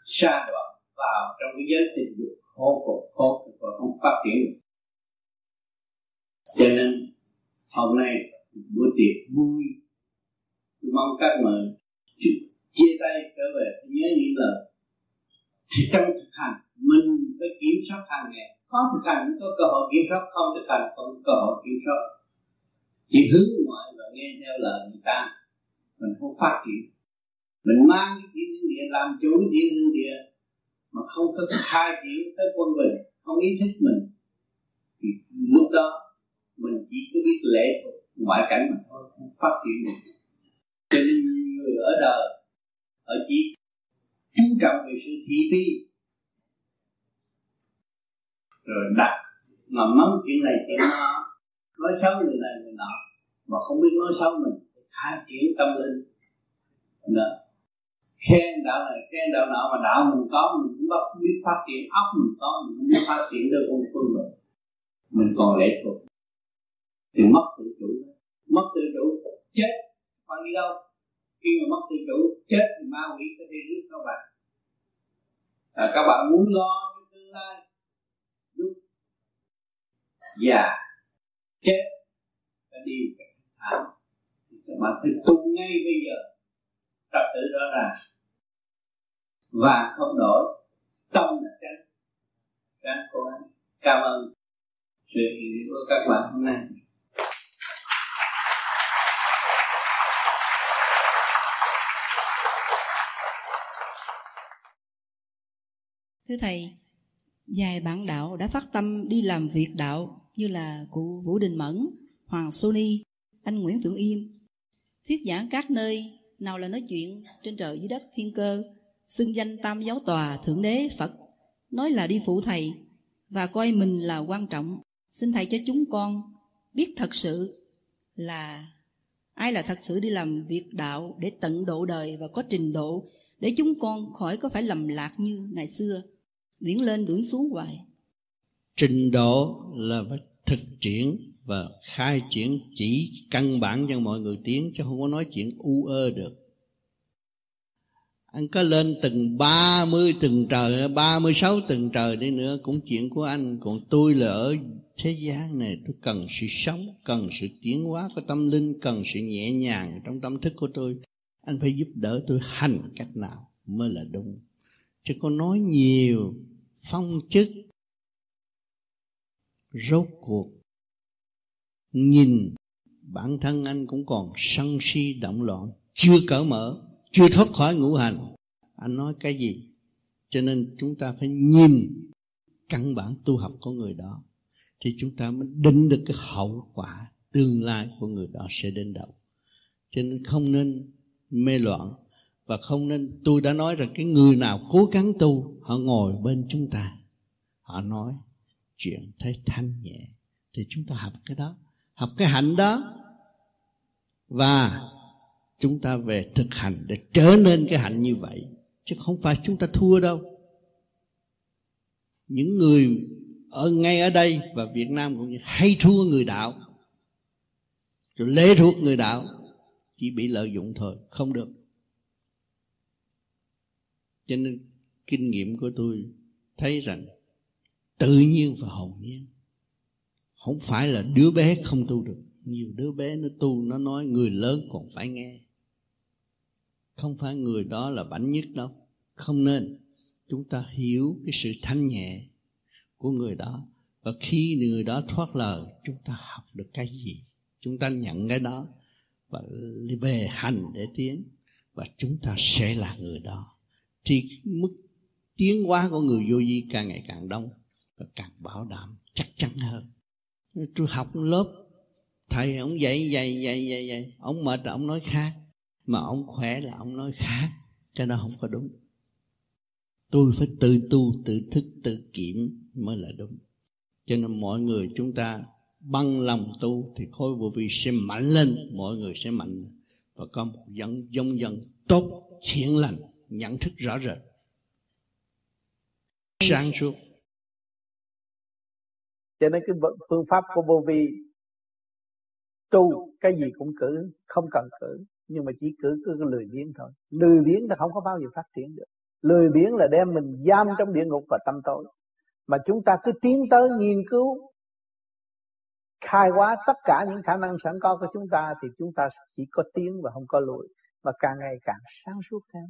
Speaker 4: sa đoạn vào trong cái giới tình dục khổ khổ cực và không phát triển được. Cho nên, hôm nay bữa tiệc vui. Tôi mong các mời chia tay trở về. Nhớ những lời thì trong thực hành. Mình phải kiểm soát hàng ngày. Có thực hành mới có cơ hội kiểm soát, không thực hành không có cơ hội kiểm soát. Chỉ hướng ngoại và nghe theo lời người ta. Mình không phát triển. Mình mang cái thiên hương địa, làm chủ thiên hương địa mà không có khai triển tới quân bình, không ý thức mình. Thì lúc đó, mình chỉ có biết lễ thuộc ngoại cảnh mà thôi, không phát triển được. Cho nên người ở đời, ở chỉ chú trọng về sự thị phi. Rồi đặt mà mắng chuyện này chuyện nó nói xấu người này người nọ, mà không biết nói xấu mình khai triển tâm linh. Đó. khen đạo này, khen đạo nọ, mà đạo mình có, mình cũng bắt, biết phát triển, óc mình có, mình cũng biết phát triển được con phương mình. Mình còn lệ thuộc thì mất tự chủ mất tự chủ chết. Phải đi đâu? Khi mà mất tự chủ chết thì ma quỷ có thể rước các bạn. À, các bạn muốn lo cho tương lai. Lúc già. Chết. Sẽ đi thảm thì các bạn phải tu ngay bây giờ. Trật tự rõ ràng. Và không đổi. Tâm là tránh tránh cố gắng. Cảm ơn sự hiện diện của các bạn hôm nay.
Speaker 20: Thưa Thầy, vài bạn đạo đã phát tâm đi làm việc đạo như là cụ Vũ Đình Mẫn, Hoàng Sony, anh Nguyễn Thượng Yên. Thuyết giảng các nơi, nào là nói chuyện trên trời dưới đất thiên cơ, xưng danh tam giáo tòa Thượng Đế Phật, nói là đi phụ Thầy và coi mình là quan trọng. Xin Thầy cho chúng con biết thật sự là ai là thật sự đi làm việc đạo để tận độ đời và có trình độ để chúng con khỏi có phải lầm lạc như ngày xưa điển lên điển xuống hoài.
Speaker 3: Trình độ là phải thực triển và khai triển chỉ căn bản cho mọi người tiến, chứ không có nói chuyện u ơ được. Anh có lên từng 30 từng trời 36 từng trời đi nữa, cũng chuyện của anh. Còn tôi là ở thế gian này, tôi cần sự sống, cần sự tiến hóa của tâm linh, cần sự nhẹ nhàng trong tâm thức của tôi. Anh phải giúp đỡ tôi hành cách nào mới là đúng. Chứ có nói nhiều phong chức. Rốt cuộc, nhìn, bản thân anh cũng còn sân si động loạn, chưa cởi mở, chưa thoát khỏi ngũ hành. Anh nói cái gì? Cho nên chúng ta phải nhìn căn bản tu học của người đó, thì chúng ta mới định được cái hậu quả tương lai của người đó sẽ đến đâu. Cho nên không nên mê loạn và không nên, tôi đã nói rằng cái người nào cố gắng tu, họ ngồi bên chúng ta. Họ nói chuyện thấy thanh nhẹ. Thì chúng ta học cái đó. Học cái hạnh đó. Và chúng ta về thực hành để trở nên cái hạnh như vậy. Chứ không phải chúng ta thua đâu. Những người ở ngay ở đây và Việt Nam cũng như hay thua người đạo. Rồi lễ thuộc người đạo. Chỉ bị lợi dụng thôi. Không được cho nên kinh nghiệm của tôi thấy rằng tự nhiên và hồn nhiên. Không phải là đứa bé không tu được. Nhiều đứa bé nó tu, nó nói người lớn còn phải nghe. Không phải người đó là bảnh nhất đâu. Không nên. Chúng ta hiểu cái sự thanh nhẹ của người đó. Và khi người đó thoát lời, chúng ta học được cái gì? Chúng ta nhận cái đó và về hành để tiến. Và chúng ta sẽ là người đó thì mức tiến hóa của người vô vi càng ngày càng đông và càng bảo đảm chắc chắn hơn. Tôi học lớp, thầy ông dạy dạy dạy dạy dạy. Ông mệt là ông nói khác, mà ông khỏe là ông nói khác. Cái đó không có đúng. Tôi phải tự tu, tự thức, tự kiểm mới là đúng. Cho nên mọi người chúng ta băng lòng tu thì khối vô vi sẽ mạnh lên, mọi người sẽ mạnh và có một dân dân dân tốt, thiện lành nhận thức rõ rệt. Sáng suốt.
Speaker 4: Cho nên cái phương pháp của vô vi, tu cái gì cũng cử, không cần cử, nhưng mà chỉ cử cứ cái lười biếng thôi. Lười biếng là không có bao giờ phát triển được. Lười biếng là đem mình giam trong địa ngục và tâm tối. Mà chúng ta cứ tiến tới nghiên cứu, khai hóa tất cả những khả năng sẵn có của chúng ta thì chúng ta chỉ có tiến và không có lùi, Mà càng ngày càng sáng suốt thêm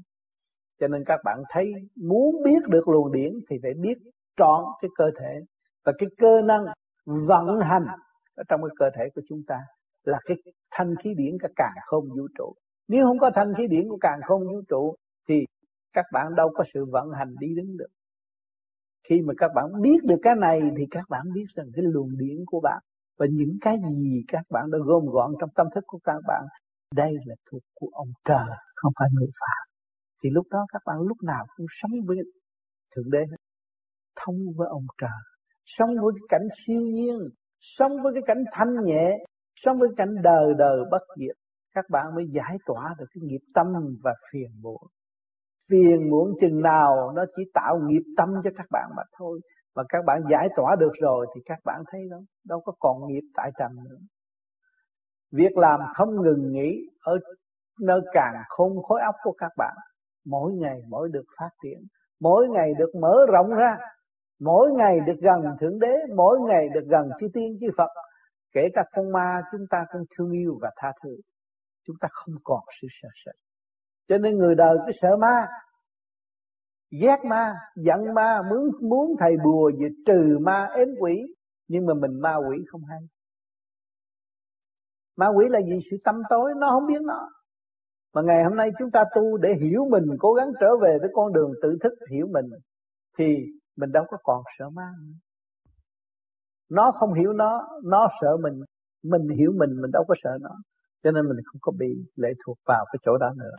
Speaker 4: cho nên các bạn thấy muốn biết được luồng điển thì phải biết trọn cái cơ thể. Và cái cơ năng vận hành ở trong cái cơ thể của chúng ta là cái thanh khí điển cả càng không vũ trụ. Nếu không có thanh khí điển của càng không vũ trụ thì các bạn đâu có sự vận hành đi đứng được. Khi mà các bạn biết được cái này thì các bạn biết rằng cái luồng điển của bạn và những cái gì các bạn đã gom gọn trong tâm thức của các bạn, đây là thuộc của ông trời, không phải người phạm thì lúc đó các bạn lúc nào cũng sống với thượng đế thông với ông trời. Sống với cái cảnh siêu nhiên. Sống với cái cảnh thanh nhẹ. Sống với cảnh đời đời bất diệt. Các bạn mới giải tỏa được cái nghiệp tâm và phiền muộn. Phiền muộn chừng nào nó chỉ tạo nghiệp tâm cho các bạn mà thôi. Mà các bạn giải tỏa được rồi thì các bạn thấy đâu đâu có còn nghiệp tại trần nữa. Việc làm không ngừng nghỉ ở nơi càng khôn khối óc của các bạn mỗi ngày mỗi được phát triển. Mỗi ngày được mở rộng ra. Mỗi ngày được gần thượng đế. Mỗi ngày được gần chư tiên, chư phật. Kể cả con ma chúng ta cũng thương yêu và tha thứ. Chúng ta không còn sự sợ sệt. Cho nên người đời cứ sợ ma, ghét ma, giận ma, muốn muốn thầy bùa về trừ ma ếm quỷ. Nhưng mà mình ma quỷ không hay. Ma quỷ là gì sự tâm tối, nó không biết nó mà ngày hôm nay chúng ta tu để hiểu mình, cố gắng trở về với con đường tự thức hiểu mình, thì mình đâu có còn sợ ma nữa. Nó không hiểu nó nó sợ mình. Mình hiểu mình mình đâu có sợ nó. Cho nên mình không có bị lệ thuộc vào cái chỗ đó nữa.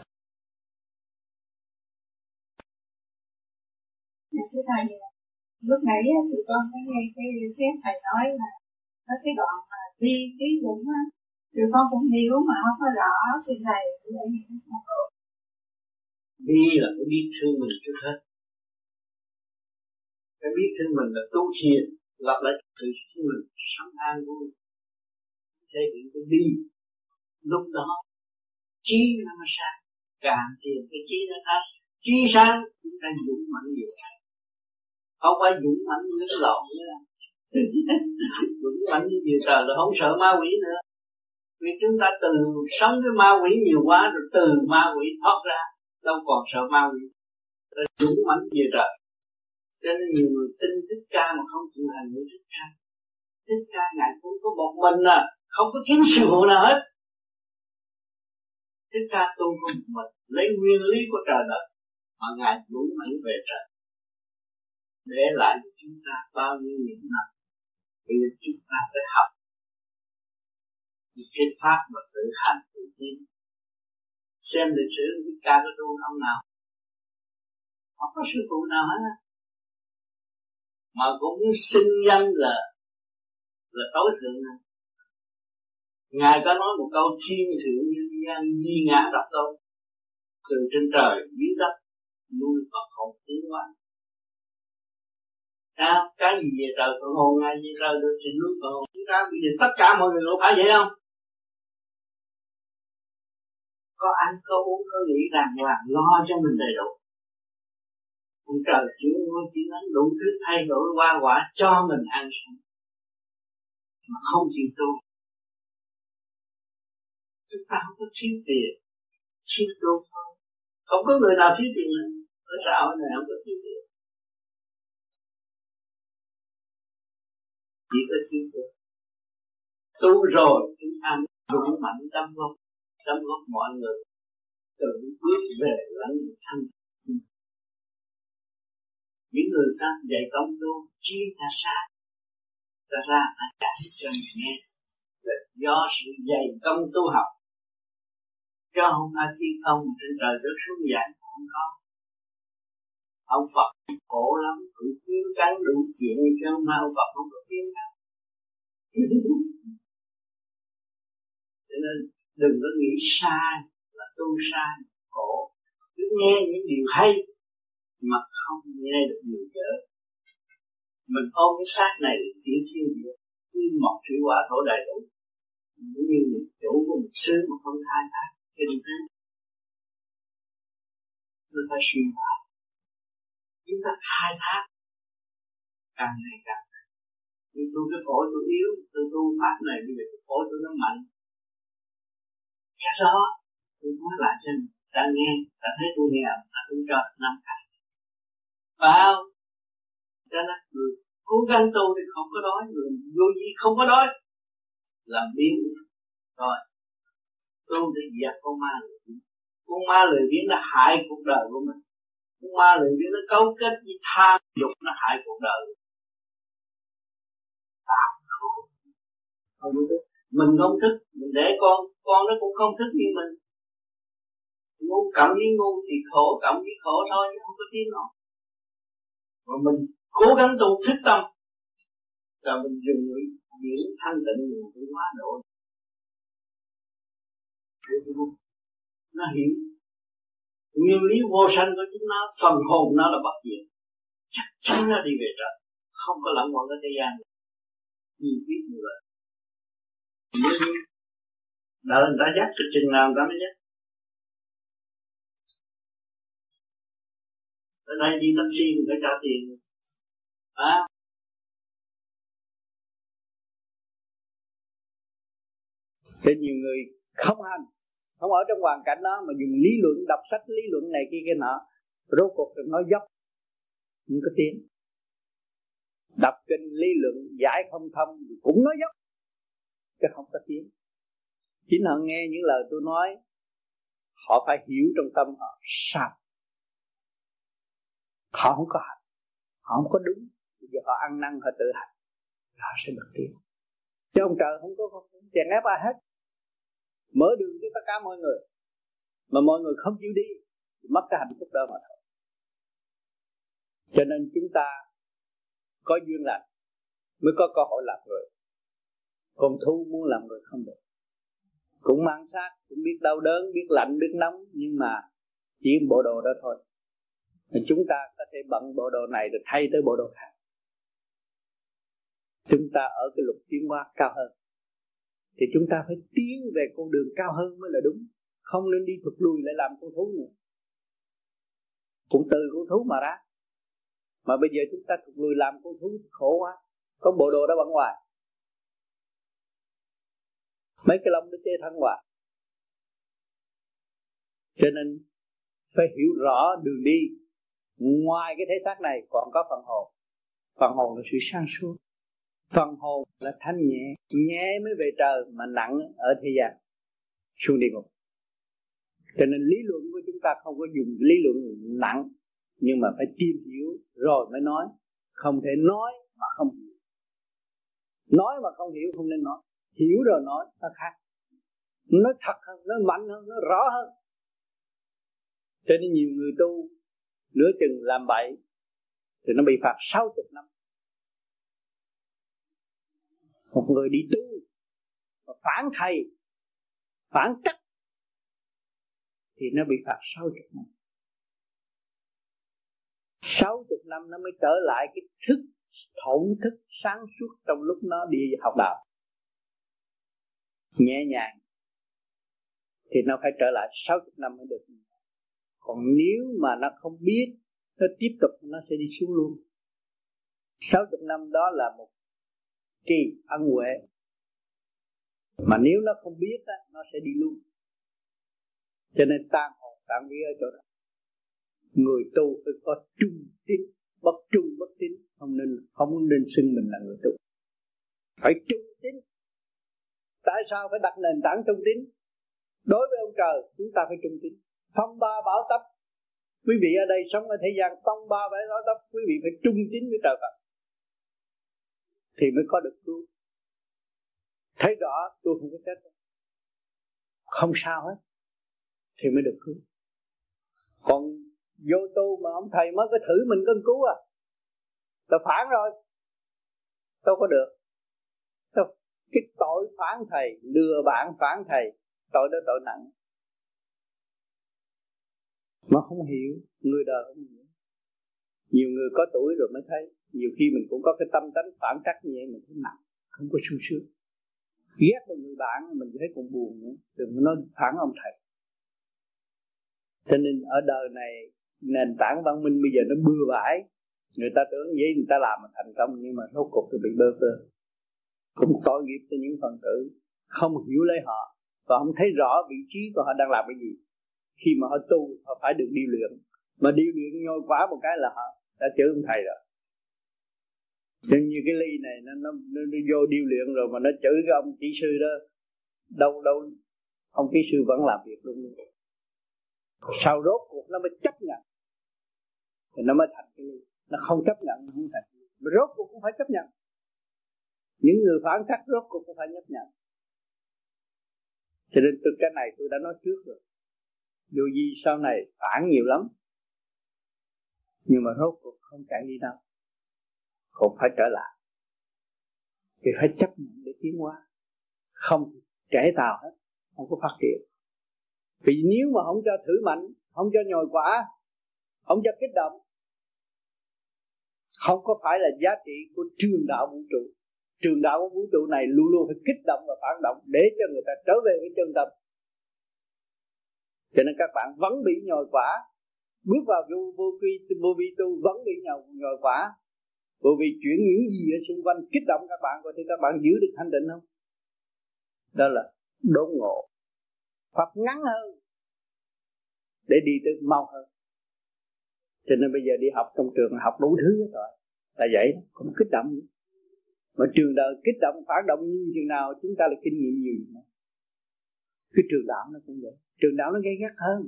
Speaker 24: Dạ, thưa thầy, lúc nãy thì con có nghe cái cái thầy nói là có cái đoạn mà đi ký dũng á thì con cũng hiểu mà, không có rõ xin thầy
Speaker 3: đi là phải biết thương mình trước hết. Phải biết thương mình là tu thiền, lập lại tự thương mình sống an vui thể hiện cái đi. Lúc đó, trí nó mới sáng. Càng thiền cái trí nó sáng trí sáng chúng ta dũng mạnh nhiều không phải dũng mạnh như lộn nữa. [laughs] Dũng mạnh như nhiều trời là không sợ ma quỷ nữa vì chúng ta từ sống với ma quỷ nhiều quá, rồi từ ma quỷ thoát ra, đâu còn sợ ma quỷ. Rồi dũng mãnh về trời. Cho nên nhiều người tin thích ca mà không chịu hành với thích ca. Thích ca ngài cũng có một mình à không có kiếm sư phụ nào hết. Thích ca tu có một mình, lấy nguyên lý của trời đất, mà ngài dũng mãnh về trời. Để lại cho chúng ta bao nhiêu những năm bây giờ chúng ta phải học cái pháp mà tự hành tự tiến xem lịch sử những ca có tu ông nào không có sư phụ nào hết mà cũng sinh danh là là tối thượng này ngài có nói một câu thiên thượng nhân gian di ngã độc tôn. Từ trên trời dưới đất nuôi Phật hồn tiến hóa à, cái gì về trời Phật hồn ngài về trời được thì nuôi Phật hồn chúng ta bây giờ tất cả mọi người có phải vậy không? Có ăn, có uống, có nghĩ rằng là lo cho mình đầy đủ. Ông trời chuyển ngôi chỉ nắng đủ thứ thay đổi qua quả cho mình ăn sống. Mà không chịu tu. Chúng ta không có thiếu tiền, thiếu tu thôi. Không có người nào thiếu tiền ở xã hội này không có thiếu tiền. Chỉ có thiếu tu. Tu rồi, chúng ta đủ mạnh tâm không đóng góp mọi người. Từ bước về lãnh thanh những người ta dạy công tu chi ta sát ta ra ta giải cho mình nghe. Là do sự dày công tu học. Cho không ai thi không trên trời đất xuống dạy, không có. Ông Phật khổ lắm, cũng kiếm cắn đủ chuyện chứ không mà ông Phật không có kiếm cắn [laughs] cho nên đừng có nghĩ sai là tu sai khổ. Cứ nghe những điều hay mà không nghe được điều dở. Mình ôm cái xác này chuyển thiên địa như một thủy quả thổ đầy đủ. Cũng như một chủ của một xứ mà không khai thác. Cái điều đó. Nó phải suy lại chúng ta khai thác. Càng ngày càng. Nhưng tôi cái phổi tôi yếu. Tôi tu pháp này, bây giờ cái phổi tôi nó mạnh. Dạ, cái đó tôi nói lại cho ta nghe, ta thấy tôi nghèo ta cũng cho năm cái. Bao cho nên người cố gắng tu thì không có đói, người vô gì không có đói. Làm biến rồi. Tu để dẹp dạ, con ma lười biếng con ma lười biếng nó hại cuộc đời của mình. Con ma lười biếng nó cấu kết với tham dục, nó hại cuộc đời. Không. Thích mình không thích mình để con con nó cũng không thích như mình. Ngu cảm với ngu thì khổ, cảm với khổ thôi, chứ không có tiếng nào. Và mình cố gắng tu thức tâm, là mình dùng những thanh tịnh mình cũng hóa độ. Nó hiểu. Nguyên lý vô sanh của chúng nó, phần hồn nó là bất diệt. Chắc chắn nó đi về trời. Không có lẫn quẩn ở thế gian. Gì biết như vậy đợi người ta dắt cho chừng nào người ta mới dắt. Ở đây đi taxi mình phải trả tiền. À,
Speaker 4: Thế nhiều người không hành Không ở trong hoàn cảnh đó Mà dùng lý luận, đọc sách lý luận này kia kia nọ Rốt cuộc được nói dốc. Không có tiếng. Đọc kinh lý luận giải không thông Cũng nói dốc. Chứ không có tiếng. Chính họ nghe những lời tôi nói, Họ phải hiểu trong tâm họ, sao? Họ không có hành, Họ không có đúng. Bây giờ họ ăn năn, họ tự hành, Họ sẽ được tiếng. Chứ ông trời không có chèn ép ai hết. Mở đường cho tất cả mọi người. Mà mọi người không chịu đi, thì mất cái hạnh phúc đó mà thôi. Cho nên chúng ta có duyên lành, mới có cơ hội làm người con thú muốn làm người không được. Cũng mang xác, cũng biết đau đớn, biết lạnh, biết nóng, nhưng mà chỉ bộ đồ đó thôi. Thì chúng ta có thể bận bộ đồ này rồi thay tới bộ đồ khác. Chúng ta ở cái lục tiến hóa cao hơn. Thì chúng ta phải tiến về con đường cao hơn mới là đúng. Không nên đi thụt lùi lại làm con thú nữa. Cũng từ con thú mà ra. Mà bây giờ chúng ta thụt lùi làm con thú khổ quá. Có bộ đồ đó bằng ngoài mấy cái lông nó chê thân ngoài cho nên phải hiểu rõ đường đi. Ngoài cái thể xác này còn có phần hồn. Phần hồn là sự sáng suốt. Phần hồn là thanh nhẹ. Nhẹ mới về trời mà nặng ở thế gian. Xuống địa ngục. Cho nên lý luận của chúng ta không có dùng lý luận nặng, nhưng mà phải tìm hiểu rồi mới nói. Không thể nói mà không hiểu. Nói mà không hiểu không nên nói hiểu rồi nói, nó khác. Nó thật hơn, nó mạnh hơn, nó rõ hơn. Cho nên nhiều người tu, nửa chừng làm bậy, thì nó bị phạt 60 năm. Một người đi tu, mà phản thầy, phản trách, thì nó bị phạt 60 năm. 60 năm nó mới trở lại cái thức, thổn thức sáng suốt trong lúc nó đi học đạo nhẹ nhàng thì nó phải trở lại 60 năm mới được. Còn nếu mà nó không biết nó tiếp tục nó sẽ đi xuống luôn. 60 năm đó là một kỳ ân huệ. Mà nếu nó không biết á, nó sẽ đi luôn. Cho nên tan hồn tan vía ở chỗ đó. Người tu phải có trung tín bất trung bất tín không nên không nên xưng mình là người tu. Phải trung tại sao phải đặt nền tảng trung tín? Đối với ông trời, chúng ta phải trung tín. Phong ba bảo tấp quý vị ở đây sống ở thế gian phong ba bảo tấp quý vị phải trung tín với trời Phật. Thì mới có được cứu thấy rõ, tôi không có chết không sao hết, thì mới được cứu. Còn vô tu mà ông thầy mới có thử mình cân cứu à. Tôi phản rồi. Tôi có được cái tội phản thầy, lừa bạn phản thầy, tội đó tội nặng. Mà không hiểu, người đời không hiểu. Nhiều người có tuổi rồi mới thấy, nhiều khi mình cũng có cái tâm tánh phản trắc như vậy, mình thấy nặng, không có sung sướng. Ghét một người bạn, mình thấy cũng buồn nữa, đừng nói phản ông thầy. Cho nên ở đời này, nền tảng văn minh bây giờ nó bừa bãi. Người ta tưởng vậy, người ta làm mà thành công, nhưng mà rốt cuộc thì bị bơ vơ cũng tội nghiệp cho những phần tử không hiểu lấy họ và không thấy rõ vị trí của họ đang làm cái gì. Khi mà họ tu họ phải được điều luyện. Mà điều luyện nhồi quá một cái là họ đã chữ ông thầy rồi. Nhưng như cái ly này nó, nó, nó, nó vô điều luyện rồi mà nó chửi cái ông kỹ sư đó đâu đâu ông kỹ sư vẫn làm việc luôn. Sau rốt cuộc nó mới chấp nhận. Thì nó mới thành cái ly. Nó không chấp nhận nó không thành rốt cuộc cũng phải chấp nhận những người phản cách rốt cuộc cũng phải chấp nhận cho nên từ cái này tôi đã nói trước rồi. Dù gì sau này phản nhiều lắm, nhưng mà rốt cuộc không chạy đi đâu. Cũng phải trở lại. Thì phải chấp nhận để tiến hóa. Không trẻ tàu hết, không có phát triển. Vì nếu mà không cho thử mạnh, không cho nhồi quả, không cho kích động, không có phải là giá trị của trường đạo vũ trụ trường đạo của vũ trụ này luôn luôn phải kích động và phản động để cho người ta trở về với chân tâm. Cho nên các bạn vẫn bị nhồi quả. Bước vào vô vô vi vô vi tu vẫn bị nhồi nhồi quả. Bởi vì chuyển những gì ở xung quanh kích động các bạn có thể các bạn giữ được thanh định không? Đó là đốn ngộ. Hoặc ngắn hơn để đi tới mau hơn. Cho nên bây giờ đi học trong trường học đủ thứ rồi. Là vậy không kích động nữa mà trường đời kích động, phản động như chừng nào chúng ta là kinh nghiệm nhiều nữa cái trường đạo nó cũng vậy. Trường đạo nó gây gắt hơn.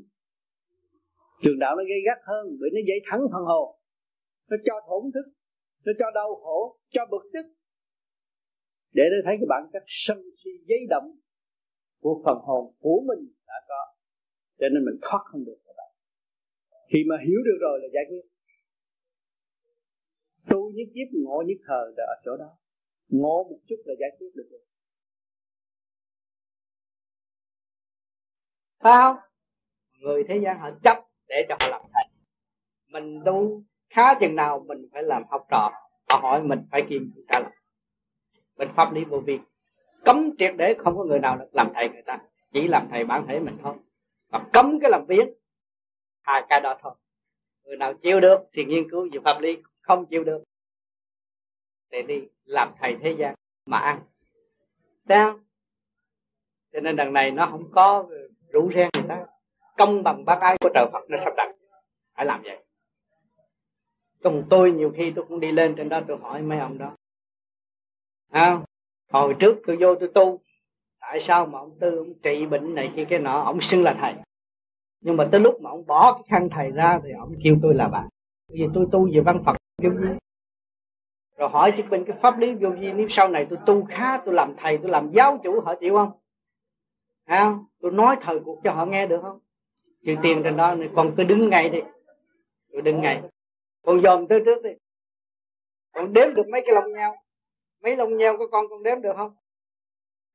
Speaker 4: Trường đạo nó gây gắt hơn bởi nó dễ thắng phần hồn. Nó cho thổn thức, nó cho đau khổ, cho bực tức. Để nó thấy cái bản chất sân si giấy động của phần hồn của mình đã có. Cho nên mình thoát không được các bạn. Khi mà hiểu được rồi là giải quyết. Tu nhất kiếp, ngộ nhất thờ là ở chỗ đó ngộ một chút là giải quyết được rồi.
Speaker 25: Sao người thế gian họ chấp để cho họ làm thầy. Mình tu khá chừng nào mình phải làm học trò, họ hỏi mình phải kiên trả lời mình pháp lý vô vi, cấm triệt để không có người nào được làm thầy người ta, chỉ làm thầy bản thể mình thôi. Và cấm cái làm biến hai cái đó thôi. Người nào chịu được thì nghiên cứu về pháp lý, không chịu được để đi làm thầy thế gian mà ăn. Sao? Cho nên đằng này nó không có rủ ren người ta. Công bằng bác ái của trời Phật nó sắp đặt. Phải làm vậy. Còn tôi nhiều khi tôi cũng đi lên trên đó tôi hỏi mấy ông đó. À, hồi trước tôi vô tôi tu tại sao mà ông tư ông trị bệnh này kia cái nọ ông xưng là thầy? Nhưng mà tới lúc mà ông bỏ cái khăn thầy ra thì ông kêu tôi là bạn. Vì tôi tu về văn phật kêu gì? Rồi hỏi chứ bên cái pháp lý vô vi nếu sau này tôi tu khá tôi làm thầy tôi làm giáo chủ họ chịu không? À, tôi nói thời cuộc cho họ nghe được không? Trừ tiền trên đó này, còn cứ đứng ngay đi. Tôi đứng ngay. Còn dòm tới trước đi. Còn đếm được mấy cái lông nhau? Mấy lông nhau của con con đếm được không?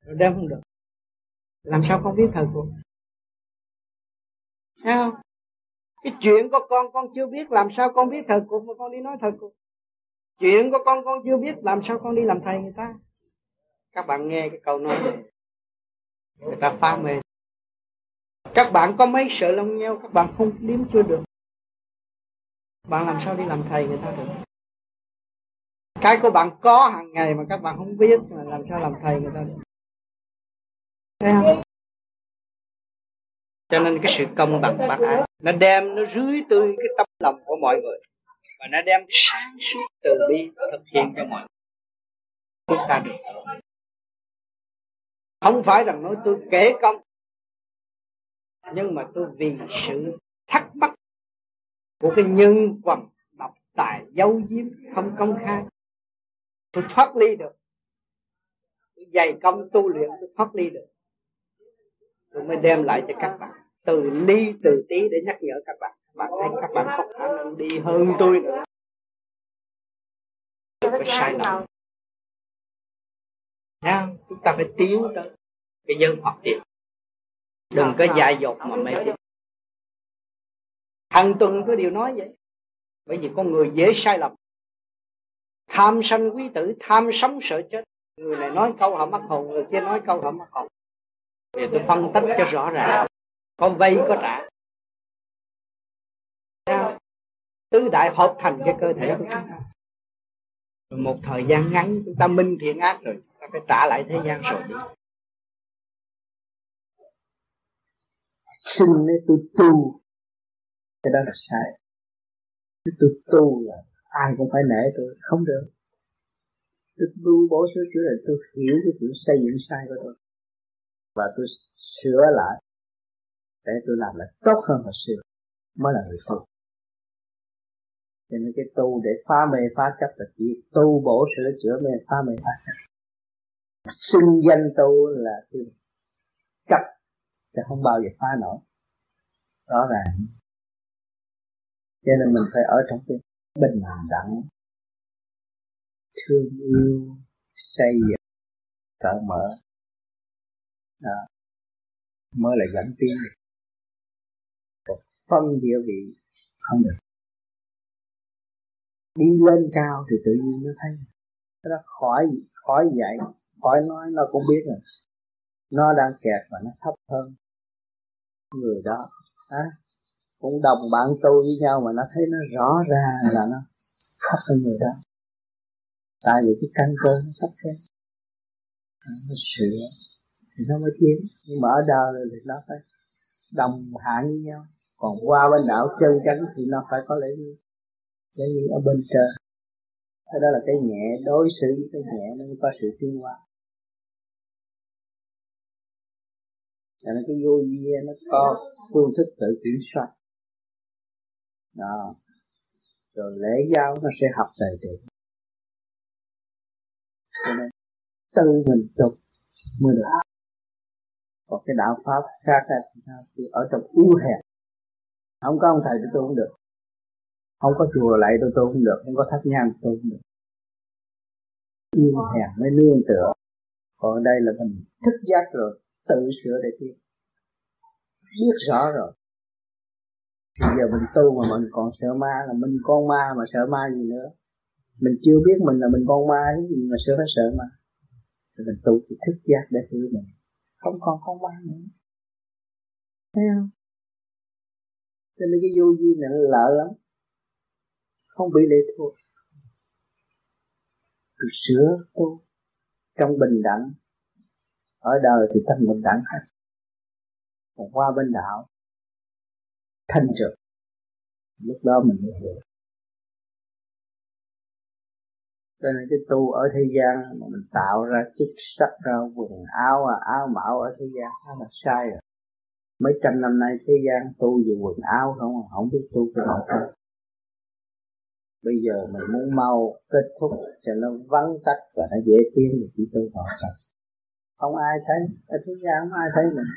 Speaker 25: Rồi đếm không được. Làm sao con biết thời cuộc? Thấy không? Cái chuyện của con con chưa biết làm sao con biết thời cuộc mà con đi nói thời cuộc? Chuyện của con con chưa biết, làm sao con đi làm thầy người ta? Các bạn nghe cái câu nói này. Người ta phá mê. Các bạn có mấy sợ lông nhau các bạn không đếm chưa được. Bạn làm sao đi làm thầy người ta được? Cái của bạn có hàng ngày mà các bạn không biết, mà làm sao làm thầy người ta được? Thấy không? Cho nên cái sự công bằng bác ái, nó đem, nó rưới tươi cái tấm lòng của mọi người và nó đem sáng suốt từ bi thực hiện cho mọi người. Chúng ta được không phải rằng nói tôi kể công, nhưng mà tôi vì sự thắc mắc của cái nhân quần độc tài giấu giếm không công khai, tôi thoát ly được. Tôi dày công tu luyện, tôi thoát ly được. Tôi mới đem lại cho các bạn từ ly từ tí để nhắc nhở các bạn bạn thấy các bạn không khả năng đi hơn tôi nữa phải sai lầm. Nha, chúng ta phải tiến tới cái dân học tiền đừng có dại dột mà mê tín. Hàng tuần có điều nói vậy. Bởi vì con người dễ sai lầm. Tham sân quý tử tham sống sợ chết. Người này nói câu họ mất hồn người kia nói câu họ mất hồn. Thì tôi phân tích cho rõ ràng. Có vay có trả tứ đại hợp thành cái cơ thể của chúng ta. Một thời gian ngắn, chúng ta minh thiện ác rồi, chúng ta phải trả lại thế gian rồi đi.
Speaker 3: Xin lấy tôi tu. Cái đó là sai. Tôi tu là ai cũng phải nể tôi, không được. Tôi tu bổ sửa chữa là tôi hiểu cái chuyện xây dựng sai của tôi. Và tôi sửa lại để tôi làm lại tốt hơn hồi xưa. Mới là người tu cho nên cái tu để phá mê phá chấp là chỉ tu bổ sửa chữa mê phá mê phá chấp. Xưng danh tu là cái chấp sẽ không bao giờ phá nổi. Rõ ràng. Cho nên mình phải ở trong cái bình đẳng, thương yêu, xây dựng, cởi mở. Đó. Mới là dẫn tiến. Được phân địa vị không được đi lên cao thì tự nhiên nó thấy. Nó khỏi khỏi dạy khỏi nói nó cũng biết rồi. Nó đang kẹt và nó thấp hơn người đó. À, cũng đồng bạn tu với nhau mà nó thấy nó rõ ràng là nó thấp hơn người đó. Tại vì cái căn cơ nó thấp thế à, nó sửa thì nó mới tiến. Nhưng mà ở đời thì nó phải đồng hạng với nhau. Còn qua bên đảo chân chánh thì nó phải có lễ nghi lễ như ở bên trên. Cái đó là cái nhẹ đối xử với cái nhẹ nó có sự tiến hóa. Cho nên cái vô vi nó có phương thức tự kiểm soát. Đó. Rồi lễ giáo nó sẽ học đầy đủ cho nên tự mình tục mới được. Còn cái đạo pháp khác thì ở trong yếu hẹp, không có ông thầy tôi không được không có chùa lại tôi tu không được, không có thắp nhang tôi không được. Yêu hèn mới nương tựa. Còn ở đây là mình thức giác rồi, tự sửa để tiến biết rõ rồi. Bây giờ mình tu mà mình còn sợ ma là mình con ma mà sợ ma gì nữa. Mình chưa biết mình là mình con ma cái gì mà sợ phải sợ ma. Thì mình tu thì thức giác để hiểu mình. Không còn con ma nữa. Thấy không? Cho nên cái vô vi này nó lợi lắm không bị lệ thuộc. Tôi sửa tu trong bình đẳng. Ở đời thì tâm bình đẳng hết. Còn qua bên đạo thanh trực. Lúc đó mình mới hiểu. Cho nên cái tu ở thế gian mà mình tạo ra chức sắc ra quần áo à, áo mạo ở thế gian đó là sai rồi. Mấy trăm năm nay thế gian tu về quần áo không? À, không biết tu cái nào không bây giờ mình muốn mau kết thúc cho nó vắng tắt và nó dễ tiến thì chỉ tu họ thật. Không ai thấy, ở thế gian không ai thấy mình.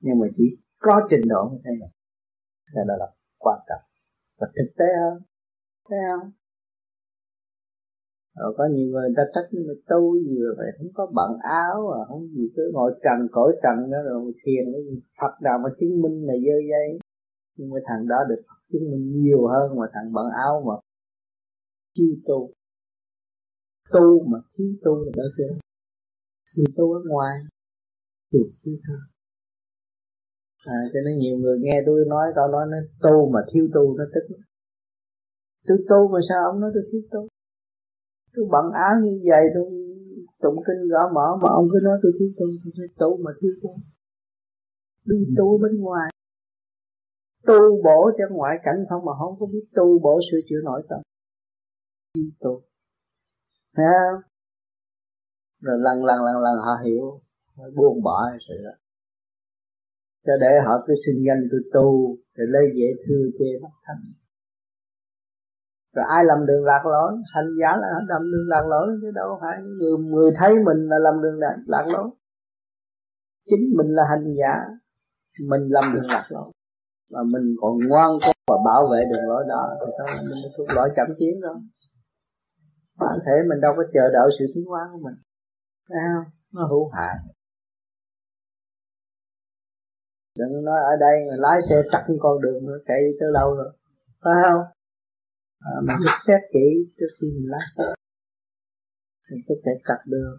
Speaker 3: Nhưng mà chỉ có trình độ mới thấy mình. Cho đó là quan trọng. Và thực tế hơn, thấy không? Rồi có nhiều người ta trách mà tu nhiều vậy không có bận áo à không gì cứ ngồi trần, cõi trần đó rồi thiền cái gì. Phật nào mà chứng minh là dơ dây. Nhưng mà thằng đó được Phật chứng minh nhiều hơn mà thằng bận áo mà chi tu tu mà thiếu tu là đó chưa thì tu ở ngoài thì thiếu thân à, cho nên nhiều người nghe tôi nói tao nói nó tu mà thiếu tu nó tức tôi tu mà sao ông nói tôi thiếu tu? Tôi bận áo như vậy tôi tụng kinh gõ mở mà ông cứ nói tôi thiếu tu tôi nói tu mà thiếu tu. Đi tu bên ngoài. Tu bổ cho ngoại cảnh không mà không có biết tu bổ sửa chữa nội tâm chi tu thấy không? Rồi lần lần lần lần họ hiểu họ buông bỏ sự đó. Cho để họ cứ sinh danh tôi tu rồi lấy dễ thương chê mắt thanh rồi ai làm đường lạc lối? Hành giả là làm đường lạc lối chứ đâu phải người người thấy mình là làm đường lạc, lạc lối. Chính mình là hành giả mình làm đường lạc lối. Mà mình còn ngoan cố và bảo vệ đường lối đó thì thôi mình thuộc lõi chậm tiến rồi bản thể mình đâu có chờ đợi sự tiến hóa của mình. Thấy không? Nó hữu hại. Đừng nói ở đây người lái xe tắt con đường nữa chạy tới lâu rồi. Phải không? À, mình phải xét kỹ trước khi mình lái xe. Mình cứ chạy chặt đường.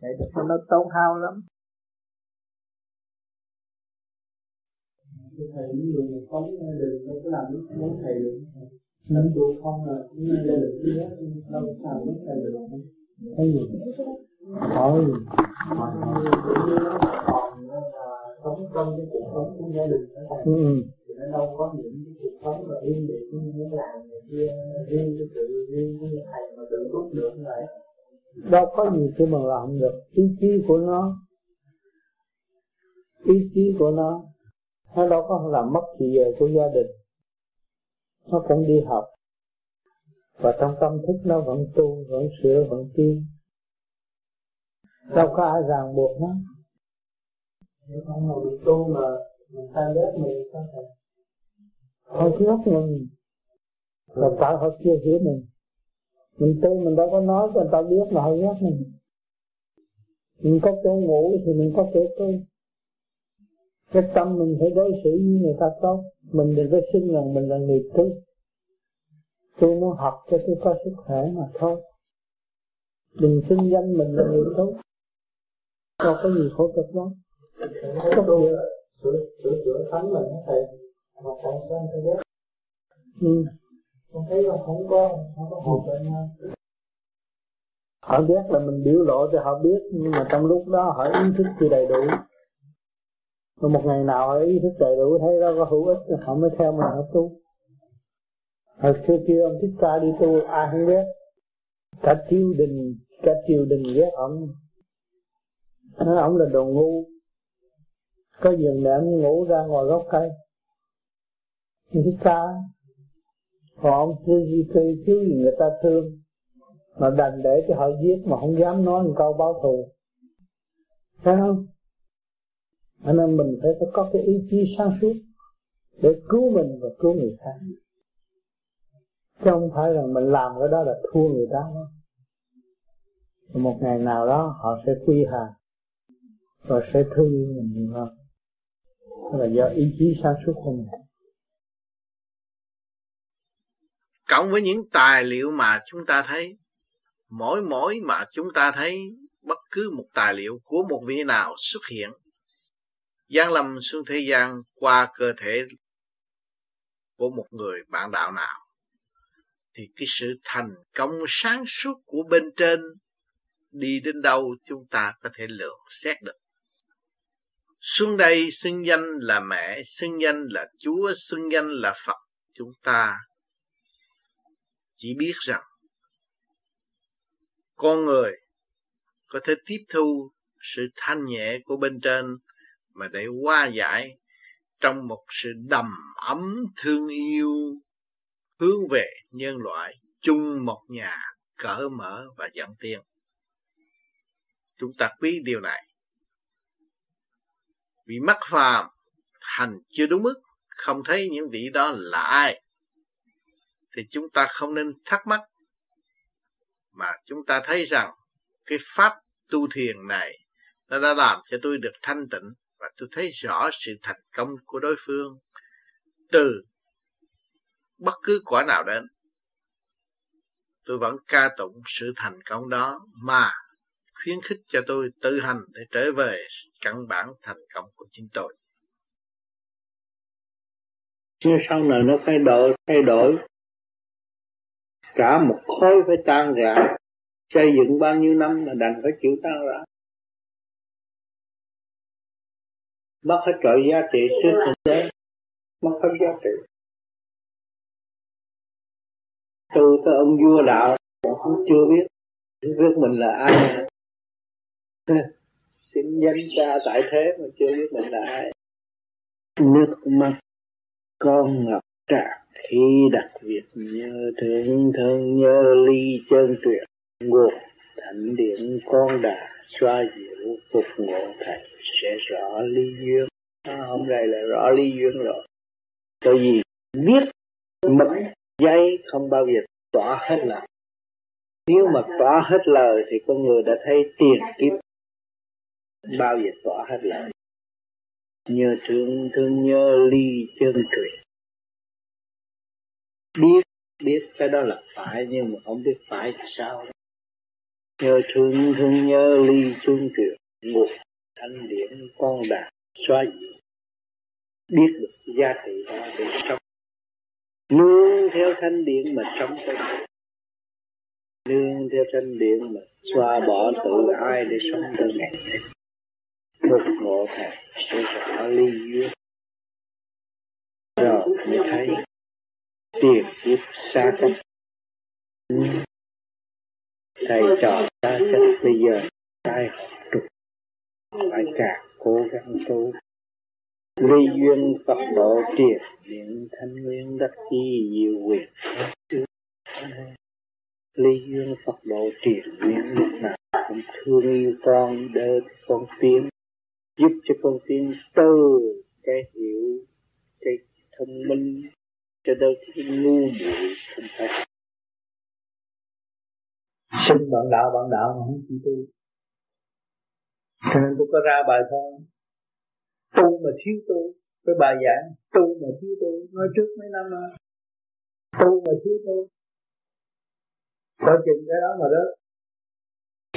Speaker 3: Chạy được nó tốn hao lắm. Thầy những người mà phóng đường đâu có làm lúc muốn thầy được nên tôi không là cũng lên được thứ đâu sao muốn thầy được thấy gì? Hỏi gì sống trong cái cuộc sống của gia đình đó ừ. thì nó đâu có những cái cuộc sống mà riêng như muốn làm này kia riêng cái sự riêng cái thầy mà tự túc được. Vậy đâu có gì khi mà làm được. Ý chí của nó ý chí của nó nó đâu có làm mất gì giờ của gia đình nó cũng đi học. Và trong tâm thức nó vẫn tu, vẫn sửa, vẫn tiến đâu có ai ràng buộc nó. Nếu không mà bị tu mà mình ta ghét mình, sao thầy họ ghét mình là tại họ chưa hiểu mình. Mình tu mình đâu có nói cho người ta biết mà họ ghét mình mình có chỗ ngủ thì mình có chỗ tu cái tâm mình phải đối xử với người ta tốt. Mình đừng có xưng rằng mình là người tu tôi muốn học cho tôi có sức khỏe mà thôi. Đừng xưng danh mình là người tốt. Đâu có gì khổ cực đó không đủ sửa sửa chữa tánh mình đó thầy mà còn sao thầy ghét ừ. con thấy là không có không có hợp với nhau họ ghét là mình biểu lộ cho họ biết, nhưng mà trong lúc đó họ ý thức chưa đầy đủ rồi một ngày nào ấy, ý thức đầy đủ, thấy đó có hữu ích họ mới theo mình họ tu hồi xưa kia ông thích ca đi tu, ai không biết. Cả triều đình, cả triều đình ghét ông. Nói ông là đồ ngu. Có giường để ông ngủ ra ngoài gốc cây. Thích ca. Còn ông thiếu gì cây thiếu gì người ta thương. Mà đành để cho họ giết mà không dám nói một câu báo thù. Thấy không? Cho nên mình phải có cái ý chí sáng suốt để cứu mình và cứu người khác. Chứ không phải là mình làm cái đó là thua người ta đâu. Một ngày nào đó họ sẽ quy hàng và sẽ thương mình nhiều hơn.
Speaker 4: Đó là do ý chí sáng suốt của mình.
Speaker 3: Cộng với những tài liệu mà chúng ta thấy, mỗi mỗi mà chúng ta thấy, bất cứ một tài liệu của một vị nào xuất hiện giáng lâm xuống thế gian qua cơ thể của một người bạn đạo nào, thì cái sự thành công sáng suốt của bên trên đi đến đâu chúng ta có thể lượng xét được. Xuống đây xưng danh là mẹ, xưng danh là chúa, xưng danh là phật. Chúng ta chỉ biết rằng con người có thể tiếp thu sự thanh nhẹ của bên trên mà để qua giải trong một sự đầm ấm thương yêu, hướng về nhân loại chung một nhà cởi mở và dẫn tiên. Chúng ta quý điều này. Vì mắc phàm hành chưa đúng mức, không thấy những vị đó là ai, thì chúng ta không nên thắc mắc. Mà chúng ta thấy rằng cái pháp tu thiền này, nó đã làm cho tôi được thanh tịnh và tôi thấy rõ sự thành công của đối phương từ bất cứ quả nào đến. Tôi vẫn ca tụng sự thành công đó mà khuyến khích cho tôi tự hành để trở về căn bản thành công của chính tôi.
Speaker 4: Nhưng sau này nó thay đổi, thay đổi. Cả một khối phải tan rã. Xây dựng bao nhiêu năm mà đành phải chịu tan rã. Mất hết trợ giá trị trước thực tế mất hết giá trị. Từ tới ông vua đạo cũng chưa biết. Biết mình là ai. [laughs] Xin danh cha tại thế mà chưa biết mình là ai. Nước mắt con ngập tràn khi đặt việc nhớ thương thân nhớ ly chân tuyệt nguồn thánh điện con đà xoa dịu phục ngộ thầy sẽ rõ lý duyên. À, hôm nay là rõ lý duyên rồi. Tại vì biết mực giấy không bao giờ tỏa hết lời. Nếu mà tỏa hết lời thì con người đã thấy tiền kiếp bao giờ tỏa hết lời. Nhớ thương thương nhớ ly chân truyền. Biết biết cái đó là phải nhưng mà không biết phải sao nhớ thương thương nhớ ly chung truyền, một thanh điển con đạt xoa dịu. Biết được giá trị đó để sống nương theo thanh điển mà sống tới nương theo thanh điển mà xoa bỏ tự ai để sống tới ngày một ngộ thầy sẽ rõ ly duyên. Rồi mới thấy, tiền kiếp xa cách thầy trò ta cách bây giờ tay trục phải càng cố gắng tu. Ly duyên phật độ triệt điện thanh nguyên đắc chi diệu quyền. Ly duyên phật độ triệt nguyện lúc nào cũng thương yêu con, đỡ con tiến, giúp cho con tiến từ cái hiểu, cái thông minh, cho đến cái ngu muội không phải sinh bạn đạo bạn đạo mà không chịu tu cho nên tôi có ra bài thơ tu mà thiếu tu cái bài giảng tu mà thiếu tu nói trước mấy năm rồi, tu mà thiếu tu. Có chừng cái đó mà đó.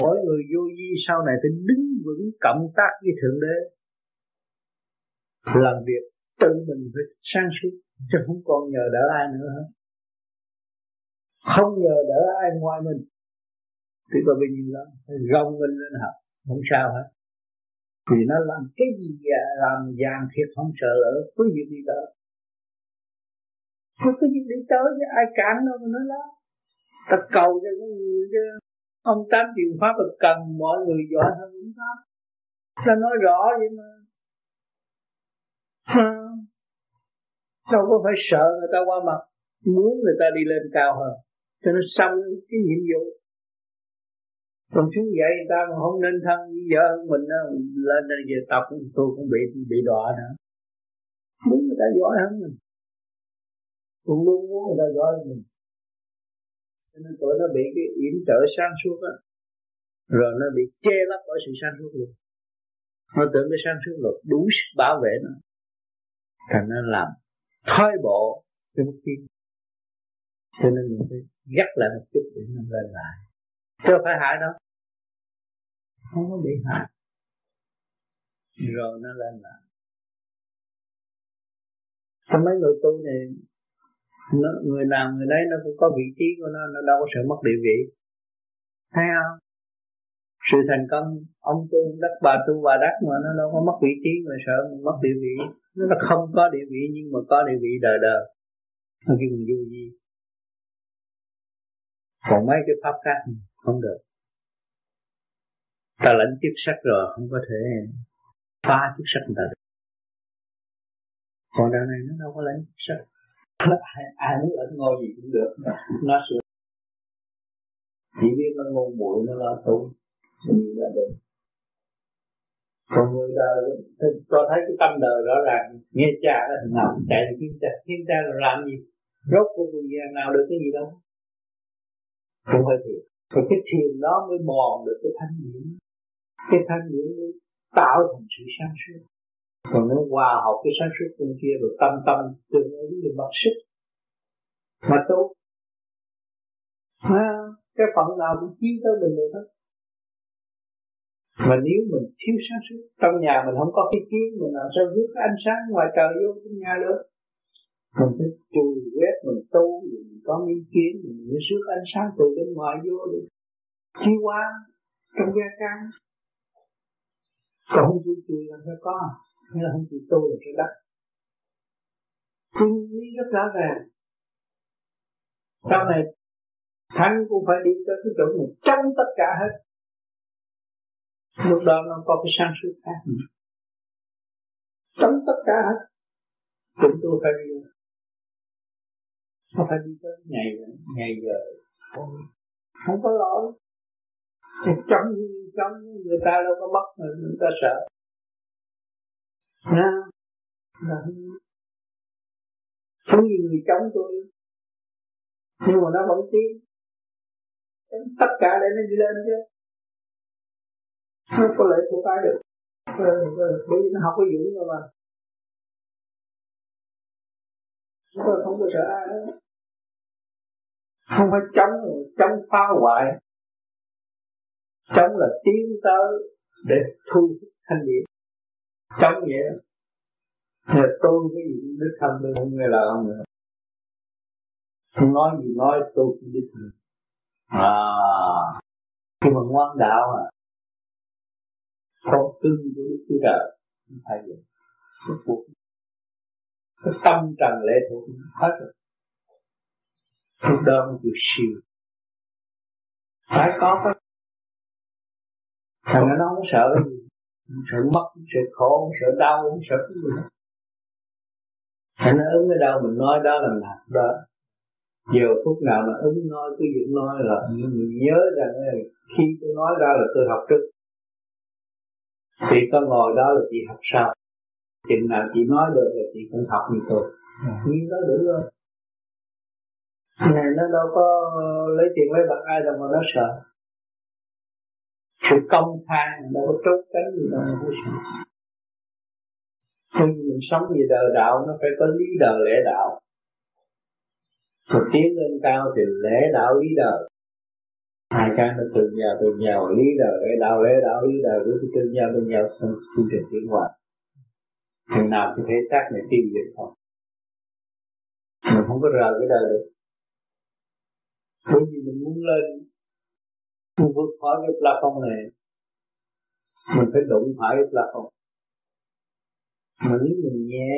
Speaker 4: Mỗi người vô vi sau này phải đứng vững cộng tác với thượng đế. Làm việc tự mình phải sáng suốt chứ không còn nhờ đỡ ai nữa hết. Không nhờ đỡ ai ngoài mình thì có bao nhiêu lắm gồng mình lên học không sao hết. Vì nó làm cái gì làm vàng thiệt không sợ lỡ. Có việc đi tới không có gì đi tới chứ. Ai cản đâu mà nói đó ta cầu cho cái người chứ. Ông tám truyền pháp là cần mọi người giỏi hơn ông pháp ta nói rõ vậy mà. Đâu có phải sợ người ta qua mặt. Muốn người ta đi lên cao hơn. Cho nó xong cái nhiệm vụ còn xuống vậy người ta mà không nên thân với vợ mình đó, lên đây về tập tôi cũng bị bị đọa nữa. Muốn người ta giỏi hơn mình. Cũng luôn muốn người ta giỏi hơn mình. Cho nên tụi nó bị cái yểm trợ sáng suốt á. Rồi nó bị che lấp bởi sự sáng suốt luôn. Nó tưởng cái sáng suốt là đủ sức bảo vệ nó. Thành nó làm thoái bộ cái mức tiên cho nên mình phải gắt lại một chút để nó lên lại chứ phải hại đâu. Không có bị hại. Rồi nó lên lại. Cho mấy người tu này nó, người nào người đấy nó cũng có vị trí của nó nó đâu có sợ mất địa vị. Thấy không? Sự thành công ông tu đất bà tu bà đắc mà nó đâu có mất vị trí mà sợ mình mất địa vị. Nó là không có địa vị nhưng mà có địa vị đời đời. Nó kêu mình vô gì còn mấy cái pháp khác không được. Ta lãnh chức sắc rồi không có thể phá chức sắc người ta được. Còn đằng này nó đâu có lãnh chức sắc. Ai, ai muốn ở ngôi gì cũng được nó sửa chỉ biết nó ngu muội nó lo tu thì là được. Còn người đời cho thấy cái tâm đời rõ ràng nghe cha đó thằng nào cũng chạy kiếm cha. Kiếm cha rồi làm gì? Rốt của người nào được cái gì đâu. Không phải thiệt rồi cái thiền đó mới mòn được cái thanh điển. Cái thanh điển mới tạo thành sự sáng suốt. Còn nếu hòa hợp cái sáng suốt bên kia rồi tâm tâm tương ứng với bác sức mà tốt. À, cái phận nào cũng chiếu tới mình được hết. Mà nếu mình thiếu sáng suốt trong nhà mình không có cái kiến mình làm sao rước ánh sáng ngoài trời vô trong nhà được? Mình phải chùi quét, mình tu, mình có ý kiến, mình mới rước ánh sáng từ bên ngoài vô được chi qua trong gia căn. Còn không chịu chùi làm sao có, hay là không chịu tu là sẽ đắc chân lý rất rõ ràng. Sau này, thánh cũng phải đi tới cái chỗ mình trong tất cả hết. Lúc đó nó có cái sáng suốt khác. Trong tất cả hết. Chúng tôi phải đi không phải đi tới ngày ngày giờ? Không, không có lỗi. Thì trong trong người ta đâu có mất người ta sợ. Nha. Là không gì người chống tôi. Nhưng mà nó vẫn tiến. Tất cả để nó đi lên chứ. Nó có lệ thuộc ai được. Bởi vì nó học cái dũng rồi mà chúng ta không có sợ ai hết. Không phải chống chống phá hoại. Chống là tiến tới để thu thanh niệm. Chống vậy đó thì tôi cái gì cũng đích thân tôi không nghe lời ông nữa. Không nói gì nói, tôi cũng đích thân à khi mà ngoan đạo à con cưng của Đức Chúa Trời không phải vậy. Cuộc cái tâm trần lệ thuộc hết rồi. Lúc đó mới được siêu. Phải có cái thằng nó không sợ cái gì. Không sợ mất, không sợ khổ, không sợ đau, không sợ cái gì hết. Thằng nó ứng ở đâu mình nói đó là thật đó. Giờ phút nào mà ứng nói cứ việc nói là mình nhớ rằng khi tôi nói ra là tôi học trước. Thì có ngồi đó là chị học sao Chừng nào chị nói được chị cũng học như tôi Như đó đủ rồi. Này nó đâu có lấy tiền lấy bạc ai đâu mà nó sợ. Sự công khai đâu có trốn tránh gì đâu mà có sợ. Khi mình sống về đời đạo nó phải có lý đời lễ đạo. Rồi tiến lên cao thì lễ đạo lý đời. Hai cái nó từ nhau từ nhau lý đời lễ đạo lễ đạo lý đời. Cứ từ nhau từ nhau trong chương trình tiến hóa chừng nào cái thể xác này tiêu diệt thôi mình không có rời cái đời được. Bởi vì mình muốn lên, muốn vượt khỏi cái plafond này. Mình phải đụng phải cái plafond. Mà nếu mình nhẹ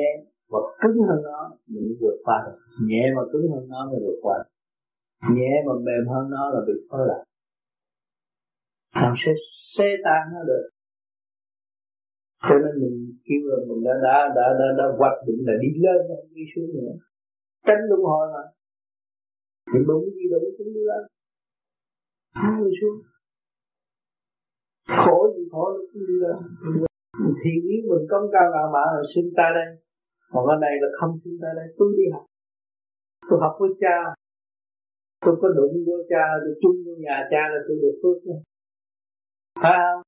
Speaker 4: và cứng hơn nó, mình vượt qua được. Nhẹ mà cứng hơn nó mới vượt qua nhẹ mà mềm hơn nó là bị phơi lại làm sẽ xé tan nó được cho nên mình kêu là mình đã đã đã đã, đã hoạch định là đi lên không đi xuống nữa. Tránh luân hồi mà. Mình đúng đi đúng cũng đi lên không đi xuống. Khổ gì khổ cũng đi lên thì nếu mình công cao ngạo mạn là sinh ta đây? Còn ở này là không sinh ta đây. Tôi đi học. Tôi học với cha. Tôi có đụng với cha tôi chung với nhà cha là tôi được phước nữa phải không?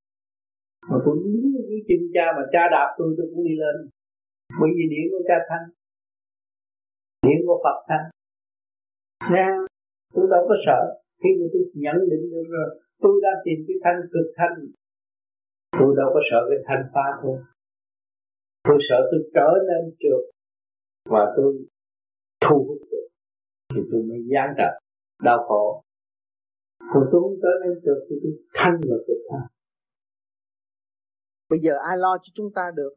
Speaker 4: Mà tôi đứng dưới chân cha mà cha đạp tôi tôi cũng đi lên.
Speaker 26: Bởi vì điển của cha thanh điển của phật thanh. Nha, tôi đâu có sợ. Khi mà tôi nhận định được rồi, tôi đang tìm cái thanh cực thanh. Tôi đâu có sợ cái thanh pha thôi tôi. Sợ tôi trở nên trượt và tôi thu hút được. Thì tôi mới gián trở đau khổ. Còn tôi không trở nên trượt thì tôi thanh và cực thanh
Speaker 4: bây giờ ai lo cho chúng ta được?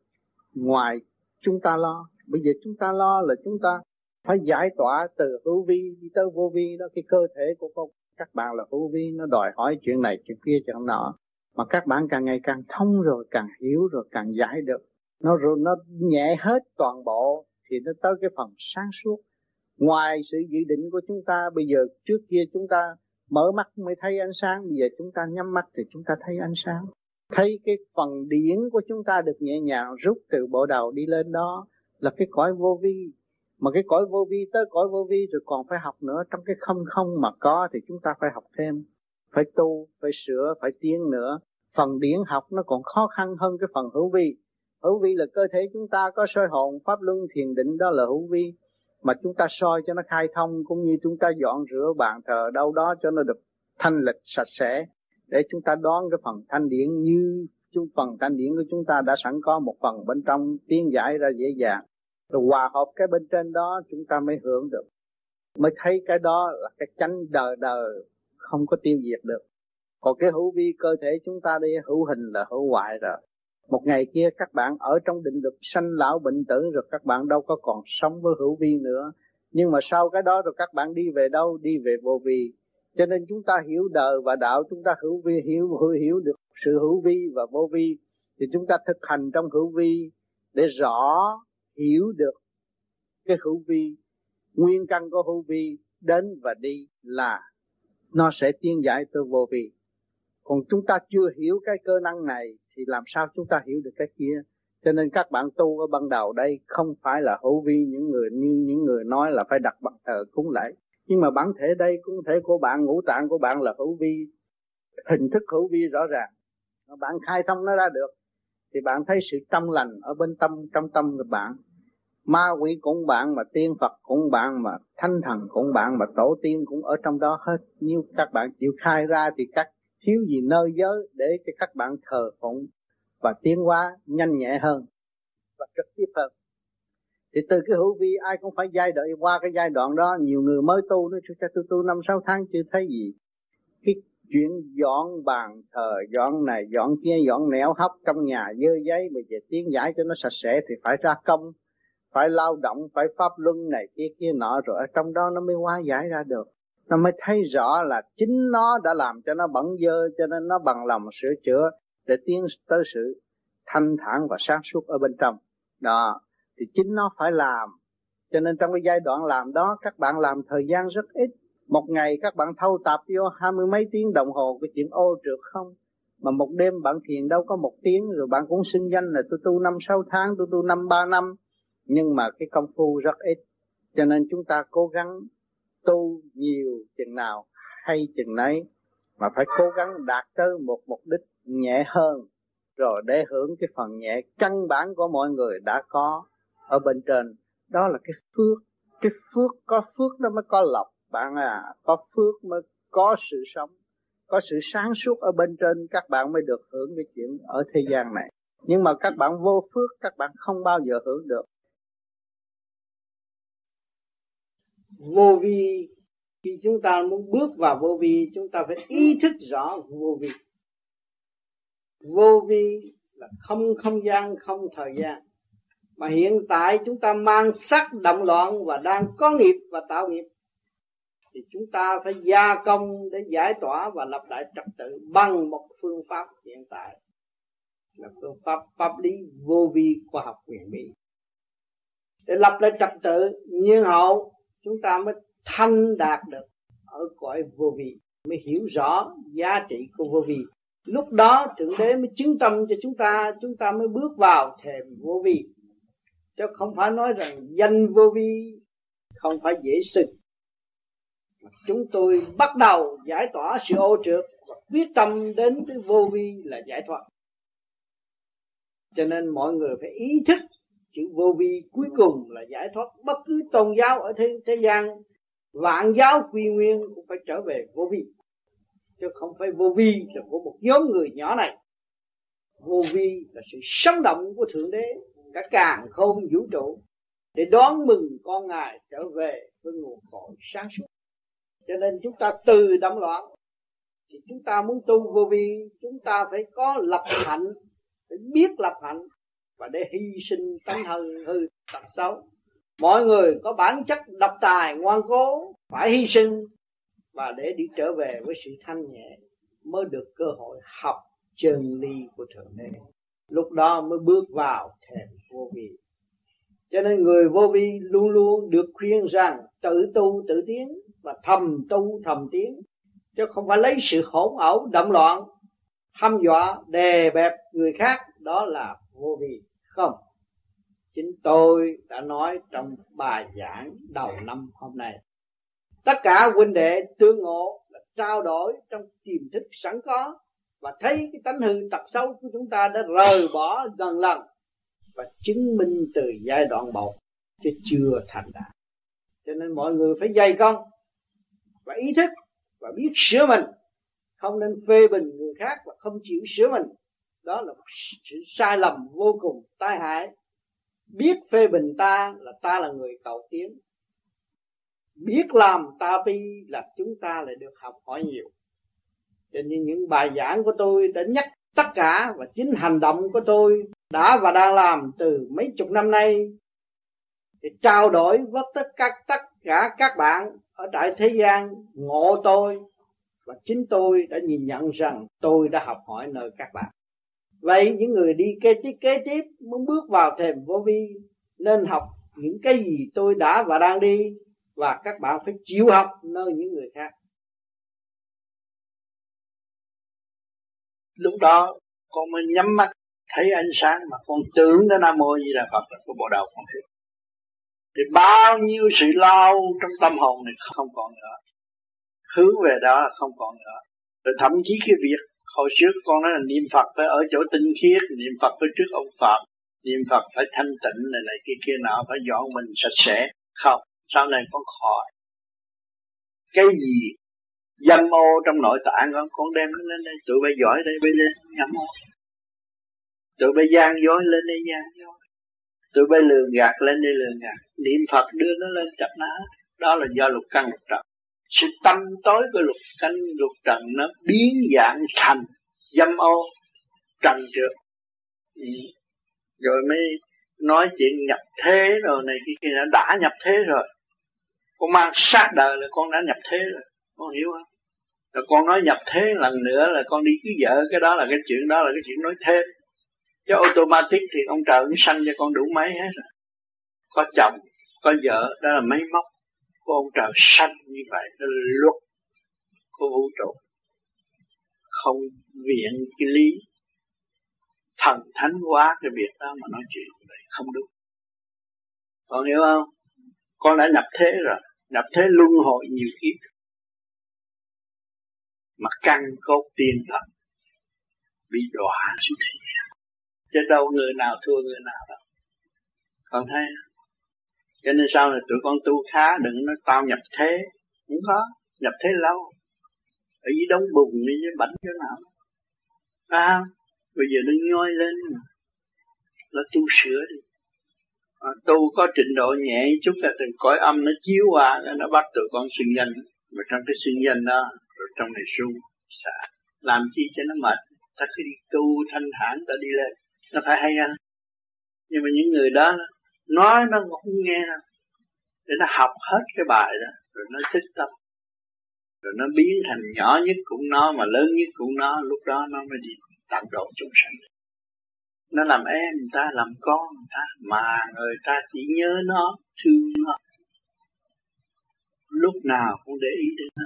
Speaker 4: Ngoài chúng ta lo. Bây giờ chúng ta lo là chúng ta phải giải tỏa từ hữu vi đi tới vô vi. Đó, cái cơ thể của con các bạn là hữu vi. Nó đòi hỏi chuyện này, chuyện kia, chuyện nọ. Mà các bạn càng ngày càng thông rồi, càng hiểu rồi, càng giải được. Nó rồi, nó nhẹ hết toàn bộ thì nó tới cái phần sáng suốt. Ngoài sự dự định của chúng ta, bây giờ trước kia chúng ta mở mắt mới thấy ánh sáng, bây giờ chúng ta nhắm mắt thì chúng ta thấy ánh sáng thấy cái phần điển của chúng ta được nhẹ nhàng rút từ bộ đầu đi lên đó là cái cõi vô vi. Mà cái cõi vô vi tới cõi vô vi rồi còn phải học nữa. Trong cái không không mà có thì chúng ta phải học thêm. Phải tu, phải sửa, phải tiến nữa. Phần điển học nó còn khó khăn hơn cái phần hữu vi. Hữu vi là cơ thể chúng ta có soi hồn, pháp luân, thiền định, đó là hữu vi. Mà chúng ta soi cho nó khai thông cũng như chúng ta dọn rửa bàn thờ đâu đó cho nó được thanh lịch, sạch sẽ để chúng ta đón cái phần thanh điển như chung phần thanh điển của chúng ta đã sẵn có một phần bên trong tiến giải ra dễ dàng. Rồi hòa hợp cái bên trên đó, chúng ta mới hưởng được. Mới thấy cái đó là cái chánh đời đời không có tiêu diệt được. Còn cái hữu vi cơ thể chúng ta đi, hữu hình là hữu hoại rồi. Một ngày kia các bạn ở trong định lực sanh lão bệnh tử rồi các bạn đâu có còn sống với hữu vi nữa. Nhưng mà sau cái đó rồi các bạn đi về đâu? Đi về vô vi cho nên chúng ta hiểu đời và đạo chúng ta hữu vi hiểu hiểu, hiểu được sự hữu vi và vô vi thì chúng ta thực hành trong hữu vi để rõ hiểu được cái hữu vi. Nguyên căn của hữu vi đến và đi là nó sẽ tiên giải từ vô vi. Còn chúng ta chưa hiểu cái cơ năng này thì làm sao chúng ta hiểu được cái kia? Cho nên các bạn tu ở ban đầu đây không phải là hữu vi những người như những người nói là phải đặt bằng thờ cúng lễ nhưng mà bản thể đây cũng thể của bạn, ngũ tạng của bạn là hữu vi, hình thức hữu vi rõ ràng. Bạn khai thông nó ra được, thì bạn thấy sự trong lành ở bên tâm, trong tâm của bạn. Ma quỷ cũng bạn, mà tiên phật cũng bạn, mà thanh thần cũng bạn, mà tổ tiên cũng ở trong đó hết. Nếu các bạn chịu khai ra thì các, thiếu gì nơi giới để cho các bạn thờ phụng và tiến hóa nhanh nhẹ hơn và trực tiếp hơn thì từ cái hữu vi ai cũng phải giai đoạn, qua cái giai đoạn đó, nhiều người mới tu nó cho tôi tu năm, sáu tháng chưa thấy gì. Cái chuyện dọn bàn thờ, dọn này, dọn kia, dọn nẻo hấp trong nhà, dơ giấy mà về tiến giải cho nó sạch sẽ thì phải ra công, phải lao động, phải pháp luân này kia kia nọ, rồi ở trong đó nó mới hóa giải ra được. Nó mới thấy rõ là chính nó đã làm cho nó bẩn dơ, cho nên nó bằng lòng sửa chữa để tiến tới sự thanh thản và sáng suốt ở bên trong. Đó thì chính nó phải làm. Cho nên trong cái giai đoạn làm đó, các bạn làm thời gian rất ít. Một ngày các bạn thâu tạp vô hai mươi mấy tiếng đồng hồ, cái chuyện ô trượt không? Mà một đêm bạn thiền đâu có một tiếng, rồi bạn cũng xưng danh là tôi tu năm sáu tháng tôi tu năm ba năm. Nhưng mà cái công phu rất ít. Cho nên chúng ta cố gắng tu nhiều chừng nào hay chừng nấy, mà phải cố gắng đạt tới một mục đích nhẹ hơn. Rồi để hưởng cái phần nhẹ căn bản của mọi người đã có ở bên trên. Đó là cái phước. Cái phước, có phước nó mới có lộc bạn à có phước mới có sự sống. Có sự sáng suốt ở bên trên, các bạn mới được hưởng cái chuyện ở thế gian này. Nhưng mà các bạn vô phước, các bạn không bao giờ hưởng được.
Speaker 27: Vô vi, khi chúng ta muốn bước vào vô vi, chúng ta phải ý thức rõ vô vi. Vô vi là không không gian, không thời gian mà hiện tại chúng ta mang sắc động loạn và đang có nghiệp và tạo nghiệp, thì chúng ta phải gia công để giải tỏa và lập lại trật tự bằng một phương pháp hiện tại. Là phương pháp pháp lý vô vi khoa học quyền bí. Để lập lại trật tự nhiên hậu, chúng ta mới thanh đạt được ở cõi vô vi, mới hiểu rõ giá trị của vô vi. Lúc đó thượng đế mới chứng tâm cho chúng ta chúng ta mới bước vào thềm vô vi chứ không phải nói rằng danh vô vi không phải dễ sinh. Chúng tôi bắt đầu giải tỏa sự ô trượt và quyết tâm đến với vô vi là giải thoát. Cho nên mọi người phải ý thức
Speaker 4: chữ vô vi cuối cùng là giải thoát bất cứ tôn giáo ở thế, thế gian. Vạn giáo quy nguyên cũng phải trở về vô vi. Chứ không phải vô vi là của một nhóm người nhỏ này. Vô vi là sự sống động của thượng đế cả càng không vũ trụ để đón mừng con ngài trở về với nguồn cội sáng suốt. Cho nên chúng ta từ động loạn, thì chúng ta muốn tu vô vi, chúng ta phải có lập hạnh, phải biết lập hạnh và để hy sinh tánh hư hư tật xấu. Mọi người có bản chất độc tài ngoan cố phải hy sinh và để đi trở về với sự thanh nhẹ mới được cơ hội học chân lý của thượng đế. Lúc đó mới bước vào thềm vô vi. Cho nên người vô vi luôn luôn được khuyên rằng tự tu tự tiến và thầm tu thầm tiến, chứ không phải lấy sự hỗn ẩu động loạn, hăm dọa, đè bẹp người khác, đó là vô vi. Không. Chính tôi đã nói trong bài giảng đầu năm hôm nay. Tất cả huynh đệ tương ngộ là trao đổi trong tiềm thức sẵn có, và thấy cái tánh hư tật xấu của chúng ta đã rời bỏ dần lần và chứng minh từ giai đoạn một chứ chưa thành đạt. Cho nên mọi người phải dày công và ý thức và biết sửa mình. Không nên phê bình người khác và không chịu sửa mình. Đó là một sự sai lầm vô cùng, tai hại. Biết phê bình ta là ta là người cầu tiến. Biết làm ta bi là chúng ta lại được học hỏi nhiều. Cho nên những bài giảng của tôi đã nhắc tất cả và chính hành động của tôi đã và đang làm từ mấy chục năm nay để trao đổi với tất cả tất cả các bạn ở tại thế gian, ngộ tôi và chính tôi đã nhìn nhận rằng tôi đã học hỏi nơi các bạn. Vậy những người đi kế tiếp kế tiếp muốn bước vào thềm vô vi nên học những cái gì tôi đã và đang đi và các bạn phải chịu học nơi những người khác. Lúc đó, con mới nhắm mắt thấy ánh sáng mà con tưởng tới nam mô di đà phật là cái bộ đầu con thiệt. Thì bao nhiêu sự lao trong tâm hồn này không còn nữa. Hướng về đó là không còn nữa. Rồi thậm chí cái việc, hồi trước con nói là niệm Phật phải ở chỗ tinh khiết, niệm Phật phải trước ông Phật niệm Phật phải thanh tịnh này này, kia kia nọ, phải dọn mình sạch sẽ. Không, sau này con khỏi. Cái gì? Dâm ô trong nội tạng con con đem nó lên đây, tụi bay giỏi đây, bay lên, nhắm ô tụi bay gian dối lên đây gian dối tụi bay lường gạt lên đây lường gạt. Niệm Phật đưa nó lên chặt nó đó là do lục căn lục trần. Sự tâm tối của lục căn, lục trần nó biến dạng thành dâm ô, trần trượt. Ừ. rồi mới nói chuyện nhập thế rồi này kia kia đã nhập thế rồi. Con mang sát đời là con đã nhập thế rồi. Con hiểu không? Rồi con nói nhập thế lần nữa là con đi cưới vợ. Cái đó là cái chuyện, đó là cái chuyện nói thêm chứ automatic thì ông trời cũng sanh cho con đủ mấy hết rồi. Có chồng, có vợ, đó là máy móc. Của ông trời sanh như vậy, đó là luật của vũ trụ. Không viện cái lý. Thần thánh hóa cái việc đó mà nói chuyện vậy, không đúng. Con hiểu không? Con đã nhập thế rồi, nhập thế luân hồi nhiều kiếp. Mà căn cốt tiên thần bị đọa xuống thế gian chứ đâu người nào thua người nào đâu. Con thấy cho nên sau này tụi con tu khá đừng nói tao nhập thế. Không có nhập thế lâu. Ở dưới đống bùn đi với bảnh chỗ nào. À, bây giờ nó nhoi lên mà. Nó tu sửa đi. À, tu có trình độ nhẹ chút là từ cõi âm nó chiếu qua nó bắt tụi con xưng danh. Mà trong cái xưng danh đó rồi trong này sung xả. Làm chi cho nó mệt. Ta cứ đi tu thanh thản ta đi lên nó phải hay ăn. Nhưng mà những người đó, nói nó không nghe đâu. Để nó học hết cái bài đó, rồi nó thích tâm. Rồi nó biến thành nhỏ nhất cũng nó mà lớn nhất cũng nó, lúc đó nó mới đi tận độ chúng sanh. Nó làm em, người ta làm con, người ta mà người ta chỉ nhớ nó, thương nó. Lúc nào cũng để ý đến nó.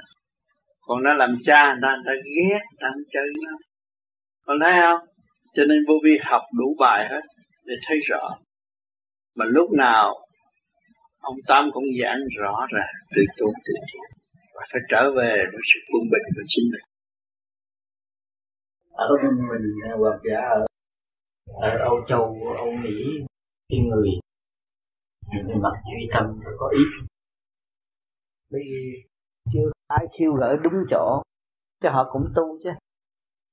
Speaker 4: Còn nó làm cha người ta người ta ghét, người ta không chơi nó. Còn thấy không? Cho nên vô vi học đủ bài hết để thấy rõ. Mà lúc nào ông Tam cũng giảng rõ ràng từ tôn từ thiện. Và phải trở về với sự quân bình của chính mình.
Speaker 13: Ở bên mình hoặc giả ở, ở Âu Châu, Âu Mỹ khi người người mặt duy tâm có ý
Speaker 4: bởi vì chưa ai khiêu gợi đúng chỗ chứ họ cũng tu chứ.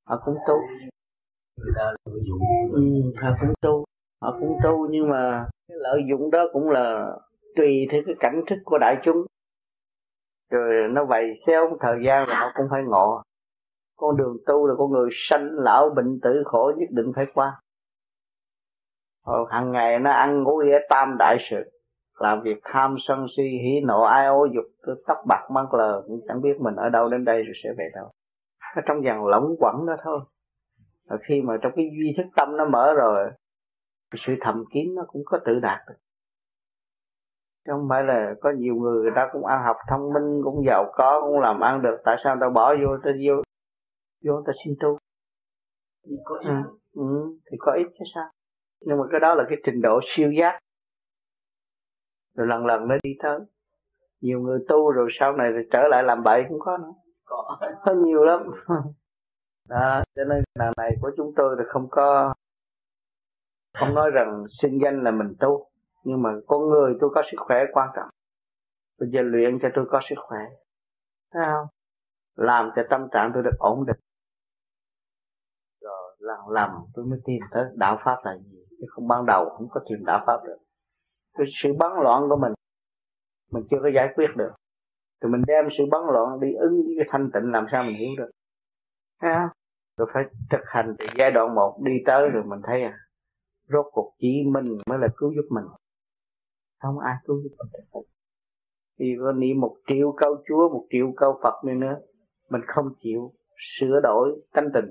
Speaker 4: Họ cũng tu
Speaker 13: người ta lợi dụng.
Speaker 4: Ừ, họ cũng tu họ cũng tu nhưng mà cái lợi dụng đó cũng là tùy theo cái cảnh thức của đại chúng. Rồi nó vậy xéo thời gian là họ cũng phải ngộ. Con đường tu là con người sanh lão bệnh tử khổ nhất định phải qua. Rồi hàng ngày nó ăn ngủ ghé tam đại sự làm việc tham sân si hỉ nộ ai ô dục tóc bạc mang lờ cũng chẳng biết mình ở đâu đến đây rồi sẽ về đâu. Ở trong dàn lỏng quẩn đó thôi và khi mà trong cái duy thức tâm nó mở rồi sự thầm kín nó cũng có tự đạt được. Chứ không phải là có nhiều người người ta cũng ăn học thông minh cũng giàu có cũng làm ăn được tại sao người ta bỏ vô ta vô vô người ta xin tu?
Speaker 13: Có ít.
Speaker 4: ừ, ừ, thì có ít chứ sao? Nhưng mà cái đó là cái trình độ siêu giác. Rồi lần lần nó đi tới. Nhiều người tu rồi sau này rồi trở lại làm bậy cũng có nữa.
Speaker 13: Có.
Speaker 4: Có nhiều lắm [laughs] đó, cho nên lần này của chúng tôi là không có, không nói rằng sinh danh là mình tu, nhưng mà con người tôi có sức khỏe quan trọng. Tôi giờ luyện cho tôi có sức khỏe. Thấy không? Làm cho tâm trạng tôi được ổn định. Rồi lần lầm, tôi mới tìm tới đạo pháp là gì. Chứ không, ban đầu không có tìm đạo pháp được. Cái sự bấn loạn của mình mình chưa có giải quyết được. Thì mình đem sự bấn loạn đi ứng với cái thanh tịnh, làm sao mình hiểu được? Thấy không rồi phải thực hành từ giai đoạn một đi tới rồi mình thấy à rốt cuộc chỉ mình mới là cứu giúp mình. Không ai cứu giúp mình được thì có niệm một triệu câu chúa một triệu câu phật nữa nữa mình không chịu sửa đổi tánh tình.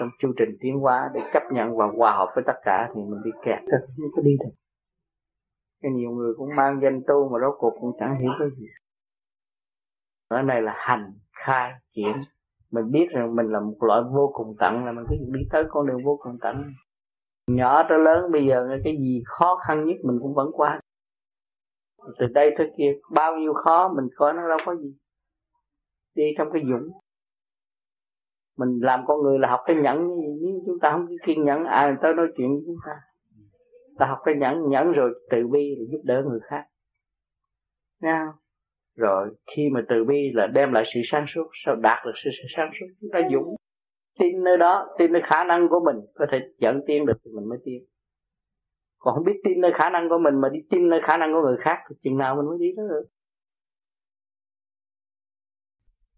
Speaker 4: Trong chương trình tiến hóa để chấp nhận và hòa hợp với tất cả thì mình đi kẹt. Thôi không có đi được. Cái nhiều người cũng mang danh tu mà rốt cuộc cũng chẳng hiểu cái gì. Cái này là hành khai triển mình biết rằng mình là một loại vô cùng tận là mình cứ đi tới con đường vô cùng tận. Nhỏ tới lớn bây giờ cái gì khó khăn nhất mình cũng vẫn qua. Từ đây tới kia bao nhiêu khó mình coi nó đâu có gì. Đi trong cái dũng. Mình làm con người là học cái nhẫn như chúng ta không kiên nhẫn ai à, tới nói chuyện với chúng ta? Ta học cái nhẫn nhẫn rồi từ bi là giúp đỡ người khác. Nha rồi khi mà từ bi là đem lại sự sáng suốt sao đạt được sự, sự sáng suốt? Chúng ta dũng. Tin nơi đó tin nơi khả năng của mình có thể dẫn tiên được thì mình mới tiên còn không biết tin nơi khả năng của mình mà đi tin nơi khả năng của người khác thì chừng nào mình mới đi tới được.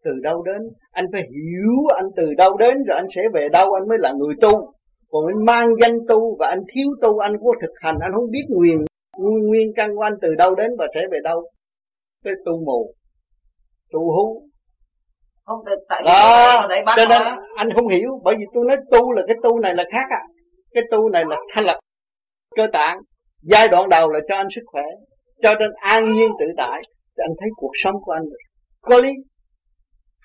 Speaker 4: Từ đâu đến anh phải hiểu anh từ đâu đến rồi anh sẽ về đâu anh mới là người tu. Còn anh mang danh tu và anh thiếu tu anh có thực hành anh không biết nguyên nguyên, nguyên căn của anh từ đâu đến và sẽ về đâu cái tu mù. Tu hú.
Speaker 28: Không tại
Speaker 4: đó. cho nên anh không hiểu bởi vì tôi nói tu là cái tu này là khác à. Cái tu này là thanh lập cơ tạng. Giai đoạn đầu là cho anh sức khỏe cho nên an nhiên tự tại thì anh thấy cuộc sống của anh có lý.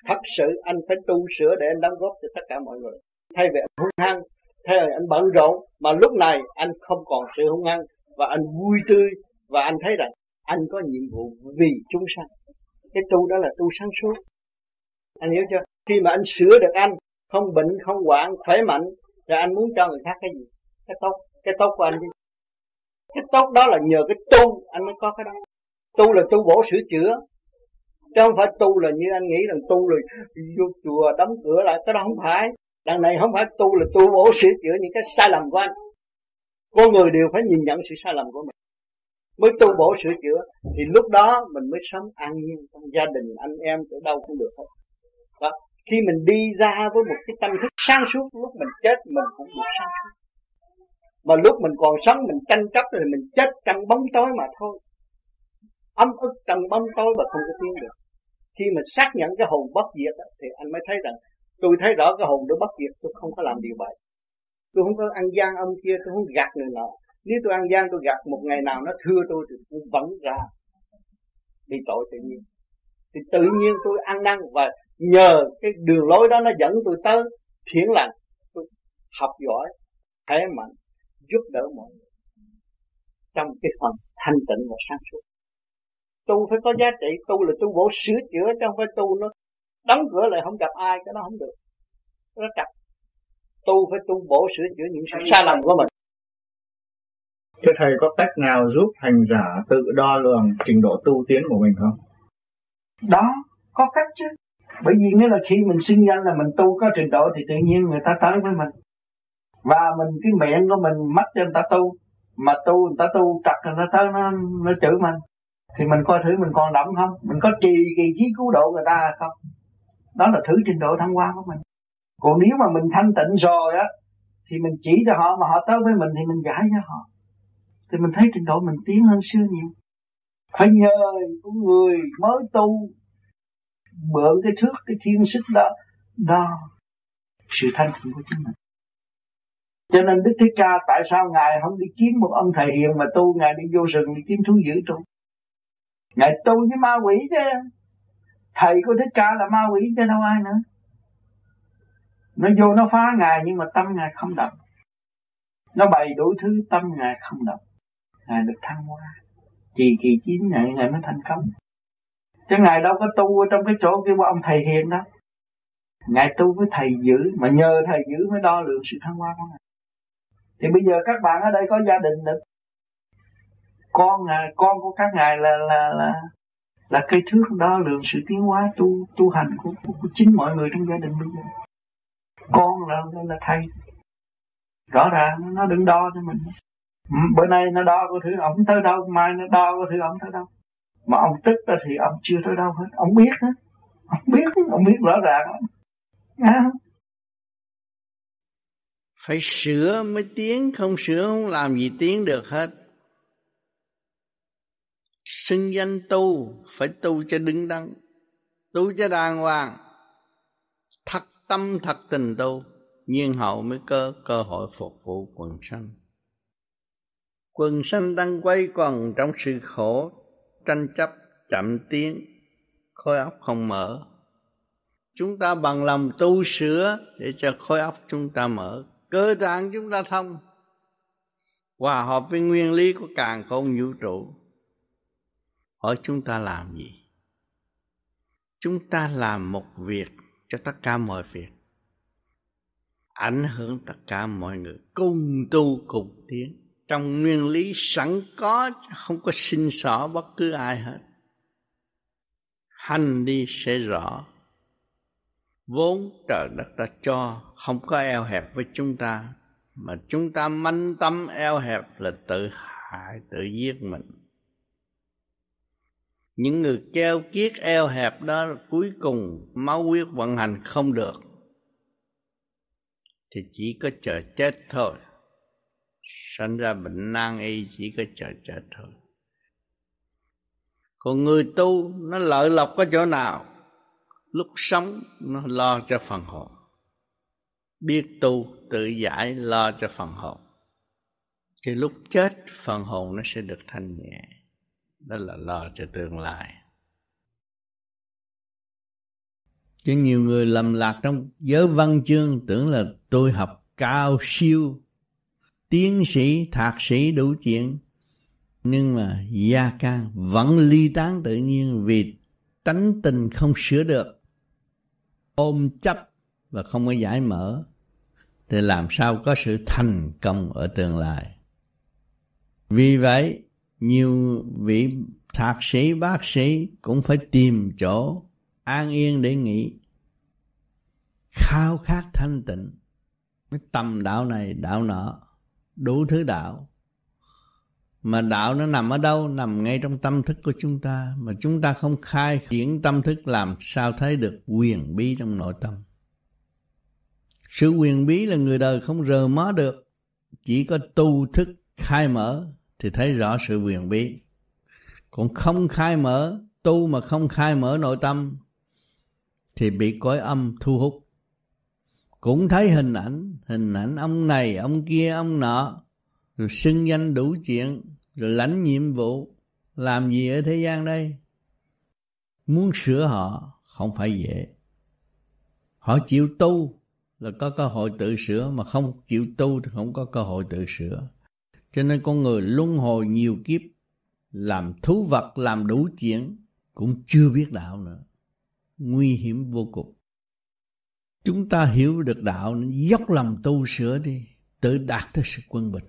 Speaker 4: Thật sự anh phải tu sửa để anh đóng góp cho tất cả mọi người. Thay vì anh hung hăng thay vì anh bận rộn mà lúc này anh không còn sự hung hăng và anh vui tươi và anh thấy rằng anh có nhiệm vụ vì chúng sanh. Cái tu đó là tu sáng suốt. Anh hiểu chưa? Khi mà anh sửa được anh, không bệnh, không hoạn, khỏe mạnh, rồi anh muốn cho người khác cái gì? Cái tốt cái tốt của anh đi cái tốt đó là nhờ cái tu anh mới có cái đó. Tu là tu bổ sửa chữa. Chứ không phải tu là như anh nghĩ rằng tu rồi vô chùa đóng cửa lại, cái đó không phải. Đằng này không phải tu là tu bổ sửa chữa những cái sai lầm của anh. Con người đều phải nhìn nhận sự sai lầm của mình mới tu bổ sửa chữa thì lúc đó mình mới sống an nhiên trong gia đình anh em ở đâu cũng được hết. Đó khi mình đi ra với một cái tâm thức sáng suốt lúc mình chết mình cũng được sáng suốt. Mà lúc mình còn sống mình tranh chấp thì mình chết trong bóng tối mà thôi. Ấm ức trong bóng tối và không có tiến được. Khi mà xác nhận cái hồn bất diệt đó, thì anh mới thấy rằng tôi thấy rõ cái hồn đó bất diệt tôi không có làm điều vậy tôi không có ăn gian ông kia tôi không gạt người nào nếu tôi ăn gian tôi gạt một ngày nào nó thưa tôi thì tôi vẫn ra. Bị tội tự nhiên. Thì tự nhiên tôi ăn năn và nhờ cái đường lối đó nó dẫn tôi tới thiện lành. Tôi học giỏi khỏe mạnh giúp đỡ mọi người trong cái phần thanh tịnh và sáng suốt. Tu phải có giá trị tu là tu bổ sửa chữa chứ không phải tu nó đóng cửa lại không gặp ai cái đó không được. Nó chặt tu phải tu bổ sửa chữa những sự sai lầm của mình
Speaker 13: Thế thầy có cách nào giúp hành giả tự đo lường trình độ tu tiến của mình không?
Speaker 4: Đó, có cách chứ. Bởi vì nghĩa là khi mình xưng danh là mình tu có trình độ thì tự nhiên người ta tới với mình. Và mình cái miệng của mình mắt cho người ta tu. Mà tu người ta tu trật người ta tới nó, nó chửi mình. Thì mình coi thử mình còn đậm không? Mình có trì kỳ trí cứu độ người ta không? Đó là thử trình độ thăng hoa của mình. Còn nếu mà mình thanh tịnh rồi á thì mình chỉ cho họ mà họ tới với mình thì mình giải cho họ thì mình thấy trình độ mình tiến hơn xưa nhiều. Phải nhờ những người mới tu, mượn cái thước, cái thiên sức đó đo sự thanh tịnh của chính mình. Cho nên Đức Thích Ca tại sao Ngài không đi kiếm một ông thầy hiền mà tu, Ngài đi vô rừng đi kiếm thú dữ tu? Ngài tu với ma quỷ chứ. Thầy của Thích Ca là ma quỷ chứ, đâu ai nữa. Nó vô nó phá Ngài nhưng mà tâm Ngài không động. Nó bày đủ thứ, tâm Ngài không động ngài được thăng hoa. Chỉ kỳ chín ngày ngài mới thành công. Chứ ngài đâu có tu ở trong cái chỗ kêu ông thầy hiền đó. Ngài tu với thầy giữ mà nhờ thầy giữ mới đo lường sự thăng hoa của ngài. Thì bây giờ các bạn ở đây có gia đình được. Con ngài con của các ngài là là là là cây thước đo lường sự tiến hóa tu tu hành của, của, của chính mọi người trong gia đình bây giờ. Con là là thầy. Rõ ràng nó đừng đo cho mình. Ừ, bữa nay nó đo có thứ ông tới đâu, mai nó đo có thứ ông tới đâu. Mà ông tức đó thì ông chưa tới đâu hết ông biết hết ông biết ông biết rõ ràng à.
Speaker 3: phải sửa mới tiến, không sửa không làm gì tiến được hết. Xưng danh tu, phải tu cho đứng đắn, tu cho đàng hoàng. Thật tâm, thật tình tu, nhiên hậu mới có cơ hội phục vụ quần sanh. Quần sanh đang quay quần trong sự khổ, tranh chấp, chậm tiến, khối óc không mở. Chúng ta bằng lòng tu sửa để cho khối óc chúng ta mở, cơ tạng chúng ta thông, hòa hợp với nguyên lý của càng không vũ trụ. Hỏi chúng ta làm gì? Chúng ta làm một việc cho tất cả mọi việc ảnh hưởng tất cả mọi người cùng tu cùng tiến trong nguyên lý sẵn có, không có xin xỏ bất cứ ai hết. Hành đi sẽ rõ. Vốn trời đất đã cho, không có eo hẹp với chúng ta. Mà chúng ta manh tâm eo hẹp là tự hại, tự giết mình. Những người keo kiết eo hẹp đó cuối cùng máu huyết vận hành không được. Thì chỉ có chờ chết thôi sanh ra bệnh nan y chỉ có chờ chết thôi. Còn người tu, nó lợi lộc có chỗ nào? Lúc sống, nó lo cho phần hồn. Biết tu, tự giải, lo cho phần hồn. Thì lúc chết, phần hồn nó sẽ được thanh nhẹ. Đó là lo cho tương lai. Chứ nhiều người lầm lạc trong giới văn chương tưởng là tôi học cao siêu tiến sĩ, thạc sĩ đủ chuyện. Nhưng mà gia can vẫn ly tán tự nhiên vì tánh tình không sửa được. Ôm chấp và không có giải mở. Thì làm sao có sự thành công ở tương lai? Vì vậy, nhiều vị thạc sĩ, bác sĩ cũng phải tìm chỗ an yên để nghỉ. Khao khát thanh tịnh. Cái tâm đạo này, đạo nọ đủ thứ đạo. Mà đạo nó nằm ở đâu? Nằm ngay trong tâm thức của chúng ta. Mà chúng ta không khai triển tâm thức làm sao thấy được quyền bí trong nội tâm. Sự quyền bí là người đời không rờ mó được. Chỉ có tu thức khai mở thì thấy rõ sự quyền bí. Còn không khai mở, tu mà không khai mở nội tâm thì bị cõi âm thu hút cũng thấy hình ảnh hình ảnh ông này, ông kia, ông nọ. Rồi xưng danh đủ chuyện, rồi lãnh nhiệm vụ. Làm gì ở thế gian đây? Muốn sửa họ, không phải dễ. Họ chịu tu là có cơ hội tự sửa, mà không chịu tu thì không có cơ hội tự sửa. Cho nên con người luân hồi nhiều kiếp, làm thú vật, làm đủ chuyện, cũng chưa biết đạo nữa. Nguy hiểm vô cùng chúng ta hiểu được đạo dốc lòng tu sửa đi, tự đạt tới sự quân bình.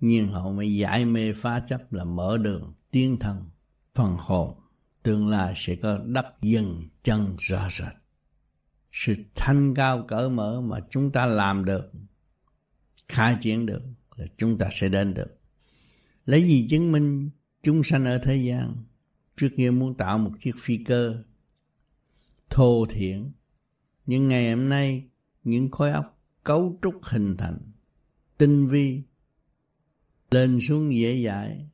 Speaker 3: Nhiên hậu mới giải mê phá chấp là mở đường, tiến thân, phần hồn. Tương lai sẽ có đắp dần chân, rõ rệt. Sự thanh cao cỡ mở mà chúng ta làm được, khai triển được, là chúng ta sẽ đến được. Lấy gì chứng minh chúng sanh ở thế gian? Trước kia muốn tạo một chiếc phi cơ, thô thiển nhưng ngày hôm nay, những khối óc cấu trúc hình thành, tinh vi, lên xuống dễ dãi,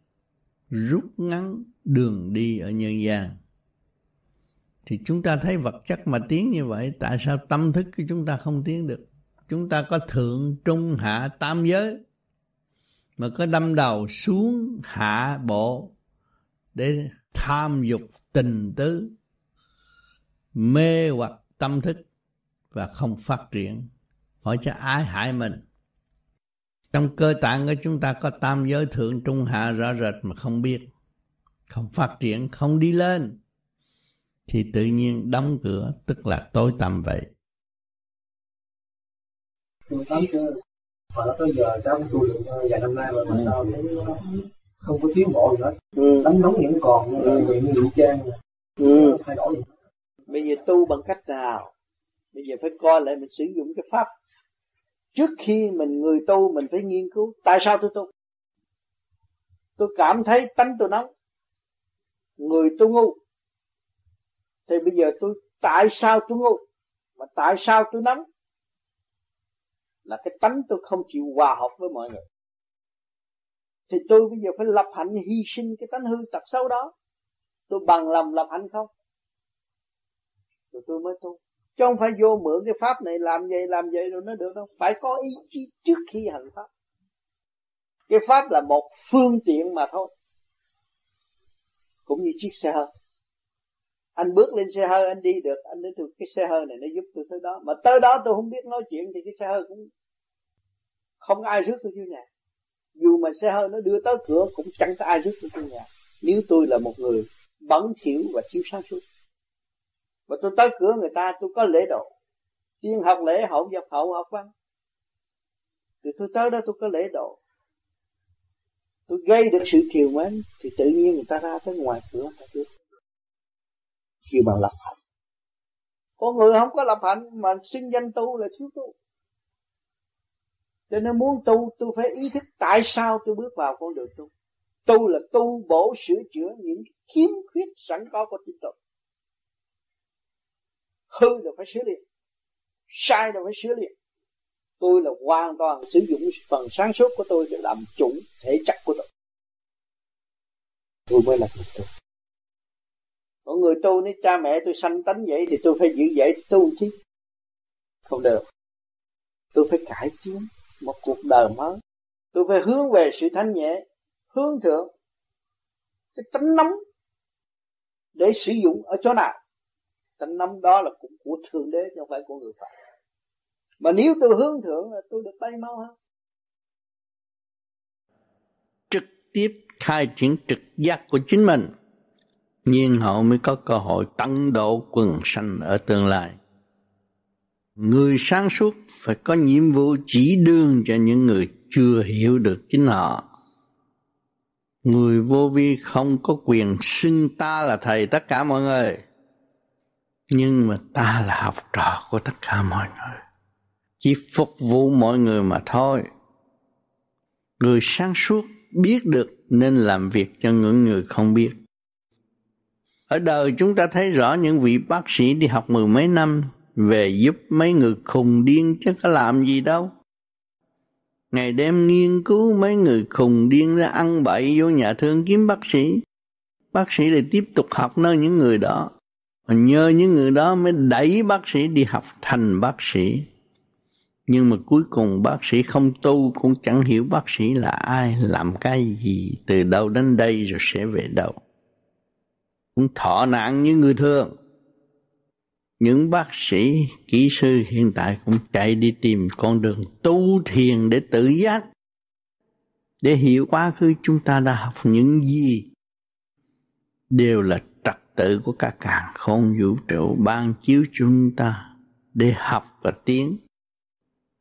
Speaker 3: rút ngắn đường đi ở nhân gian. Thì chúng ta thấy vật chất mà tiến như vậy, tại sao tâm thức của chúng ta không tiến được? Chúng ta có thượng, trung, hạ, tam giới, mà có đâm đầu xuống, hạ, bộ, để tham dục tình tứ, mê hoặc tâm thức và không phát triển. Hỏi cho ai hại mình. Trong cơ tạng của chúng ta có tam giới thượng trung hạ rõ rệt mà không biết. Không phát triển không đi lên. Thì tự nhiên đóng cửa tức là tối tăm vậy.
Speaker 13: Nó tới giờ cháu tu được vài năm nay rồi mà sao thấy không có tiến bộ gì hết. Ừ. đánh nóng vẫn còn ừ. như ngụy trang ừ. thay đổi. Gì
Speaker 4: bây giờ tu bằng cách nào bây giờ phải coi lại mình sử dụng cái pháp. Trước khi mình người tu, mình phải nghiên cứu tại sao tôi tu. Tôi cảm thấy tánh tôi nóng. Người tôi ngu. Thì bây giờ tôi tại sao tôi ngu? Mà tại sao tôi nóng? Là cái tánh tôi không chịu hòa hợp với mọi người. Thì tôi bây giờ phải lập hạnh hy sinh cái tánh hư tật xấu đó. Tôi bằng lòng lập hạnh không? Rồi tôi mới tu chứ không phải vô mượn cái pháp này làm vậy làm vậy rồi nó được đâu. Phải có ý chí trước khi hành pháp. Cái pháp là một phương tiện mà thôi. Cũng như chiếc xe hơi. Anh bước lên xe hơi, anh đi được. Anh đến cái xe hơi này nó giúp tôi tới đó. Mà tới đó tôi không biết nói chuyện thì cái xe hơi cũng không ai rước tôi vô nhà. Dù mà xe hơi nó đưa tới cửa cũng chẳng có ai rước tôi vô nhà. Nếu tôi là một người bẩn thỉu và thiếu sáng suốt và tôi tới cửa người ta, tôi có lễ độ. Tiên học lễ, hậu dập hậu, học văn. Thì tôi tới đó tôi có lễ độ. Tôi gây được sự kiều mến, thì tự nhiên người ta ra tới ngoài cửa ta biết kêu bằng lập hạnh. Có người không có lập hạnh, mà xin danh tu là thiếu tu. Cho nên muốn tu, tôi phải ý thức tại sao tôi bước vào con đường tu. Tu là tu bổ sửa chữa những khiếm khuyết sẵn có của chính tôi hư là phải sửa liền sai là phải sửa liền tôi là hoàn toàn sử dụng phần sáng suốt của tôi để làm chủ thể chất của tôi. Tôi mới là người tu. Có người tu nếu cha mẹ tôi sanh tánh vậy thì tôi phải giữ vậy tu chứ không được. Tôi phải cải tiến một cuộc đời mới. Tôi phải hướng về sự thanh nhẹ, hướng thượng, cái tánh nóng để sử dụng ở chỗ nào? Tánh nắm đó là cũng của thượng đế, chứ không phải của người phàm mà nếu tôi hướng thượng là tôi được bay mau hơn.
Speaker 3: Trực tiếp khai triển trực giác của chính mình, nhiên hậu mới có cơ hội tận độ quần sanh ở tương lai. Người sáng suốt phải có nhiệm vụ chỉ đường cho những người chưa hiểu được chính họ. Người vô vi không có quyền xưng ta là thầy, tất cả mọi người nhưng mà ta là học trò của tất cả mọi người. Chỉ phục vụ mọi người mà thôi. Người sáng suốt biết được nên làm việc cho những người không biết. Ở đời chúng ta thấy rõ những vị bác sĩ đi học mười mấy năm về giúp mấy người khùng điên chứ có làm gì đâu. Ngày đêm nghiên cứu mấy người khùng điên ra ăn bậy vô nhà thương kiếm bác sĩ. Bác sĩ lại tiếp tục học nơi những người đó và nhờ những người đó mới đẩy bác sĩ đi học thành bác sĩ. Nhưng mà cuối cùng bác sĩ không tu, cũng chẳng hiểu bác sĩ là ai, làm cái gì, từ đâu đến đây rồi sẽ về đâu. Cũng thọ nạn như người thường. Những bác sĩ, kỹ sư hiện tại cũng chạy đi tìm con đường tu thiền để tự giác, để hiểu quá khứ chúng ta đã học những gì. Đều là tự của cả càng không vũ trụ ban chiếu chúng ta để học và tiến.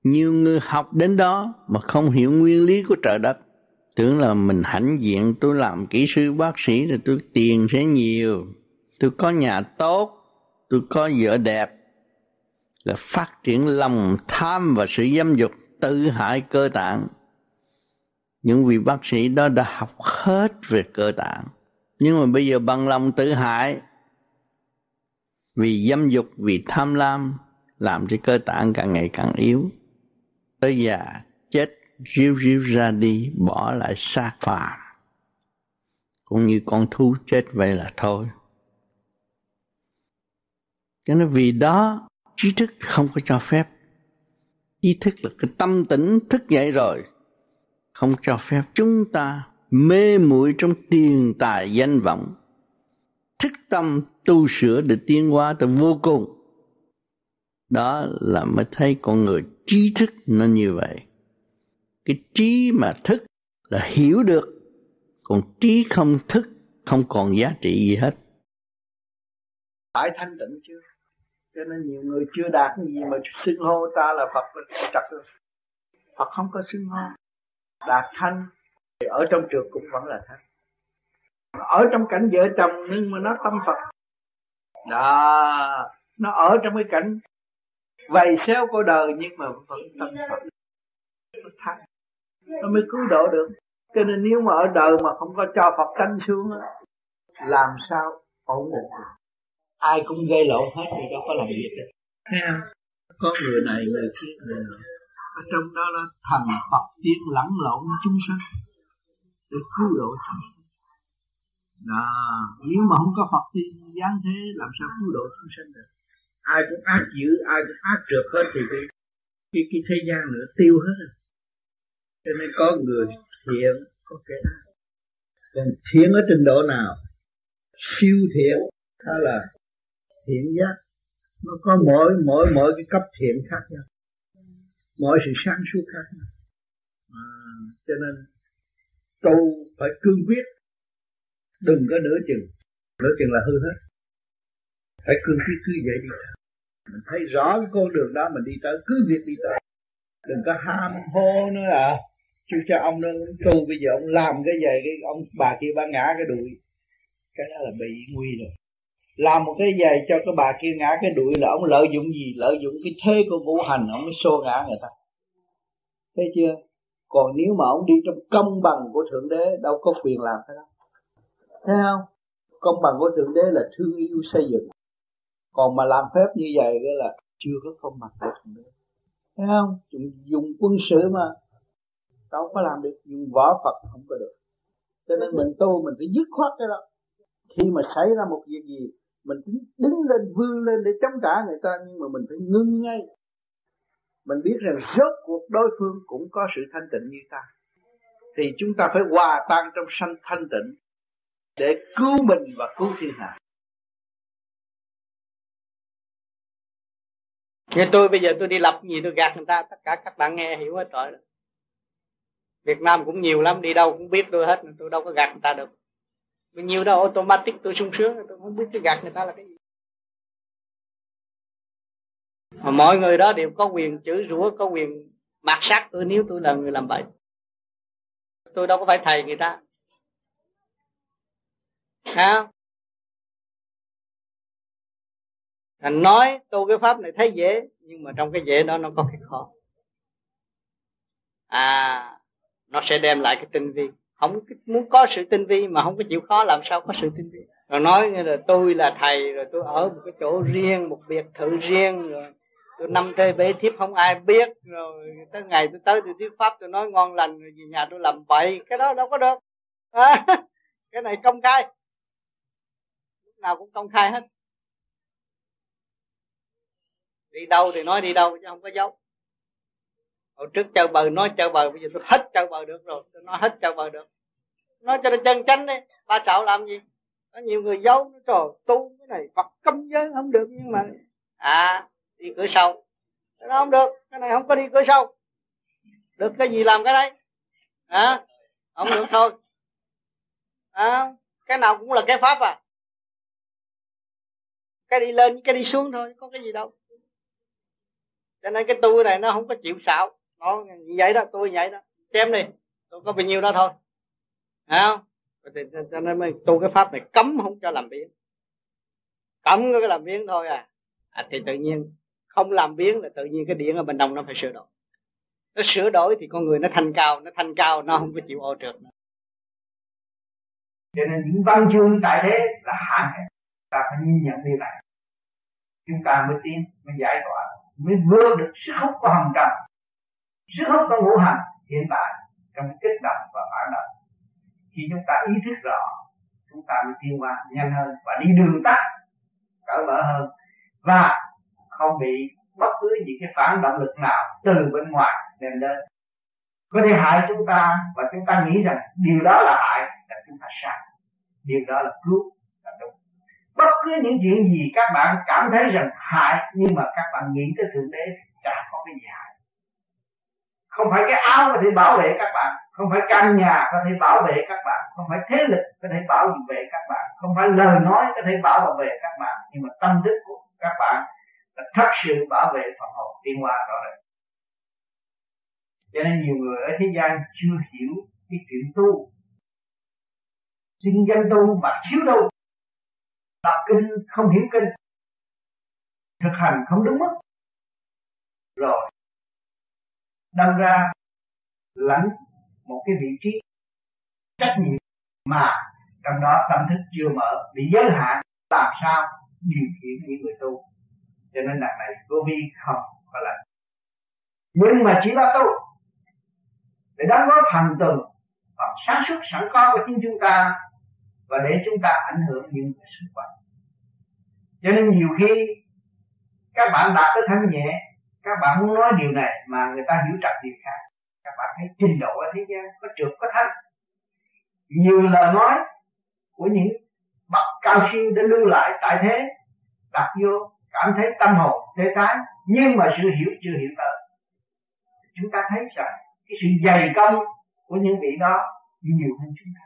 Speaker 3: Nhiều người học đến đó mà không hiểu nguyên lý của trời đất. Tưởng là mình hãnh diện, tôi làm kỹ sư, bác sĩ thì tôi tiền sẽ nhiều. Tôi có nhà tốt, tôi có vợ đẹp. Là phát triển lòng tham và sự dâm dục, tự hại cơ tạng. Những vị bác sĩ đó đã học hết về cơ tạng nhưng mà bây giờ bằng lòng tự hại, vì dâm dục, vì tham lam, làm cho cơ tạng càng ngày càng yếu. Tới già, chết riu riu ra đi, bỏ lại xác phàm cũng như con thú chết vậy là thôi. Cho nên vì đó, trí thức không có cho phép. Trí thức là cái tâm tỉnh thức dậy rồi. Không cho phép chúng ta mê muội trong tiền tài danh vọng. Thức tâm tu sửa để tiến hóa tới vô cùng. Đó là mới thấy con người trí thức nó như vậy. Cái trí mà thức là hiểu được, còn trí không thức không còn giá trị gì hết.
Speaker 4: Phải thanh tịnh chưa cho nên nhiều người chưa đạt cái gì mà xưng hô ta là Phật chặt rồi Phật không có xưng hô. Đạt thanh thì ở trong trường cũng vẫn là thanh ở trong cảnh vợ chồng nhưng mà nó tâm Phật. Đó, nó ở trong cái cảnh vầy xéo của đời nhưng mà vẫn tâm Phật. Nó thanh nó mới cứu độ được. Cho nên nếu mà ở đời mà không có cho Phật tánh xuống làm sao ổn định được? Ai cũng gây lộn hết thì đâu có làm việc được thấy không? Có người này người kia người nọ ở trong đó là thần Phật tiên lẫn lộn chúng sanh để cứu độ chúng sanh đó nếu mà không có Phật thì giáng thế làm sao cứu độ chúng sanh được? Ai cũng ác dữ ai cũng ác trượt hết thì cái cái, cái thế gian nữa tiêu hết rồi. Cho nên có người thiện có kẻ ác. Còn thiện ở trình độ nào? Siêu thiện hay là thiện giác. Nó có mỗi mỗi mỗi cái cấp thiện khác nhau. Mỗi sự sáng suốt khác nhau. À, cho nên tu phải cương quyết. Đừng có nửa chừng. Nửa chừng là hư hết. Phải cương quyết cứ vậy đi. Mình thấy rõ cái con đường đó, mình đi tới, cứ việc đi tới. Đừng có ham hô nữa à. Chứ cho ông nó tu, bây giờ ông làm cái gì, cái ông bà kia bà ngã cái đùi cái đó là bị nguy rồi. Làm một cái giày cho cái bà kia ngã cái đuổi là ông lợi dụng gì? Lợi dụng cái thế của ngũ hành, ông mới xô ngã người ta. Thấy chưa? Còn nếu mà ông đi trong công bằng của thượng đế đâu có quyền làm cái đó. Thấy không? Công bằng của thượng đế là thương yêu xây dựng. Còn mà làm phép như vậy cái là chưa có công bằng của thượng đế. Thấy không? Dùng, dùng quân sự mà. Đâu có làm được. Dùng võ phật không có được. Cho nên mình tu mình phải dứt khoát cái đó. Khi mà xảy ra một việc gì mình đứng lên vươn lên để chống trả người ta nhưng mà mình phải ngưng ngay mình biết rằng rốt cuộc đối phương cũng có sự thanh tịnh như ta. Thì chúng ta phải hòa tan trong sanh thanh tịnh để cứu mình và cứu thiên hạ.
Speaker 25: Như tôi bây giờ tôi đi lập gì tôi gạt người ta, tất cả các bạn nghe hiểu hết rồi Việt Nam cũng nhiều lắm, đi đâu cũng biết tôi hết tôi đâu có gạt người ta được. Bao nhiêu đâu, automatic tôi sung sướng, tôi không biết cái gạt người ta là cái gì mà mọi người đó đều có quyền chửi rủa, có quyền mạt sát tôi nếu tôi là người làm bậy tôi đâu có phải thầy người ta. Hả Thành nói, tu cái pháp này thấy dễ, nhưng mà trong cái dễ đó nó có cái khó. À nó sẽ đem lại cái tinh vi. Không muốn có sự tinh vi mà không có chịu khó, làm sao có sự tinh vi? Rồi nói như là tôi là thầy, rồi tôi ở một cái chỗ riêng, một biệt thự riêng, rồi tôi năm thê bế thiếp không ai biết rồi tới ngày tôi tới tôi thuyết pháp tôi nói ngon lành rồi về nhà tôi làm bậy. Cái đó đâu có được. À, [laughs] cái này công khai. Lúc nào cũng công khai hết. Đi đâu thì nói đi đâu chứ không có giấu hồi trước chơi bờ nói chơi bờ bây giờ tôi hết chơi bờ được rồi. Tôi nói hết chơi bờ được. Nói cho nó chân chánh đi. Ba sợ làm gì? Có nhiều người giấu nó trời tu cái này phật cấm giới không được nhưng mà à đi cửa sau. Nó không được. Cái này không có đi cửa sau. Được cái gì làm cái đấy. À không được thôi. À, cái nào cũng là cái pháp à. Cái đi lên cái đi xuống thôi có cái gì đâu. Cho nên cái tu này nó không có chịu xạo. Nó như vậy đó tôi vậy đó. Chém đi tôi có bao nhiêu đó thôi. Hả? Thì, cho nên mới tu cái pháp này cấm không cho làm biến. Cấm cái làm biến thôi à. à thì tự nhiên không làm biến là tự nhiên cái điện ở bên trong nó phải sửa đổi. Nó sửa đổi thì con người nó thanh cao, nó thanh cao, nó không có chịu ô trượt nữa.
Speaker 29: Cho nên những văn chương tại thế là hạn hẹp. Ta phải nhìn nhận điều này chúng ta mới tiến, mới giải tỏa, mới vượt được sức hút của hồng trần sức hút của ngũ hành hiện tại trong kích động và phản động. Khi chúng ta ý thức rõ, chúng ta mới tiến qua nhanh hơn và đi đường tắt, cởi mở hơn. Và không bị bất cứ những cái phản động lực nào từ bên ngoài đem đến. Có thể hại chúng ta và chúng ta nghĩ rằng điều đó là hại là chúng ta sai. Điều đó là cứu là đúng. Bất cứ những chuyện gì các bạn cảm thấy rằng hại nhưng mà các bạn nghĩ tới thượng đế chả có cái gì hại. Không phải cái áo có thể bảo vệ các bạn, không phải căn nhà có thể bảo vệ các bạn, không phải thế lực có thể bảo vệ các bạn, không phải lời nói có thể bảo vệ các bạn, nhưng mà tâm thức của các bạn là thật sự bảo vệ phần hồn tiên hoa rõ rệt. Cho nên nhiều người ở thế gian chưa hiểu cái chuyện tu. Xin danh tu mà thiếu đâu. Đọc kinh, không hiểu kinh. Thực hành không đúng mức. Rồi, đâm ra lãnh một cái vị trí trách nhiệm mà trong đó tâm thức chưa mở, bị giới hạn, làm sao điều khiển những người tu cho nên đằng này vô vi không? Có lạnh nhưng mà chỉ là tu. Để đóng góp thành tựu và sáng suốt sẵn có của chính chúng ta, và để chúng ta ảnh hưởng những người xung quanh. Cho nên nhiều khi, các bạn đạt tới thanh nhẹ, các bạn muốn nói điều này mà người ta hiểu trật điều khác. Các bạn thấy trình độ ở thế gian có trượt, có thanh nhiều lời nói của những bậc cao siêu đã lưu lại tại thế, đặt vô cảm thấy tâm hồn thế thái nhưng mà sự hiểu chưa hiểu tới chúng ta thấy rằng cái sự dày công của những vị đó nhiều hơn chúng ta.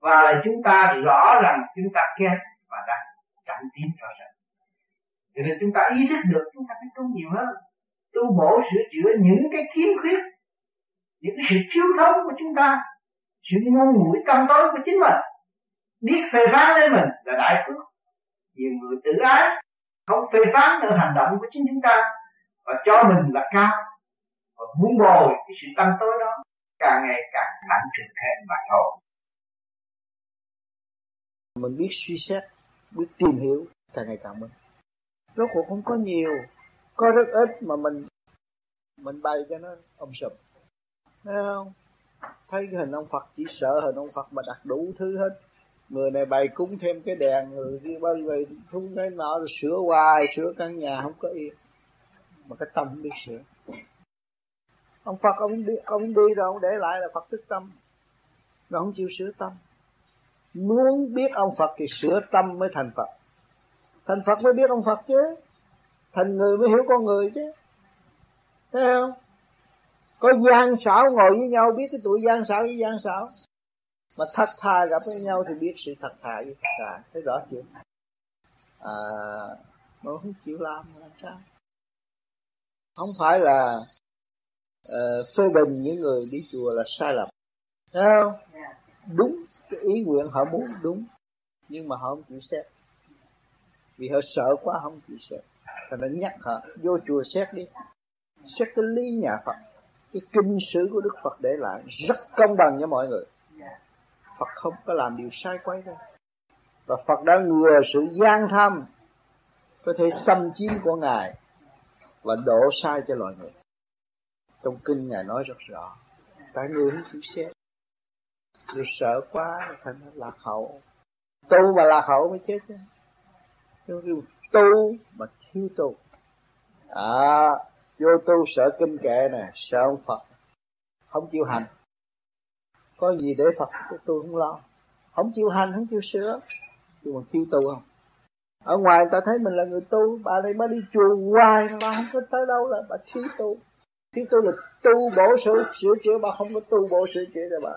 Speaker 29: Và là chúng ta rõ rằng chúng ta kém và đang chậm tiến rõ ràng cho nên chúng ta ý thức được chúng ta phải tu nhiều hơn. Tu bổ sửa chữa những cái khiếm khuyết, những cái sự thiếu thốn của chúng ta, sự ngu ngữ tâm tối của chính mình. Biết phê phán lên mình là đại phước. Nhiều người tự ái không phê phán nữa, hành động của chính chúng ta. Và cho mình là cao. Và muốn bồi cái sự tâm tối đó, càng ngày càng nặng trịch thêm mà thôi.
Speaker 4: Mình biết suy xét, biết tìm hiểu, càng ngày càng mình rốt cuộc không có nhiều, có rất ít mà mình mình bày cho nó ông sụp thấy không? Thấy hình ông Phật chỉ sợ, hình ông Phật mà đặt đủ thứ hết người này bày cúng thêm cái đèn, người kia bao giờ thúng cái nọ rồi sửa hoài, sửa căn nhà, không có yên. Mà cái tâm không biết sửa. Ông Phật, ông đi ông đi rồi ông để lại là Phật tức tâm. Rồi không chịu sửa tâm. Muốn biết ông Phật thì sửa tâm mới thành Phật. Thành Phật mới biết ông Phật chứ. Thành người mới hiểu con người chứ. Thấy không? Có gian xảo ngồi với nhau, biết cái tuổi gian xảo với gian xảo mà thật thà gặp với nhau thì biết sự thật thà với thật thà. Thấy rõ chưa? À mà không chịu làm làm sao? Không phải là uh, phê bình những người đi chùa là sai lầm. Thấy không? Đúng cái ý nguyện họ muốn đúng. Nhưng mà họ không chịu xét. Vì họ sợ quá không chịu xét. Thành nên nhắc họ vô chùa xét đi. Xét cái lý nhà Phật cái kinh sử của Đức Phật để lại rất công bằng cho mọi người. Phật không có làm điều sai quấy đâu. Và Phật đã ngừa sự gian tham có thể xâm chiếm của Ngài và đổ sai cho loài người. Trong kinh Ngài nói rất rõ tại người không chịu xét rồi sợ quá thành nó lạc hậu. Tu mà lạc hậu mới chết chứ. Tu mà thiếu tu. À vô tu sợ kinh kệ nè, sợ ông Phật. Không chịu hành có gì để Phật tôi không lo. Không chịu hành, không chịu sửa. Nhưng mà chịu tu không? Ở ngoài ta thấy mình là người tu, bà này mới đi chùa hoài mà không có tới đâu là bà thiếu tu. Thiếu tu là tu bổ sửa sửa chữa, bà không có tu bổ sửa chữa đâu bà.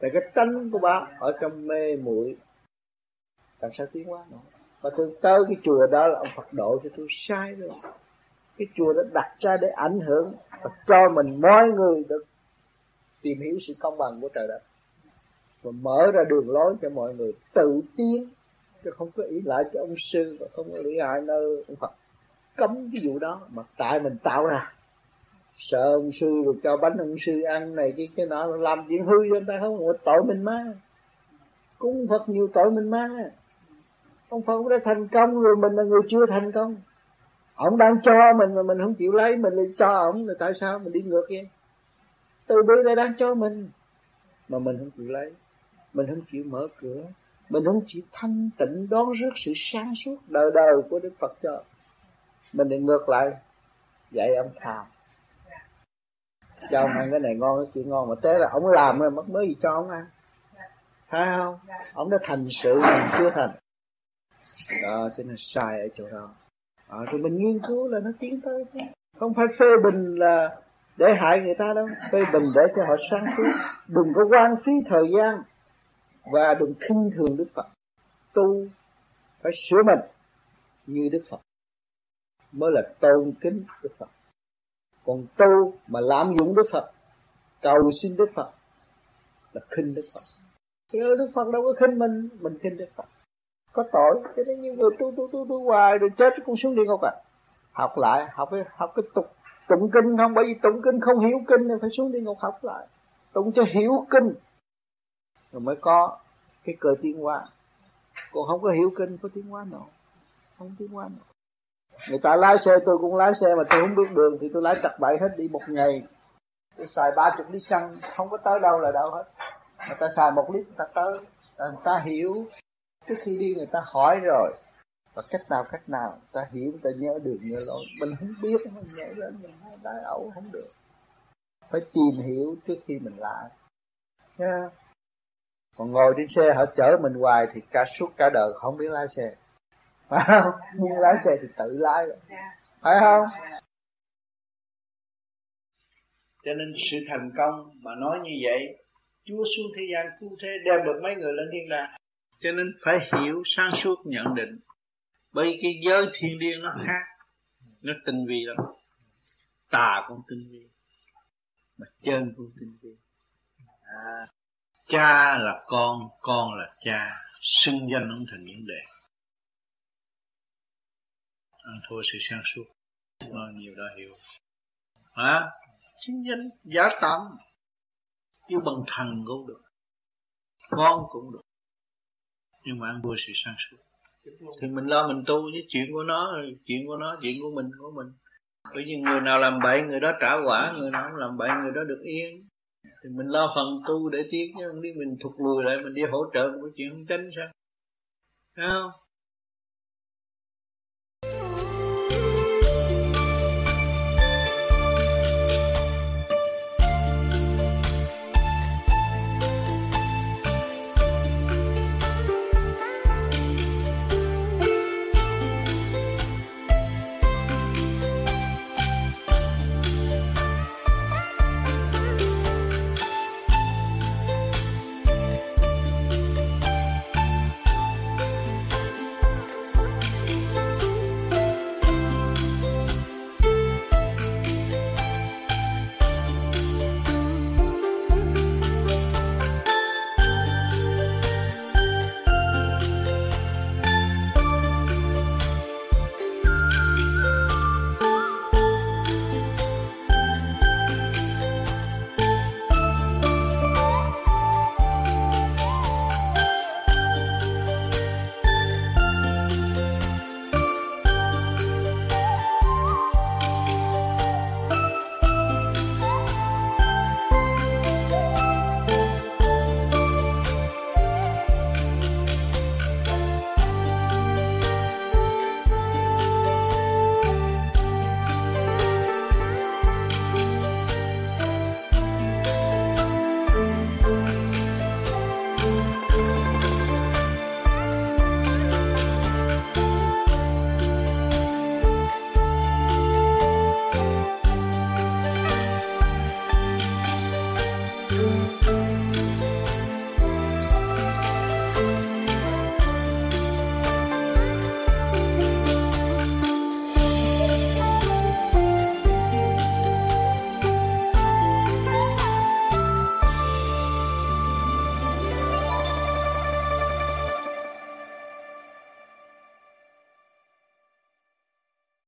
Speaker 4: Tại cái tánh của bà ở trong mê muội. Làm sao tiến hóa nổi? Bà thường tới cái chùa đó là ông Phật độ cho tôi sai rồi cái chùa đã đặt ra để ảnh hưởng và cho mình mọi người được tìm hiểu sự công bằng của trời đất. Và mở ra đường lối cho mọi người tự tiến, chứ không có ý lại cho ông sư và không có lý ai nơi ông Phật. Cấm cái vụ đó mà tại mình tạo ra. Sợ ông sư rồi cho bánh ông sư ăn này, cái cái nọ, làm chuyện hư cho người ta không một tội mình má cúng Phật nhiều tội mình má ông Phật đã thành công rồi, mình là người chưa thành công. Ông đang cho mình mà mình không chịu lấy, mình lại cho ông, là tại sao mình đi ngược vậy? Từ bi lại đang cho mình. Mà mình không chịu lấy. Mình không chịu mở cửa. Mình không chịu thanh tịnh đón rước sự sáng suốt đời đời của Đức Phật cho. Mình lại ngược lại. Dạy ông thào cho ông ăn cái này ngon cái kia ngon. Mà té là ông làm rồi mất mới gì cho ông ăn. Phải không? Ông đã thành sự mình chưa thành. Đó cho nên sai ở chỗ đó. Ờ, à, rồi mình nghiên cứu là nó tiến tới không phải phê bình là để hại người ta đâu. Phê bình để cho họ sáng suốt. Đừng có quan phí thời gian và đừng khinh thường đức phật. Tu phải sửa mình như đức phật mới là tôn kính đức phật. Còn tu mà lạm dụng đức phật, cầu xin đức phật là khinh đức phật. Chứ ừ, đức phật đâu có khinh mình mình khinh đức phật. Có tội, cho nên những người tu tu tu tu hoài rồi chết cũng xuống địa ngục à. Học lại, học cái học cái tục tụng kinh không? Bởi vì tụng kinh không hiểu kinh thì phải xuống đi ngục học lại. Tụng cho hiểu kinh. Rồi mới có cái cơ tiến hóa. Còn không có hiểu kinh, có tiến hóa nào? Không tiến hóa nào. Người ta lái xe, tôi cũng lái xe mà tôi không biết đường thì tôi lái chặt bậy hết đi một ngày. Tôi xài ba chục lít xăng, không có tới đâu là đâu hết. Người ta xài một lít, người ta tới. Người ta hiểu. Trước khi đi, người ta hỏi rồi và cách nào cách nào, ta hiểu, ta nhớ đường nhớ lối mình không biết, mình nhảy lên, mình đái ẩu, không được. Phải tìm hiểu trước khi mình lại. Yeah. còn ngồi trên xe, họ chở mình hoài thì cả suốt cả đời không biết lái xe. Phải không? Nhưng lái xe thì tự lái. Rồi phải không? Cho nên sự thành công mà nói như vậy, Chúa xuống thế gian cứu thế, đem được mấy người lên thiên đàng. Cho nên phải hiểu, sáng suốt nhận định bởi cái giới thiên liêng nó khác nó tinh vi lắm. Tà cũng tinh vi mà chân cũng tinh vi. À, cha là con con là cha xưng danh ông thành những đề ăn à, thua sự sáng suốt. Bao nhiều đã hiểu. Hả? Xưng danh giả tạm chứ bằng thần cũng được con cũng được. Nhưng mà ăn thua sự sáng suốt thì mình lo mình tu với chuyện của nó, chuyện của nó, chuyện của mình của mình. Bởi vì người nào làm bậy, người đó trả quả, người nào không làm bậy, người đó được yên. Thì mình lo phần tu để tiến chứ không đi mình thụt lùi lại, mình đi hỗ trợ một cái chuyện không tránh sao. Thấy không?